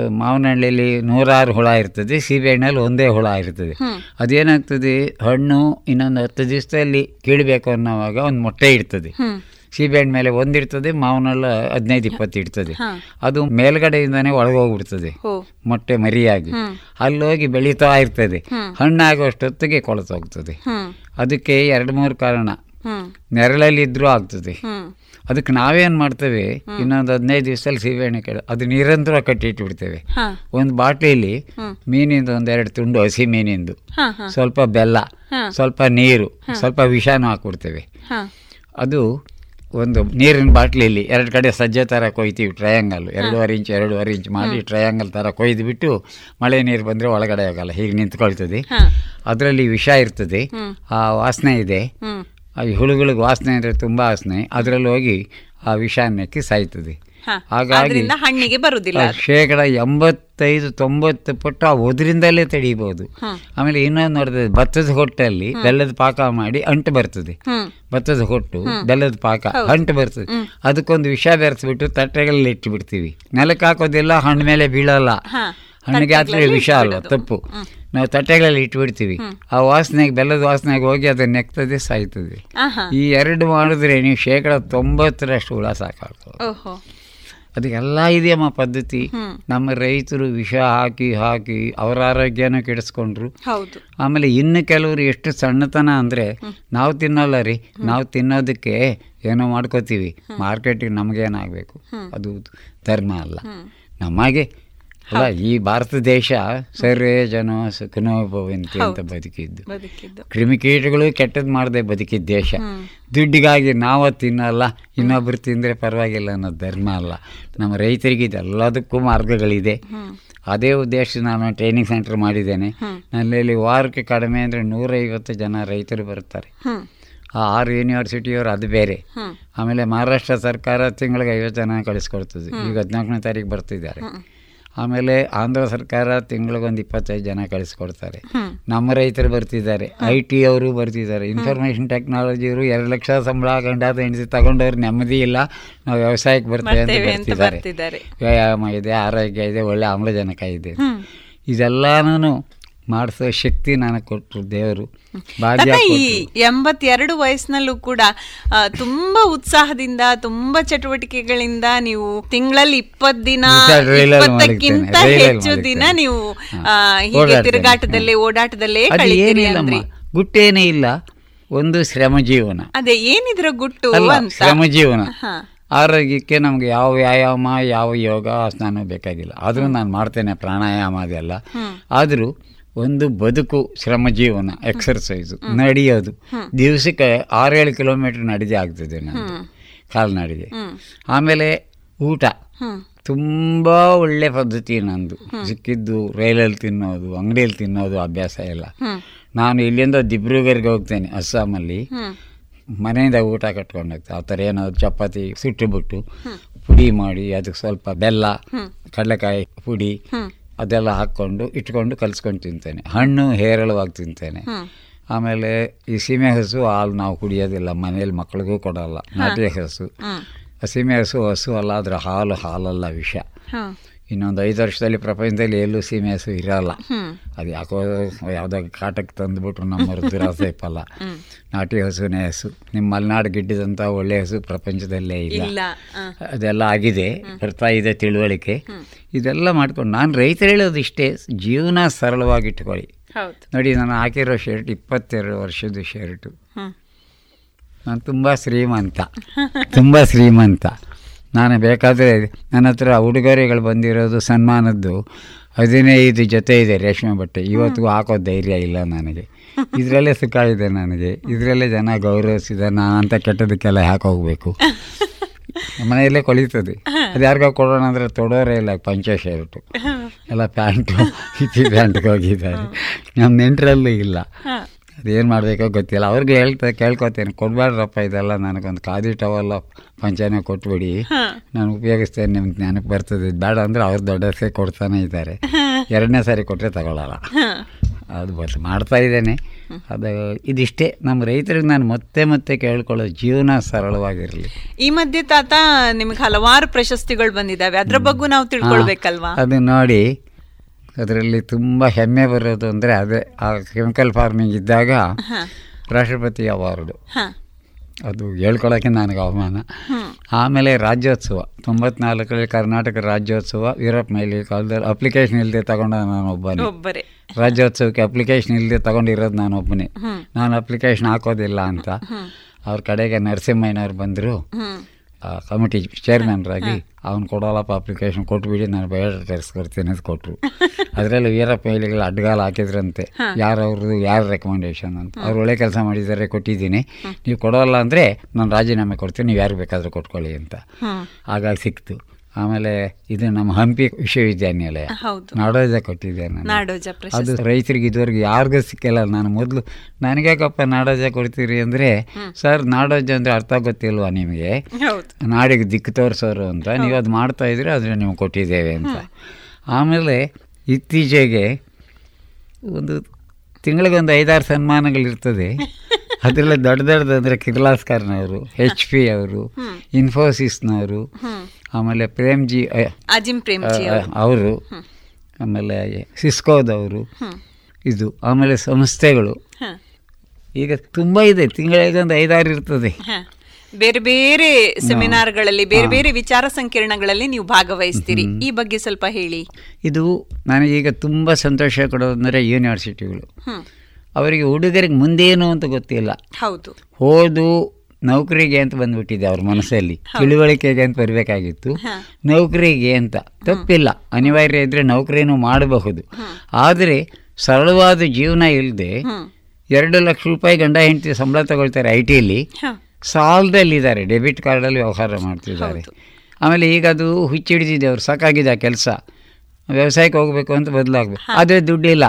ಮಾವಿನ ಹಣ್ಣಲ್ಲಿ ನೂರಾರು ಹುಳ ಇರ್ತದೆ ಸೀಬೆಹಣ್ಣಲ್ಲಿ ಒಂದೇ ಹುಳ ಇರ್ತದೆ. ಅದೇನಾಗ್ತದೆ ಹಣ್ಣು ಇನ್ನೊಂದು ಹತ್ತು ದಿವಸದಲ್ಲಿ ಕೀಳಬೇಕು ಅನ್ನೋವಾಗ ಒಂದು ಮೊಟ್ಟೆ ಇರ್ತದೆ. ಸೀಬೆ ಸೀಬೆಹಣ್ಣು ಮೇಲೆ ಒಂದಿರ್ತದೆ ಮಾವಿನಲ್ಲ ಹದಿನೈದು ಇಪ್ಪತ್ತು ಇರ್ತದೆ. ಅದು ಮೇಲ್ಗಡೆಯಿಂದನೇ ಒಳಗೋಗ್ಬಿಡ್ತದೆ ಮೊಟ್ಟೆ ಮರಿಯಾಗಿ. ಅಲ್ಲೋಗಿ ಬೆಳೀತಾ ಇರ್ತದೆ. ಹಣ್ಣಾಗುವಷ್ಟೊತ್ತಿಗೆ ಕೊಳತೋಗ್ತದೆ. ಅದಕ್ಕೆ ಎರಡು ಮೂರು ಕಾರಣ. ನೆರಳಲ್ಲಿದ್ರೂ ನೆರಳಲ್ಲಿ ಇದ್ರೂ ಆಗ್ತದೆ ಅದಕ್ಕೆ ನಾವೇನು ಮಾಡ್ತೇವೆ ಇನ್ನೊಂದು ಹದಿನೈದು ದಿವಸದಲ್ಲಿ ಸೀಬೆಹಣ್ಣು ಕೆಡ ಅದು ನಿರಂತರ ಕಟ್ಟಿಟ್ಬಿಡ್ತೇವೆ ಹಾ. ಒಂದು ಬಾಟ್ಲಿಲಿ ಮೀನಿಂದು ಒಂದೆರಡು ತುಂಡು ಹಸಿ ಮೀನಿಂದು. ಸ್ವಲ್ಪ ಬೆಲ್ಲ ಸ್ವಲ್ಪ ನೀರು ಸ್ವಲ್ಪ ವಿಷಾನು ಹಾಕ್ಬಿಡ್ತೇವೆ. ಅದು ಒಂದು ನೀರಿನ ಬಾಟ್ಲಿಲಿ ಎರಡು ಕಡೆ ಸಜ್ಜೆ ಥರ ಕೊಯ್ತೀವಿ ಟ್ರಯಾಂಗಲ್ ಎರಡೂವರೆ ಇಂಚ್ ಎರಡೂವರೆ ಇಂಚ್ ಮಾಡಿ ಟ್ರಯಾಂಗಲ್ ಥರ ಕೊಯ್ದು ಬಿಟ್ಟು ಮಳೆ ನೀರು ಬಂದರೆ ಒಳಗಡೆ ಆಗಲ್ಲ ಹೀಗೆ ನಿಂತ್ಕೊಳ್ತದೆ. ಅದರಲ್ಲಿ ವಿಷ ಇರ್ತದೆ. ಆ ವಾಸನೆ ಇದೆ. ಆ ಹುಳುಗಳಿಗೆ ವಾಸನೆ ಅಂದರೆ ತುಂಬ ವಾಸನೆ ಅದರಲ್ಲಿ ಹೋಗಿ ಆ ವಿಷ ಸಾಯ್ತದೆ. ಹಾಗಾಗಿ ಹಣ್ಣಿಗೆ ಬರುವುದಿಲ್ಲ ಶೇಕಡ ಎಂಬತ್ತೈದು ತೊಂಬತ್ತು ಪಟ್ಟು ಆ ಒದರಿಂದಲೇ ತಡೀಬಹುದು ಆಮೇಲೆ ಇನ್ನೊಂದು ನೋಡಿದ್ರೆ ಭತ್ತದ ಹೊಟ್ಟಲ್ಲಿ ಬೆಲ್ಲದ ಪಾಕ ಮಾಡಿ ಅಂಟು ಬರ್ತದೆ. ಭತ್ತದ ಹೊಟ್ಟು ಬೆಲ್ಲದ ಪಾಕ ಅಂಟು ಬರ್ತದೆ. ಅದಕ್ಕೊಂದು ವಿಷ ಬೆರೆಸ್ಬಿಟ್ಟು ತಟ್ಟೆಗಳಲ್ಲಿ ಇಟ್ಟುಬಿಡ್ತೀವಿ. ನೆಲಕ್ಕೆ ಹಾಕೋದಿಲ್ಲ ಹಣ್ಣು ಮೇಲೆ ಬೀಳಲ್ಲ. ಹಣ್ಣಿಗೆ ಆದರೆ ವಿಷ ಅಲ್ಲ ತಪ್ಪು. ನಾವು ತಟ್ಟೆಗಳಲ್ಲಿ ಇಟ್ಬಿಡ್ತೀವಿ. ಆ ವಾಸನೆಗೆ ಬೆಲ್ಲದ ವಾಸನೆಗೆ ಹೋಗಿ ಅದನ್ನ ನೆಕ್ತದೆ ಸಾಯ್ತದೆ. ಈ ಎರಡು ಮಾಡಿದ್ರೆ ನೀವು ಶೇಕಡ ತೊಂಬತ್ತರಷ್ಟು ಹುಳ ಸಾಕಾಗ್ತದೆ. ಅದಕ್ಕೆಲ್ಲ ಇದೆಯಮ್ಮ ಪದ್ಧತಿ. ನಮ್ಮ ರೈತರು ವಿಷ ಹಾಕಿ ಹಾಕಿ ಅವರ ಆರೋಗ್ಯನ ಕೆಡಿಸ್ಕೊಂಡ್ರು. ಆಮೇಲೆ ಇನ್ನು ಕೆಲವರು ಎಷ್ಟು ಸಣ್ಣತನ ಅಂದರೆ ನಾವು ತಿನ್ನಲ್ಲ ರೀ. ನಾವು ತಿನ್ನೋದಕ್ಕೆ ಏನೋ ಮಾಡ್ಕೋತೀವಿ. ಮಾರ್ಕೆಟಿಗೆ ನಮಗೇನಾಗಬೇಕು. ಅದು ಧರ್ಮ ಅಲ್ಲ. ನಮಗೆ ಅಲ್ಲ ಈ ಭಾರತ ದೇಶ ಸರ್ವೇ ಜನ ಸುಖನೋ ಭವಂತಿ ಅಂತ ಬದುಕಿದ್ದು. ಕ್ರಿಮಿಕೀಟಗಳು ಕೆಟ್ಟದ್ದು ಮಾಡದೆ ಬದುಕಿದ್ದ ದೇಶ. ದುಡ್ಡಿಗಾಗಿ ನಾವು ತಿನ್ನಲ್ಲ ಇನ್ನೊಬ್ರು ತಿಂದರೆ ಪರವಾಗಿಲ್ಲ ಅನ್ನೋ ಧರ್ಮ ಅಲ್ಲ. ನಮ್ಮ ರೈತರಿಗೆ ಇದೆಲ್ಲದಕ್ಕೂ ಮಾರ್ಗಗಳಿದೆ. ಅದೇ ಉದ್ದೇಶ ನಾನು ಟ್ರೈನಿಂಗ್ ಸೆಂಟರ್ ಮಾಡಿದ್ದೇನೆ. ನನ್ನಲ್ಲಿ ವಾರಕ್ಕೆ ಕಡಿಮೆ ಅಂದರೆ ನೂರೈವತ್ತು ಜನ ರೈತರು ಬರ್ತಾರೆ. ಆ ಆರು ಯೂನಿವರ್ಸಿಟಿಯವರು ಅದು ಬೇರೆ. ಆಮೇಲೆ ಮಹಾರಾಷ್ಟ್ರ ಸರ್ಕಾರ ತಿಂಗಳಿಗೆ ಐವತ್ತು ಜನ ಕಳಿಸ್ಕೊಡ್ತದೆ. ಈಗ ಹದಿನಾಲ್ಕನೇ ತಾರೀಕು ಬರ್ತಿದ್ದಾರೆ. ಆಮೇಲೆ ಆಂಧ್ರ ಸರ್ಕಾರ ತಿಂಗಳಿಗೊಂದು ಇಪ್ಪತ್ತೈದು ಜನ ಕಳಿಸ್ಕೊಡ್ತಾರೆ. ನಮ್ಮ ರೈತರು ಬರ್ತಿದ್ದಾರೆ. ಐ ಟಿ ಅವರು ಬರ್ತಿದ್ದಾರೆ. ಇನ್ಫಾರ್ಮೇಷನ್ ಟೆಕ್ನಾಲಜಿಯವರು ಎರಡು ಲಕ್ಷ ಸಂಬಳ ಗಂಡಾದ ಹೆಂಡತಿ ತಗೊಂಡವ್ರು ನೆಮ್ಮದಿ ಇಲ್ಲ. ನಾವು ವ್ಯವಸಾಯಕ್ಕೆ ಬರ್ತೇವೆ ಅಂತ ಬರ್ತಿದ್ದಾರೆ. ವ್ಯಾಯಾಮ ಇದೆ ಆರೋಗ್ಯ ಇದೆ ಒಳ್ಳೆ ಆಮ್ಲಜನಕ ಇದೆ. ಇದೆಲ್ಲನೂ ಮಾಡಿಸೋ ಶಕ್ತಿ ನನಗೆ ಕೊಟ್ಟರು ದೇವರು. ಈ. ಎಂಬತ್ತೆರಡು ವಯಸ್ಸಿನಲ್ಲೂ ಕೂಡ ತುಂಬಾ ಉತ್ಸಾಹದಿಂದ ತುಂಬಾ ಚಟುವಟಿಕೆಗಳಿಂದ ನೀವು ತಿಂಗಳಲ್ಲಿ ಇಪ್ಪತ್ ದಿನ ಇಪ್ಪತ್ತಕ್ಕಿಂತ ಹೆಚ್ಚು ದಿನ ನೀವು ಹೀಗೆ. ತಿರುಗಾಟದಲ್ಲೇ ಓಡಾಟದಲ್ಲೇ ಕಳಿತೀರಿ ಏನಿಲ್ಲಮ್ಮ ಗುಟ್ಟೇನೇ ಇಲ್ಲ. ಒಂದು ಶ್ರಮ ಜೀವನ. ಅದೇ ಏನಿದ್ರ ಗುಟ್ಟು ಶ್ರಮ ಜೀವನ. ಆರೋಗ್ಯಕ್ಕೆ ನಮಗೆ ಯಾವ ವ್ಯಾಯಾಮ ಯಾವ ಯೋಗ ಸ್ನಾನ ಬೇಕಾಗಿಲ್ಲ. ಆದರೂ ನಾನು ಮಾಡ್ತೇನೆ ಪ್ರಾಣಾಯಾಮ ಅದೆಲ್ಲ. ಆದರೂ ಒಂದು ಬದುಕು ಶ್ರಮ ಜೀವನ ಎಕ್ಸರ್ಸೈಸು ನಡೆಯೋದು. ದಿವಸಕ್ಕೆ ಆರೇಳು ಕಿಲೋಮೀಟ್ರ್ ನಡೆದೇ ಆಗ್ತದೆ ನಾನು ಕಾಲ್ನಡಿಗೆ. ಆಮೇಲೆ ಊಟ. ತುಂಬ ಒಳ್ಳೆ ಪದ್ಧತಿ ನಂದು. ಸಿಕ್ಕಿದ್ದು ರೈಲಲ್ಲಿ ತಿನ್ನೋದು ಅಂಗಡಿಯಲ್ಲಿ ತಿನ್ನೋದು ಅಭ್ಯಾಸ ಇಲ್ಲ ನಾನು ಇಲ್ಲಿಂದ ದಿಬ್ರುಗರ್ಗೆ ಹೋಗ್ತೇನೆ ಅಸ್ಸಾಮಲ್ಲಿ. ಮನೆಯಿಂದ ಊಟ ಕಟ್ಕೊಂಡು ಹೋಗ್ತೇವೆ ಆ ಥರ ಏನಾದರೂ ಚಪಾತಿ ಸುಟ್ಟುಬಿಟ್ಟು ಪುಡಿ ಮಾಡಿ ಅದಕ್ಕೆ ಸ್ವಲ್ಪ ಬೆಲ್ಲ. ಕಡಲೆಕಾಯಿ ಪುಡಿ ಅದೆಲ್ಲ ಹಾಕ್ಕೊಂಡು ಇಟ್ಕೊಂಡು ಕಲಿಸ್ಕೊಂಡು ತಿಂತೇನೆ. ಹಣ್ಣು ಹೇರಳವಾಗಿ ತಿಂತೇನೆ. ಆಮೇಲೆ ಈ ಸೀಮೆ ಹಸು ಹಾಲು ನಾವು ಕುಡಿಯೋದಿಲ್ಲ ಮನೇಲಿ ಮಕ್ಳಿಗೂ ಕೊಡಲ್ಲ. ನಾಟಿ ಹಸು. ಸೀಮೆ ಹಸು ಹಸು ಅಲ್ಲ ಅದರ ಹಾಲು ಹಾಲಲ್ಲ ವಿಷ. ಇನ್ನೊಂದು ಐದು ವರ್ಷದಲ್ಲಿ ಪ್ರಪಂಚದಲ್ಲಿ ಎಲ್ಲೂ ಸೀಮೆ ಹಸು ಇರಲ್ಲ ಅದು ಯಾಕೋ ಯಾವುದೋ ಕಾಟಕ್ಕೆ ತಂದುಬಿಟ್ರು ನಮ್ಮ ದುರಾಸೆ ಹ್ಮ್. ನಾಟಿ ಹಸುನೇ ಹಸು. ನಿಮ್ಮ ಮಲೆನಾಡು ಗಿಡ್ಡಿದಂಥ ಒಳ್ಳೆಯ ಹಸು ಪ್ರಪಂಚದಲ್ಲೇ ಇಲ್ಲ. ಅದೆಲ್ಲ ಆಗಿದೆ ಬರ್ತಾ ಇದೆ ತಿಳುವಳಿಕೆ. ಇದೆಲ್ಲ ಮಾಡ್ಕೊಂಡು ನಾನು ರೈತರು ಹೇಳೋದು ಇಷ್ಟೇ ಜೀವನ ಸರಳವಾಗಿ ಇಟ್ಕೊಳ್ಳಿ ಹೌದು. ನೋಡಿ ನಾನು ಹಾಕಿರೋ ಶರ್ಟ್ ಇಪ್ಪತ್ತೆರಡು ವರ್ಷದ ಶರ್ಟು. ನಾನು ತುಂಬ ಶ್ರೀಮಂತ. ತುಂಬ ಶ್ರೀಮಂತ. ನಾನು ಬೇಕಾದರೆ ನನ್ನ ಹತ್ರ ಉಡುಗೊರೆಗಳು ಬಂದಿರೋದು ಸನ್ಮಾನದ್ದು ಹದಿನೈದು ಜೊತೆ ಇದೆ ರೇಷ್ಮೆ ಬಟ್ಟೆ. ಇವತ್ತಿಗೂ ಹಾಕೋ ಧೈರ್ಯ ಇಲ್ಲ ನನಗೆ. ಇದರಲ್ಲೇ ಸುಖ ಇದೆ ನನಗೆ. ಇದರಲ್ಲೇ ಜನ ಗೌರವಿಸಿದ ಅಂತ ಕೆಟ್ಟದಕ್ಕೆಲ್ಲ ಯಾಕೆ ಹೋಗಬೇಕು? ಮನೆಯಲ್ಲೇ ಕೊಳಿತದೆ. ಅದು ಯಾರಿಗೋ ಕೊಡೋಣ ಅಂದರೆ ತೊಡೋರೇ ಇಲ್ಲ, ಪಂಚ ಶರ್ಟು. ಎಲ್ಲ ಪ್ಯಾಂಟು, ಇತಿ ಪ್ಯಾಂಟ್ಗೆ ಹೋಗಿದ್ದಾರೆ. ನಮ್ಮ ನೆಂಟರಲ್ಲೂ ಇಲ್ಲ. ಅದೇನು ಮಾಡಬೇಕೋ ಗೊತ್ತಿಲ್ಲ. ಅವ್ರಿಗೆ ಹೇಳ್ತಾ ಕೇಳ್ಕೊತೇನೆ. ಕೊಡಬೇಡ್ರಪ್ಪ ಇದೆಲ್ಲ ನನಗೊಂದು ಖಾದಿ ಟವಲ್ಲ ಪಂಚಾನೆ ಕೊಟ್ಬಿಡಿ. ನಾನು ಉಪಯೋಗಿಸ್ತೇನೆ ನಿಮ್ಗೆ ಜ್ಞಾನಕ್ಕೆ ಬರ್ತದೆ. ಇದು ಬೇಡ ಅಂದರೆ ಅವ್ರು ದೊಡ್ಡಸೆ ಕೊಡ್ತಾನೆ ಇದ್ದಾರೆ. ಎರಡನೇ ಸಾರಿ ಕೊಟ್ಟರೆ ತಗೊಳ್ಳಲ್ಲ ಅದು ಬಸ್ ಮಾಡ್ತಾ ಇದ್ದೇನೆ. ಅದು ಇದಿಷ್ಟೇ. ನಮ್ಮ ರೈತರಿಗೆ ನಾನು ಮತ್ತೆ ಮತ್ತೆ ಕೇಳ್ಕೊಳ್ಳೋ ಜೀವನ ಸರಳವಾಗಿರಲಿ. ಈ ಮಧ್ಯೆ ತಾತ ನಿಮ್ಗೆ ಹಲವಾರು ಪ್ರಶಸ್ತಿಗಳು ಬಂದಿದ್ದಾವೆ. ಅದ್ರ ಬಗ್ಗೆ ನಾವು ತಿಳ್ಕೊಳ್ಬೇಕಲ್ವಾ? ಅದನ್ನ ನೋಡಿ ಅದರಲ್ಲಿ ತುಂಬ ಹೆಮ್ಮೆ ಬರೋದು ಅಂದರೆ ಅದೇ ಆ ಕೆಮಿಕಲ್ ಫಾರ್ಮಿಂಗ್ ಇದ್ದಾಗ ರಾಷ್ಟ್ರಪತಿ ಅವಾರ್ಡು. ಅದು ಹೇಳ್ಕೊಳಕ್ಕೆ ನನಗೆ ಅವಮಾನ. ಆಮೇಲೆ ರಾಜ್ಯೋತ್ಸವ ತೊಂಬತ್ನಾಲ್ಕರಲ್ಲಿ ಕರ್ನಾಟಕ ರಾಜ್ಯೋತ್ಸವ ವೀರಪ್ಪ ಮೈಲಿ ಕಾಲದಲ್ಲಿ ಅಪ್ಲಿಕೇಶನ್ ಇಲ್ಲದೆ ತಗೊಂಡ ನಾನು ಒಬ್ಬನೇ. ರಾಜ್ಯೋತ್ಸವಕ್ಕೆ ಅಪ್ಲಿಕೇಶನ್ ಇಲ್ಲದೆ ತಗೊಂಡಿರೋದು ನಾನು ಒಬ್ಬನೇ. ನಾನು ಅಪ್ಲಿಕೇಶನ್ ಹಾಕೋದಿಲ್ಲ ಅಂತ. ಅವ್ರ ಕಡೆಗೆ ನರಸಿಂಹಯ್ಯನವ್ರು ಬಂದರು. ಕಮಿಟಿ ಚೇರ್ಮನ್ರಾಗಿ ಅವ್ನು ಕೊಡೋಲ್ಲಪ್ಪ ಅಪ್ಲಿಕೇಶನ್ ಕೊಟ್ಬಿಡಿ ನಾನು ಬಯೋಡಾಟ ತರಿಸ್ಕೊಡ್ತೀನಿ ಅಂತ ಕೊಟ್ಟರು ಅದರಲ್ಲಿ ವೀರಪ್ಪ ಮೈಲಿಗಳು ಅಡ್ಗಾಲ ಹಾಕಿದ್ರಂತೆ. ಯಾರು ಅವ್ರದ್ದು ಯಾರು ರೆಕಮೆಂಡೇಶನ್ ಅಂತ. ಅವ್ರು ಒಳ್ಳೆ ಕೆಲಸ ಮಾಡಿದ್ದಾರೆ ಕೊಟ್ಟಿದ್ದೀನಿ. ನೀವು ಕೊಡೋಲ್ಲ ಅಂದರೆ ನಾನು ರಾಜೀನಾಮೆ ಕೊಡ್ತೀನಿ ನೀವು ಯಾರು ಬೇಕಾದರೂ ಕೊಟ್ಕೊಳ್ಳಿ ಅಂತ. ಆಗ ಸಿಕ್ತು. ಆಮೇಲೆ ಇದು ನಮ್ಮ ಹಂಪಿ ವಿಶ್ವವಿದ್ಯಾನಿಲಯ. ನಾಡೋಜ ಕೊಟ್ಟಿದ್ದೆ ನಾನು ಅದು ರೈತರಿಗೆ ಇದುವರೆಗೆ ಯಾರಿಗೂ ಸಿಕ್ಕಿಲ್ಲ. ನಾನು ಮೊದಲು ನನಗ್ಯಾಕಪ್ಪ ನಾಡೋಜ ಕೊಡ್ತೀರಿ ಅಂದರೆ ಸರ್ ನಾಡೋಜ ಅಂದರೆ ಅರ್ಥ ಗೊತ್ತಿಲ್ವಾ ನಿಮಗೆ? ನಾಡಿಗೆ ದಿಕ್ಕು ತೋರಿಸೋರು ಅಂತ. ನೀವು ಅದು ಮಾಡ್ತಾ ಇದ್ರೆ ಅದನ್ನು ನೀವು ಕೊಟ್ಟಿದ್ದೇವೆ ಅಂತ. ಆಮೇಲೆ ಇತ್ತೀಚೆಗೆ ಒಂದು ತಿಂಗಳಿಗೆ ಒಂದು ಐದಾರು ಸನ್ಮಾನಗಳಿರ್ತದೆ. ಅದರಲ್ಲಿ ದೊಡ್ಡ ದೊಡ್ಡದಂದರೆ ಕಿರ್ಲಾಸ್ಕರ್ನವರು ಎಚ್ ಪಿ ಅವರು ಇನ್ಫೋಸಿಸ್ನವರು ಆಮೇಲೆ ಪ್ರೇಮ್ಜಿ ಅಜಿಮ್ ಅಜಿಂ ಪ್ರೇಮ್ಜಿ ಅವರು. ಆಮೇಲೆ ಸಿಸ್ಕೋದವರು ಇದು ಆಮೇಲೆ ಸಂಸ್ಥೆಗಳು. ಈಗ ತುಂಬ ಇದೆ ತಿಂಗಳಿಗೆ ಒಂದು ಐದಾರು ಇರ್ತದೆ. ಬೇರೆ ಬೇರೆ ಸೆಮಿನಾರ್ಗಳಲ್ಲಿ ಬೇರೆ ಬೇರೆ ವಿಚಾರ ಸಂಕಿರಣಗಳಲ್ಲಿ ನೀವು ಭಾಗವಹಿಸ್ತೀರಿ. ಈ ಬಗ್ಗೆ ಸ್ವಲ್ಪ ಹೇಳಿ. ಇದು ನನಗೀಗ ತುಂಬ ಸಂತೋಷ ಕೊಡೋದಂದರೆ ಯೂನಿವರ್ಸಿಟಿಗಳು ಅವರಿಗೆ ಹುಡುಗರಿಗೆ ಮುಂದೇನು ಅಂತ ಗೊತ್ತಿಲ್ಲ. ಹೌದು. ಓದು ನೌಕರಿಗೆ ಅಂತ ಬಂದ್ಬಿಟ್ಟಿದೆ ಅವ್ರ ಮನಸ್ಸಲ್ಲಿ. ತಿಳುವಳಿಕೆಗೆ ಅಂತ ಬರಬೇಕಾಗಿತ್ತು. ನೌಕರಿಗೆ ಅಂತ. ತಪ್ಪಿಲ್ಲ. ಅನಿವಾರ್ಯ ಇದ್ದರೆ ನೌಕರಿನೂ ಮಾಡಬಹುದು. ಆದರೆ ಸರಳವಾದ ಜೀವನ ಇಲ್ಲದೆ ಎರಡು ಲಕ್ಷ ರೂಪಾಯಿ ಗಂಡ ಹೆಂಡತಿ ಸಂಬಳ ತಗೊಳ್ತಾರೆ ಐ ಟಿಯಲ್ಲಿ. ಸಾಲದಲ್ಲಿದ್ದಾರೆ. ಡೆಬಿಟ್ ಕಾರ್ಡಲ್ಲಿ ವ್ಯವಹಾರ ಮಾಡ್ತಿದ್ದಾರೆ. ಆಮೇಲೆ ಈಗ ಅದು ಹುಚ್ಚಿಡಿದಿದೆ ಅವ್ರು. ಸಾಕಾಗಿದೆ ಆ ಕೆಲಸ. ವ್ಯವಸಾಯಕ್ಕೆ ಹೋಗಬೇಕು ಅಂತ ಬದಲಾಗಬೇಕು. ಆದರೆ ದುಡ್ಡಿಲ್ಲ.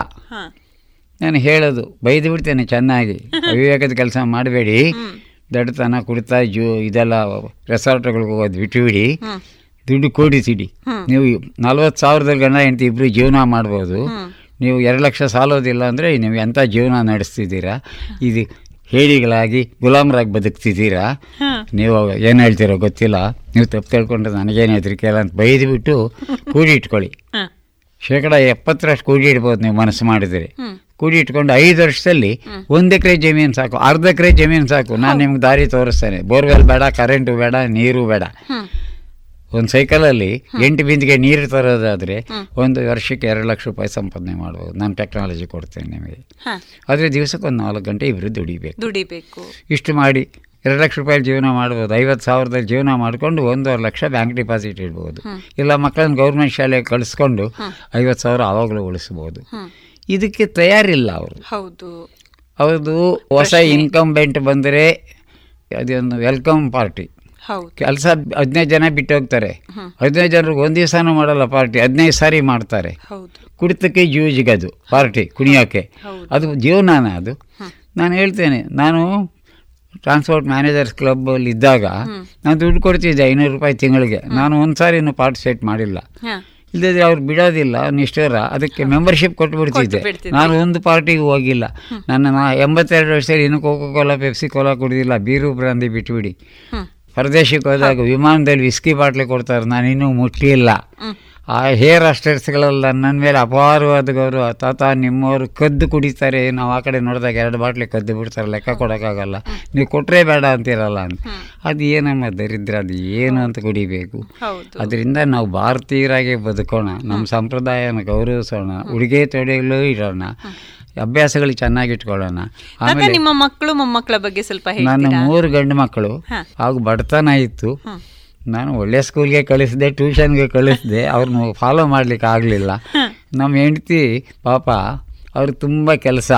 ನಾನು ಹೇಳೋದು ಬೈದು ಬಿಡ್ತೇನೆ ಚೆನ್ನಾಗಿ. ಅವಿವೇಕದ ಕೆಲಸ ಮಾಡಬೇಡಿ. ದಡ್ಡತನ ಕುಡಿತಾ ಜೂ ಇದೆಲ್ಲ ರೆಸಾರ್ಟ್ಗಳಿಗೆ ಹೋಗೋದು ಬಿಟ್ಟುಬಿಡಿ ದುಡ್ಡು ಕೂಡಿಸಿಡಿ ನೀವು ನಲ್ವತ್ತು ಸಾವಿರದ ಗಂಡ ಹೆಂಡತಿ ಇಬ್ಬರು ಜೀವನ ಮಾಡ್ಬೋದು. ನೀವು ಎರಡು ಲಕ್ಷ ಸಾಲೋದಿಲ್ಲ ಅಂದರೆ ನೀವು ಎಂಥ ಜೀವನ ನಡೆಸ್ತಿದ್ದೀರಾ? ಇದು ಹೇಳಿಗಳಾಗಿ ಗುಲಾಮರಾಗಿ ಬದುಕ್ತಿದ್ದೀರಾ. ನೀವು ಏನು ಹೇಳ್ತೀರೋ ಗೊತ್ತಿಲ್ಲ. ನೀವು ತಪ್ಪು ತಿಳ್ಕೊಂಡ್ರೆ ನನಗೇನು ಹೆದರಿಕೆ ಇಲ್ಲ ಅಂತ ಬೈದು ಬಿಟ್ಟು ಕೂಡಿ ಇಟ್ಕೊಳ್ಳಿ. ಶೇಕಡ ಎಪ್ಪತ್ತರಷ್ಟು ಕೂಡಿ ಇಡ್ಬೋದು ನೀವು ಮನಸ್ಸು ಮಾಡಿದರೆ. ಕೂಡಿ ಇಟ್ಕೊಂಡು ಐದು ವರ್ಷದಲ್ಲಿ ಒಂದು ಎಕರೆ ಜಮೀನು ಸಾಕು ಅರ್ಧ ಎಕರೆ ಜಮೀನು ಸಾಕು. ನಾನು ನಿಮ್ಗೆ ದಾರಿ ತೋರಿಸ್ತೇನೆ. ಬೋರ್ವೆಲ್ ಬೇಡ ಕರೆಂಟು ಬೇಡ ನೀರು ಬೇಡ. ಒಂದು ಸೈಕಲಲ್ಲಿ ಎಂಟು ಬಿಂದಿಗೆ ನೀರು ತರೋದಾದರೆ ಒಂದು ವರ್ಷಕ್ಕೆ ಎರಡು ಲಕ್ಷ ರೂಪಾಯಿ ಸಂಪಾದನೆ ಮಾಡ್ಬೋದು. ನಾನು ಟೆಕ್ನಾಲಜಿ ಕೊಡ್ತೇನೆ ನಿಮಗೆ. ಆದರೆ ದಿವಸಕ್ಕೆ ಒಂದು ನಾಲ್ಕು ಗಂಟೆ ಇಬ್ಬರು ದುಡಿಬೇಕು. ದುಡಿಬೇಕು. ಇಷ್ಟು ಮಾಡಿ ಎರಡು ಲಕ್ಷ ರೂಪಾಯಿ ಜೀವನ ಮಾಡ್ಬೋದು. ಐವತ್ತು ಸಾವಿರದಲ್ಲಿ ಜೀವನ ಮಾಡಿಕೊಂಡು ಒಂದೂವರೆ ಲಕ್ಷ ಬ್ಯಾಂಕ್ ಡಿಪಾಸಿಟ್ ಇಡ್ಬೋದು. ಇಲ್ಲ ಮಕ್ಕಳನ್ನ ಗೌರ್ಮೆಂಟ್ ಶಾಲೆಗೆ ಕಳಿಸ್ಕೊಂಡು ಐವತ್ತು ಸಾವಿರ ಆವಾಗಲೂ ಉಳಿಸ್ಬೋದು. ಇದಕ್ಕೆ ತಯಾರಿಲ್ಲ ಅವರು. ಹೌದು. ಅವ್ರದ್ದು ಹೊಸ ಇನ್ಕಂಬೆಂಟ್ ಬಂದರೆ ಅದೊಂದು ವೆಲ್ಕಮ್ ಪಾರ್ಟಿ ಕೆಲಸ ಹದಿನೈದು ಜನ ಬಿಟ್ಟು ಹೋಗ್ತಾರೆ. ಹದಿನೈದು ಜನರಿಗೆ ಒಂದು ದಿವಸನೂ ಮಾಡಲ್ಲ ಪಾರ್ಟಿ ಹದಿನೈದು ಸಾರಿ ಮಾಡ್ತಾರೆ. ಕುಡಿತಕ್ಕೆ ಜೂಜಿಗೆ ಅದು ಪಾರ್ಟಿ ಕುಣಿಯೋಕ್ಕೆ ಅದು ಜೀವನಾನ ಅದು. ನಾನು ಹೇಳ್ತೇನೆ ನಾನು ಟ್ರಾನ್ಸ್ಪೋರ್ಟ್ ಮ್ಯಾನೇಜರ್ಸ್ ಕ್ಲಬ್ಬಲ್ಲಿ ಇದ್ದಾಗ ನಾನು ದುಡ್ಡು ಕೊಡ್ತಿದ್ದೆ ಐನೂರು ರೂಪಾಯಿ ತಿಂಗಳಿಗೆ. ನಾನು ಒಂದು ಸಾರಿನೂ ಪಾರ್ಟಿಸಿಪೇಟ್ ಮಾಡಿಲ್ಲ ಹ. ಇಲ್ಲದ್ರೆ ಅವ್ರು ಬಿಡೋದಿಲ್ಲ ನಿಷ್ಠರ ಅದಕ್ಕೆ ಮೆಂಬರ್ಶಿಪ್ ಕೊಟ್ಟು ಬಿಡ್ತಿದ್ದೆ. ಕೊಟ್ಬಿಡ್ತಿದ್ದೆ. ನಾನು ಒಂದು ಪಾರ್ಟಿಗೆ ಹೋಗಿಲ್ಲ. ನನ್ನ ನಾ ಎಂಬತ್ತೆರಡು ವರ್ಷದಲ್ಲಿ ಇನ್ನು ಕೋಕೋ ಕೋಲಾ ಪೆಪ್ಸಿ ಕೋಲಾ ಕುಡಿದಿಲ್ಲ. ಬೀರು ಬ್ರಾಂದಿ ಬಿಟ್ಬಿಡಿ. ಹೊರದೇಶಕ್ಕೆ ಪರದೇಶಕ್ಕೆ ಹೋದಾಗ ವಿಮಾನದಲ್ಲಿ ವಿಸ್ಕಿ ಬಾಟ್ಲಿ ಕೊಡ್ತಾರೆ ನಾನು ಇನ್ನೂ ಮುಟ್ಲಿಲ್ಲ. ಹ್ಮ್. ಆ ಹೇರ್ ಅಸ್ಟೇಟ್ಸ್ಗಳೆಲ್ಲ ನನ್ನ ಮೇಲೆ ಅಪಾರವಾದ ಗೌರವ. ತಾತ ನಿಮ್ಮವರು ಕದ್ದು ಕುಡಿತಾರೆ. ನಾವು ಆ ಕಡೆ ನೋಡಿದಾಗ ಎರಡು ಬಾಟ್ಲಿ ಕದ್ದು ಬಿಡ್ತಾರೆ. ಲೆಕ್ಕ ಕೊಡೋಕ್ಕಾಗಲ್ಲ. ನೀವು ಕೊಟ್ಟರೆ ಬೇಡ ಅಂತಿರಲ್ಲ ಅಂತ. ಅದು ಏನಮ್ಮ ದರಿದ್ರ? ಅದು ಏನು ಅಂತ ಕುಡಿಬೇಕು? ಅದರಿಂದ ನಾವು ಭಾರತೀಯರಾಗಿ ಬದುಕೋಣ. ನಮ್ಮ ಸಂಪ್ರದಾಯನ ಗೌರವಿಸೋಣ. ಉಡುಗೆ ತೊಡೆಯಲ್ಲೂ ಇಡೋಣ ಅಭ್ಯಾಸಗಳು ಚೆನ್ನಾಗಿ ಇಟ್ಕೊಳ್ಳೋಣ ಆಮೇಲೆ ನಿಮ್ಮ ಮಕ್ಕಳು ಮೊಮ್ಮಕ್ಕಳ ಬಗ್ಗೆ ಸ್ವಲ್ಪ ನನ್ನ ಮೂರು ಗಂಡು ಮಕ್ಕಳು. ಹಾಗೂ ಬಡತನ ಇತ್ತು. ನಾನು ಒಳ್ಳೆ ಸ್ಕೂಲ್ಗೆ ಕಳಿಸಿದೆ ಟ್ಯೂಷನ್ಗೆ ಕಳಿಸಿದೆ ಅವ್ರನ್ನ ಫಾಲೋ ಮಾಡ್ಲಿಕ್ಕೆ ಆಗಲಿಲ್ಲ. ನಮ್ಮ ಹೆಂಡತಿ ಪಾಪ ಅವ್ರು ತುಂಬ ಕೆಲಸ.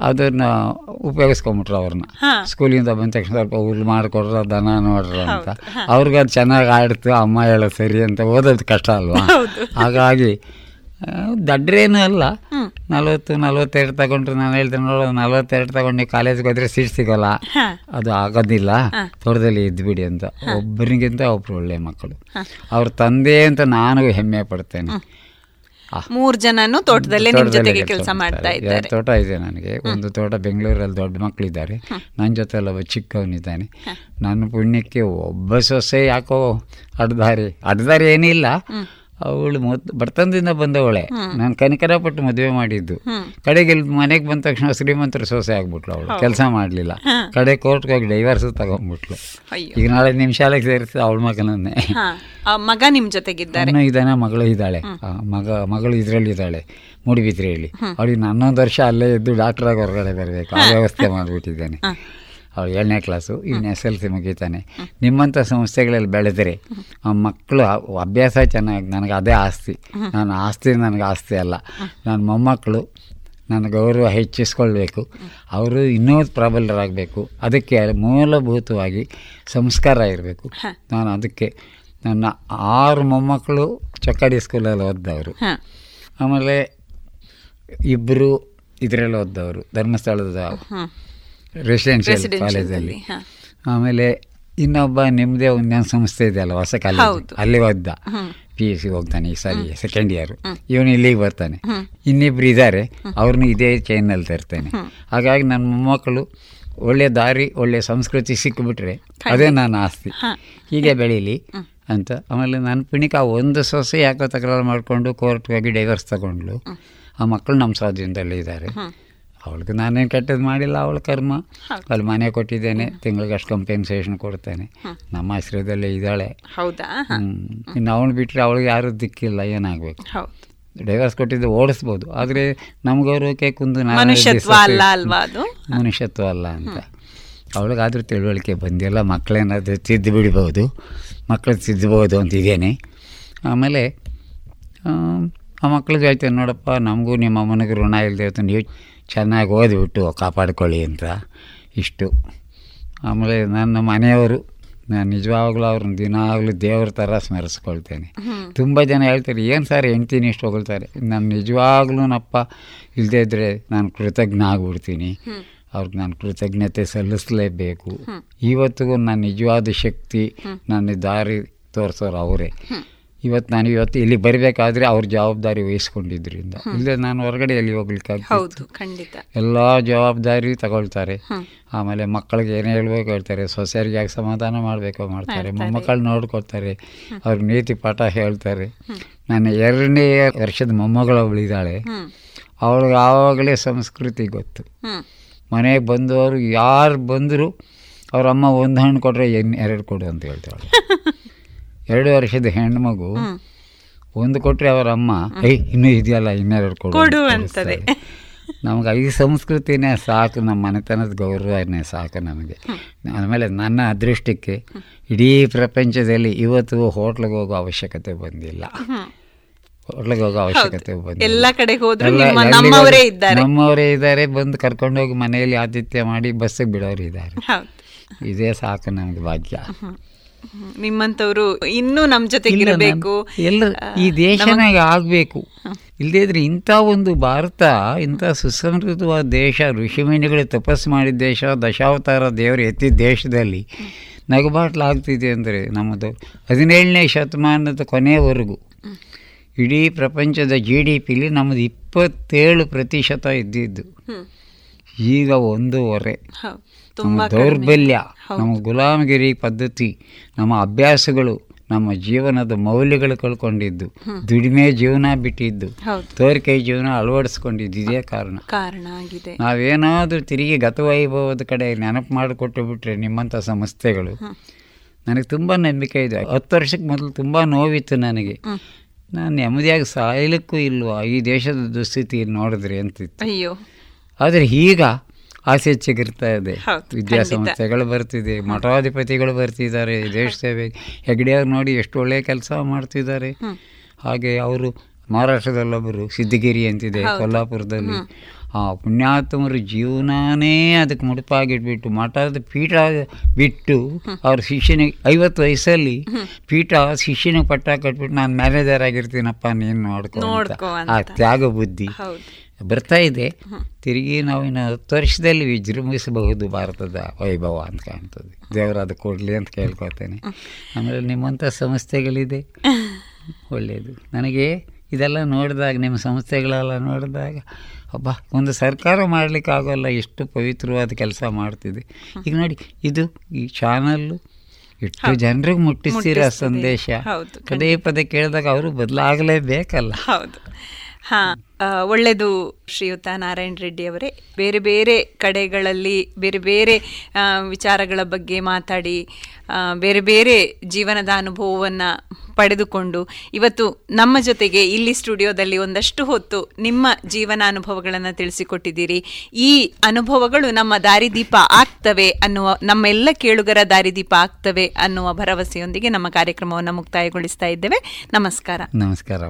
ಅದನ್ನ ಉಪಯೋಗಿಸ್ಕೊಂಬಿಟ್ರು ಅವ್ರನ್ನ. ಸ್ಕೂಲಿಂದ ಬಂದ ತಕ್ಷಣ ಸ್ವಲ್ಪ ಹುಲ್ಲು ಮಾಡಿಕೊಡ್ರ ದನ ನೋಡ್ರ ಅಂತ. ಅವ್ರಿಗೆ ಅದು ಚೆನ್ನಾಗಿ ಆಡ್ತು ಅಮ್ಮ ಹೇಳೋ ಸರಿ ಅಂತ ಓದೋದು ಕಷ್ಟ ಅಲ್ವಾ? ಹಾಗಾಗಿ ದಡ್ರೇನೂ ಅಲ್ಲ. ನಲ್ವತ್ತು ನಲ್ವತ್ತೆರಡು ತಗೊಂಡ್ರೆ ನಾನು ಹೇಳ್ತೇನೆ ನೋಡೋ ನಲ್ವತ್ತೆರಡು ತಗೊಂಡು ನೀವು ಕಾಲೇಜ್ಗೆ ಹೋದ್ರೆ ಸೀಟ್ ಸಿಗೋಲ್ಲ. ಅದು ಆಗೋದಿಲ್ಲ. ತೋಟದಲ್ಲಿ ಇದ್ಬಿಡಿ ಅಂತ. ಒಬ್ಬರಿಗಿಂತ ಒಬ್ರು ಒಳ್ಳೆ ಮಕ್ಕಳು. ಅವ್ರ ತಂದೆ ಅಂತ ನಾನು ಹೆಮ್ಮೆ ಪಡ್ತೇನೆ. ಮೂರು ಜನನು ತೋಟದಲ್ಲೇ ಜೊತೆಗೆ ಕೆಲಸ ಮಾಡ್ತಾ ಇದ್ದಾರೆ. ತೋಟ ಇದೆ ನನಗೆ. ಒಂದು ತೋಟ ಬೆಂಗಳೂರಲ್ಲಿ ದೊಡ್ಡ ಮಕ್ಕಳಿದ್ದಾರೆ ನನ್ನ ಜೊತೆ ಒಬ್ಬ ಚಿಕ್ಕವನಿದ್ದಾನೆ. ನನ್ನ ಪುಣ್ಯಕ್ಕೆ ಒಬ್ಬ ಸೊಸೆ ಯಾಕೋ ಅಡ್ದಾರಿ. ಅಡ್ದಾರಿ ಏನಿಲ್ಲ. ಅವಳು ಮೊದ್ ಬರ್ತನದಿಂದ ಬಂದವಳೆ. ನಾನು ಕನಿಕರ ಪಟ್ಟು ಮದುವೆ ಮಾಡಿದ್ದು. ಕಡೆಗೆ ಮನೆಗೆ ಬಂದ ತಕ್ಷಣ ಶ್ರೀಮಂತರ ಸೋಸೆ ಆಗ್ಬಿಟ್ಲು ಅವಳು. ಕೆಲಸ ಮಾಡಲಿಲ್ಲ. ಕಡೆ ಕೋರ್ಟ್ಗೆ ಹೋಗಿ ಡೈವರ್ಸ್ ತಗೊಂಡ್ಬಿಟ್ಲು ಈಗ ನಾಳೆ ನಿಮ್ಮ ಶಾಲೆಗೆ ಸೇರಿಸಿ ಅವಳ ಮಗನನ್ನೇ. ಮಗ ನಿಮ್ ಜೊತೆಗಿದ್ದಾರೆ. ಇದ್ದಾನೆ ಮಗಳು ಇದ್ದಾಳೆ. ಮಗ ಮಗಳು ಇದರಲ್ಲಿ ಇದ್ದಾಳೆ ಮೂಡಿಬಿದ್ರೆಯಲ್ಲಿ. ಅವಳಿಗೆ ಹನ್ನೊಂದು ವರ್ಷ ಅಲ್ಲೇ ಇದ್ದು ಡಾಕ್ಟರ್ ಆಗಿ ಹೊರಗಡೆ ಬರಬೇಕು. ಆ ವ್ಯವಸ್ಥೆ ಮಾಡಿಬಿಟ್ಟಿದ್ದೇನೆ. ಅವಳು ಏಳನೇ ಕ್ಲಾಸು ಇನ್ನು ಎಸ್ ಎಲ್ ಸಿ ಮುಗಿತಾನೆ. ನಿಮ್ಮಂಥ ಸಂಸ್ಥೆಗಳಲ್ಲಿ ಬೆಳೆದರೆ. ಆ ಮಕ್ಕಳು ಅಭ್ಯಾಸ ಚೆನ್ನಾಗಿ ನನಗೆ ಅದೇ ಆಸ್ತಿ. ನನ್ನ ಆಸ್ತಿ ನನಗೆ ಆಸ್ತಿ ಅಲ್ಲ. ನನ್ನ ಮೊಮ್ಮಕ್ಕಳು ನನ್ನ ಗೌರವ ಹೆಚ್ಚಿಸ್ಕೊಳ್ಬೇಕು. ಅವರು ಇನ್ನೂ ಪ್ರಾಬಲ್ಯರಾಗಬೇಕು ಅದಕ್ಕೆ ಮೂಲಭೂತವಾಗಿ ಸಂಸ್ಕಾರ ಇರಬೇಕು. ನಾನು ಅದಕ್ಕೆ ನನ್ನ ಆರು ಮೊಮ್ಮಕ್ಕಳು ಚಕ್ಕಡಿ ಸ್ಕೂಲಲ್ಲಿ ಓದ್ದವರು. ಆಮೇಲೆ ಇಬ್ಬರು ಇದರಲ್ಲಿ ಓದ್ದವರು ಧರ್ಮಸ್ಥಳದ ರೆಸಿಡೆನ್ಷಿಯಲ್ ಕಾಲೇಜಲ್ಲಿ ಆಮೇಲೆ ಇನ್ನೊಬ್ಬ ನಿಮ್ಮದೇ ಒಂದೊಂದು ಸಂಸ್ಥೆ ಇದೆಯಲ್ಲ ಹೊಸ ಕಾಲೇಜ್ ಅಲ್ಲಿ ಓದ್ದ ಪಿ ಯು ಸಿ ಹೋಗ್ತಾನೆ ಈ ಸಾರಿ ಸೆಕೆಂಡ್ ಇಯರ್ ಇವನು ಇಲ್ಲಿಗೆ ಬರ್ತಾನೆ. ಇನ್ನಿಬ್ರು ಇದ್ದಾರೆ ಅವ್ರನ್ನೂ ಇದೇ ಚೈನಲ್ಲಿ ತರ್ತಾನೆ. ಹಾಗಾಗಿ ನನ್ನ ಮೊಮ್ಮಕ್ಕಳು ಒಳ್ಳೆ ದಾರಿ ಒಳ್ಳೆ ಸಂಸ್ಕೃತಿ ಸಿಕ್ಕಿಬಿಟ್ರೆ ಅದೇ ನನ್ನ ಆಸ್ತಿ. ಹೀಗೆ ಬೆಳೀಲಿ ಅಂತ. ಆಮೇಲೆ ನನ್ನ ಪಿಣಿಕ ಒಂದು ಸೊಸೆ ಯಾಕೋ ತಕರಾರು ಮಾಡಿಕೊಂಡು ಕೋರ್ಟ್ಗೆ ಹೋಗಿ ಡೈವರ್ಸ್ ತಗೊಂಡ್ಲು ಆ ಮಕ್ಕಳು ನಮ್ಮ ಸ್ವಾಧೀನದಲ್ಲಿ ಇದ್ದಾರೆ. ಅವಳಿಗೆ ನಾನೇನು ಕೆಟ್ಟದ್ದು ಮಾಡಿಲ್ಲ ಅವಳ ಕರ್ಮ. ಅಲ್ಲಿ ಮನೆ ಕೊಟ್ಟಿದ್ದೇನೆ ತಿಂಗಳಿಗೆ ಅಷ್ಟು ಕಂಪೆನ್ಸೇಷನ್ ಕೊಡ್ತೇನೆ. ನಮ್ಮ ಆಶ್ರಯದಲ್ಲೇ ಇದ್ದಾಳೆ. ಹೌದಾ. ಇನ್ನು ಅವಳು ಬಿಟ್ಟರೆ ಅವಳಿಗೆ ಯಾರೂ ದಿಕ್ಕಿಲ್ಲ ಏನಾಗಬೇಕು? ಡೈವರ್ಸ್ ಕೊಟ್ಟಿದ್ದು ಓಡಿಸ್ಬೋದು. ಆದರೆ ನಮ್ಮ ಗೌರವಕ್ಕೆ ಕುಂದು ಮನುಷ್ಯತ್ವ ಅಲ್ಲ ಅಲ್ವಾ ಅದು? ಮನುಷ್ಯತ್ವ ಅಲ್ಲ ಅಂತ. ಅವಳಿಗಾದರೂ ತಿಳುವಳಿಕೆ ಬಂದಿಲ್ಲ ಮಕ್ಕಳೇನಾದರೂ ತಿದ್ದು ಬಿಡ್ಬೋದು ಮಕ್ಕಳು ತಿದ್ದಬಹುದು ಅಂತಿದ್ದೇನೆ ಆಮೇಲೆ ಆ ಮಕ್ಳಿಗೆ ಹೇಳ್ತೇನೆ ನೋಡಪ್ಪ ನಮಗೂ ನಿಮ್ಮ ಅಮ್ಮನಿಗೆ ಋಣ ಇಲ್ಲದೆ ಅಂತ ನೀವು ಚೆನ್ನಾಗಿ ಓದಿಬಿಟ್ಟು ಕಾಪಾಡ್ಕೊಳ್ಳಿ ಅಂತ ಇಷ್ಟು. ಆಮೇಲೆ ನನ್ನ ಮನೆಯವರು ನಾನು ನಿಜವಾಗ್ಲೂ ಅವ್ರನ್ನ ದಿನಾಗಲೂ ದೇವ್ರ ಥರ ಸ್ಮರಿಸ್ಕೊಳ್ತೇನೆ. ತುಂಬ ಜನ ಹೇಳ್ತಾರೆ ಏನು ಸರ್ ಹೆಂಡ್ತೀನಿ ಇಷ್ಟು ಹೊಗಳ್ತಾರೆ? ನಾನು ನಿಜವಾಗ್ಲೂ ನಪ್ಪ ಇಲ್ಲದೇ ಇದ್ದರೆ ನಾನು ಕೃತಜ್ಞ ಆಗಿಬಿಡ್ತೀನಿ. ಅವ್ರಿಗೆ ನಾನು ಕೃತಜ್ಞತೆ ಸಲ್ಲಿಸಲೇಬೇಕು. ಇವತ್ತಿಗೂ ನನ್ನ ನಿಜವಾದ ಶಕ್ತಿ ನನ್ನ ದಾರಿ ತೋರಿಸೋರು ಅವರೇ. ಇವತ್ತು ನಾನು ಇವತ್ತು ಇಲ್ಲಿ ಬರಬೇಕಾದ್ರೆ ಅವ್ರ ಜವಾಬ್ದಾರಿ ವಹಿಸ್ಕೊಂಡಿದ್ರಿಂದ. ಇಲ್ಲದೆ ನಾನು ಹೊರಗಡೆ ಎಲ್ಲಿ ಹೋಗ್ಲಿಕ್ಕೆ ಖಂಡಿತ. ಎಲ್ಲ ಜವಾಬ್ದಾರಿ ತಗೊಳ್ತಾರೆ. ಆಮೇಲೆ ಮಕ್ಕಳಿಗೆ ಏನು ಹೇಳ್ಬೇಕು ಹೇಳ್ತಾರೆ ಸೊಸೆಯರಿಗೆ ಯಾಕೆ ಸಮಾಧಾನ ಮಾಡಬೇಕು ಮಾಡ್ತಾರೆ ಮೊಮ್ಮಕ್ಕಳು ನೋಡ್ಕೊಳ್ತಾರೆ ಅವ್ರ ನೀತಿ ಪಾಠ ಹೇಳ್ತಾರೆ. ನನ್ನ ಎರಡನೇ ವರ್ಷದ ಮೊಮ್ಮಗಳವಳಿದ್ದಾಳೆ ಉಳಿದಾಳೆ ಅವಳಿಗೆ ಆವಾಗಲೇ ಸಂಸ್ಕೃತಿ ಗೊತ್ತು. ಮನೆಗೆ ಬಂದವರು ಯಾರು ಬಂದರೂ ಅವ್ರ ಅಮ್ಮ ಒಂದು ಹಣ್ಣು ಕೊಟ್ಟರೆ ಎರಡು ಕೊಡು ಅಂತ ಹೇಳ್ತಾಳೆ. ಎರಡು ವರ್ಷದ ಹೆಣ್ಮಗು ಒಂದು ಕೊಟ್ಟರೆ ಅವರ ಅಮ್ಮ ಐ ಇನ್ನೂ ಇದೆಯಲ್ಲ ಇನ್ನೆರಡು ಕೊಡು ಅಂತದೆ. ನಮ್ಗೆ ಈ ಸಂಸ್ಕೃತಿನೇ ಸಾಕು ನಮ್ಮ ಮನೆತನದ ಗೌರವನೇ ಸಾಕು ನಮಗೆ. ಆಮೇಲೆ ನನ್ನ ಅದೃಷ್ಟಕ್ಕೆ ಇಡೀ ಪ್ರಪಂಚದಲ್ಲಿ ಇವತ್ತು ಹೋಟ್ಲಿಗೆ ಹೋಗೋ ಅವಶ್ಯಕತೆ ಬಂದಿಲ್ಲ. ಹೋಟ್ಲಿಗೆ ಹೋಗೋ ಅವಶ್ಯಕತೆ ಬಂದಿಲ್ಲ. ಎಲ್ಲ ಕಡೆ ನಮ್ಮವರೇ ಇದ್ದಾರೆ. ನಮ್ಮವರೇ ಇದ್ದಾರೆ ಬಂದು ಕರ್ಕೊಂಡೋಗಿ ಮನೆಯಲ್ಲಿ ಆತಿಥ್ಯ ಮಾಡಿ ಬಸ್ಸಿಗೆ ಬಿಡೋರು ಇದ್ದಾರೆ. ಇದೇ ಸಾಕು ನಮ್ಗೆ ಭಾಗ್ಯ. ನಿಮ್ಮಂತವ್ರು ಇನ್ನೂ ನಮ್ ಜೊತೆಗಿರಬೇಕು. ಎಲ್ಲ ಈ ದೇಶನಾಗ ಆಗಬೇಕು. ಇಲ್ಲದೇ ಇದ್ರೆ ಇಂಥ ಒಂದು ಭಾರತ ಇಂಥ ಸುಸಮೃದ್ಧವಾದ ದೇಶ ಋಷಿಮುನಿಗಳು ತಪಸ್ಸು ಮಾಡಿದ ದೇಶ ದಶಾವತಾರ ದೇವರು ಎತ್ತಿದ ದೇಶದಲ್ಲಿ ನಗಬಾಟ್ಲಾಗ್ತಿದೆ ಅಂದರೆ ನಮ್ಮದು ಹದಿನೇಳನೇ ಶತಮಾನದ ಕೊನೆಯವರೆಗೂ ಇಡೀ ಪ್ರಪಂಚದ ಜಿ ಡಿ ಪಿಲಿ ನಮ್ಮದು ಇಪ್ಪತ್ತೇಳು ಪ್ರತಿಶತ ಇದ್ದಿದ್ದು. ಈಗ ಒಂದೂವರೆ. ನಮ್ಮ ದೌರ್ಬಲ್ಯ ನಮ್ಮ ಗುಲಾಮಗಿರಿ ಪದ್ಧತಿ ನಮ್ಮ ಅಭ್ಯಾಸಗಳು ನಮ್ಮ ಜೀವನದ ಮೌಲ್ಯಗಳು ಕಳ್ಕೊಂಡಿದ್ದು ದುಡಿಮೆ ಜೀವನ ಬಿಟ್ಟಿದ್ದು ತೋರಿಕೆ ಜೀವನ ಅಳವಡಿಸ್ಕೊಂಡಿದ್ದು ಇದೇ ಕಾರಣ. ಕಾರಣ ಆಗಿದೆ. ನಾವೇನಾದರೂ ತಿರುಗಿ ಗತವೈಭವದ ಕಡೆ ನೆನಪು ಮಾಡಿಕೊಟ್ಟು ಬಿಟ್ರೆ ನಿಮ್ಮಂಥ ಸಂಸ್ಥೆಗಳು ನನಗೆ ತುಂಬ ನಂಬಿಕೆ ಇದೆ. ಹತ್ತು ವರ್ಷಕ್ಕೆ ಮೊದಲು ತುಂಬ ನೋವಿತ್ತು ನನಗೆ. ನಾನು ನೆಮ್ಮದಿಯಾಗಿ ಸಾಯಲಿಕ್ಕೂ ಇಲ್ವಾ? ಈ ದೇಶದ ದುಸ್ಥಿತಿ ನೋಡಿದ್ರೆ ಅಂತಿತ್ತು. ಅಯ್ಯೋ. ಆದರೆ ಈಗ ಆಸೆ ಹೆಚ್ಚಿಗಿರ್ತಾ ಇದೆ ವಿದ್ಯಾಸಂಸ್ಥೆಗಳು ಬರ್ತಿದೆ ಮಠಾಧಿಪತಿಗಳು ಬರ್ತಿದ್ದಾರೆ ದೇಶ ಸೇವೆ ಹೆಗ್ಡೆಯವ್ರು ನೋಡಿ ಎಷ್ಟು ಒಳ್ಳೆಯ ಕೆಲಸ ಮಾಡ್ತಿದ್ದಾರೆ. ಹಾಗೆ ಅವರು ಮಹಾರಾಷ್ಟ್ರದಲ್ಲೊಬ್ಬರು ಸಿದ್ಧಗಿರಿ ಅಂತಿದೆ ಕೊಲ್ಲಾಪುರದಲ್ಲಿ. ಆ ಪುಣ್ಯಾತ್ಮರು ಜೀವನಾನೇ ಅದಕ್ಕೆ ಮುಡುಪಾಗಿಟ್ಬಿಟ್ಟು ಮಠದ ಪೀಠ ಬಿಟ್ಟು ಅವ್ರ ಶಿಷ್ಯನಿಗೆ ಐವತ್ತು ವಯಸ್ಸಲ್ಲಿ ಪೀಠ ಶಿಷ್ಯನಿಗೆ ಪಟ್ಟ ಕಟ್ಬಿಟ್ಟು ನಾನು ಮ್ಯಾನೇಜರ್ ಆಗಿರ್ತೀನಪ್ಪ ನೀನು ನೋಡ್ಕೊ. ಆ ತ್ಯಾಗ ಬುದ್ಧಿ ಬರ್ತಾ ಇದೆ. ತಿರುಗಿ ನಾವು ಇನ್ನು ಹತ್ತು ವರ್ಷದಲ್ಲಿ ವಿಜೃಂಭಿಸಬಹುದು ಭಾರತದ ವೈಭವ ಅಂತ ಕಾಣ್ತದೆ. ದೇವರು ಅದು ಕೊಡಲಿ ಅಂತ ಕೇಳ್ಕೊತೇನೆ ಆಮೇಲೆ ನಿಮ್ಮಂಥ ಸಂಸ್ಥೆಗಳಿದೆ. ಒಳ್ಳೆಯದು ನನಗೆ ಇದೆಲ್ಲ ನೋಡಿದಾಗ ನಿಮ್ಮ ಸಂಸ್ಥೆಗಳೆಲ್ಲ ನೋಡಿದಾಗ ಅಬ್ಬಾ ಒಂದು ಸರ್ಕಾರ ಮಾಡಲಿಕ್ಕೆ ಆಗೋಲ್ಲ ಎಷ್ಟು ಪವಿತ್ರವಾದ ಕೆಲಸ ಮಾಡ್ತಿದೆ. ಈಗ ನೋಡಿ ಇದು ಈ ಚಾನಲ್ಲು ಎಷ್ಟು ಜನರಿಗೆ ಮುಟ್ಟಿಸ್ತೀರ. ಸಂದೇಶ. ಪದೇ ಪದೇ ಕೇಳಿದಾಗ ಅವರು ಬದಲಾಗಲೇಬೇಕಲ್ಲ. ಹೌದು. ಹಾ. ಒಳ್ಳೆಯದು ಶ್ರೀಯುತ ನಾರಾಯಣ ರೆಡ್ಡಿ ಅವರೇ. ಬೇರೆ ಬೇರೆ ಕಡೆಗಳಲ್ಲಿ ಬೇರೆ ಬೇರೆ ವಿಚಾರಗಳ ಬಗ್ಗೆ ಮಾತಾಡಿ ಬೇರೆ ಬೇರೆ ಜೀವನದ ಅನುಭವವನ್ನು ಪಡೆದುಕೊಂಡು ಇವತ್ತು ನಮ್ಮ ಜೊತೆಗೆ ಇಲ್ಲಿ ಸ್ಟುಡಿಯೋದಲ್ಲಿ ಒಂದಷ್ಟು ಹೊತ್ತು ನಿಮ್ಮ ಜೀವನ ಅನುಭವಗಳನ್ನು ತಿಳಿಸಿಕೊಟ್ಟಿದ್ದೀರಿ. ಈ ಅನುಭವಗಳು ನಮ್ಮ ದಾರಿದೀಪ ಆಗ್ತವೆ ಅನ್ನುವ, ನಮ್ಮೆಲ್ಲ ಕೇಳುಗರ ದಾರಿದೀಪ ಆಗ್ತವೆ ಅನ್ನುವ ಭರವಸೆಯೊಂದಿಗೆ ನಮ್ಮ ಕಾರ್ಯಕ್ರಮವನ್ನು ಮುಕ್ತಾಯಗೊಳಿಸ್ತಾ ಇದ್ದೇವೆ. ನಮಸ್ಕಾರ. ನಮಸ್ಕಾರ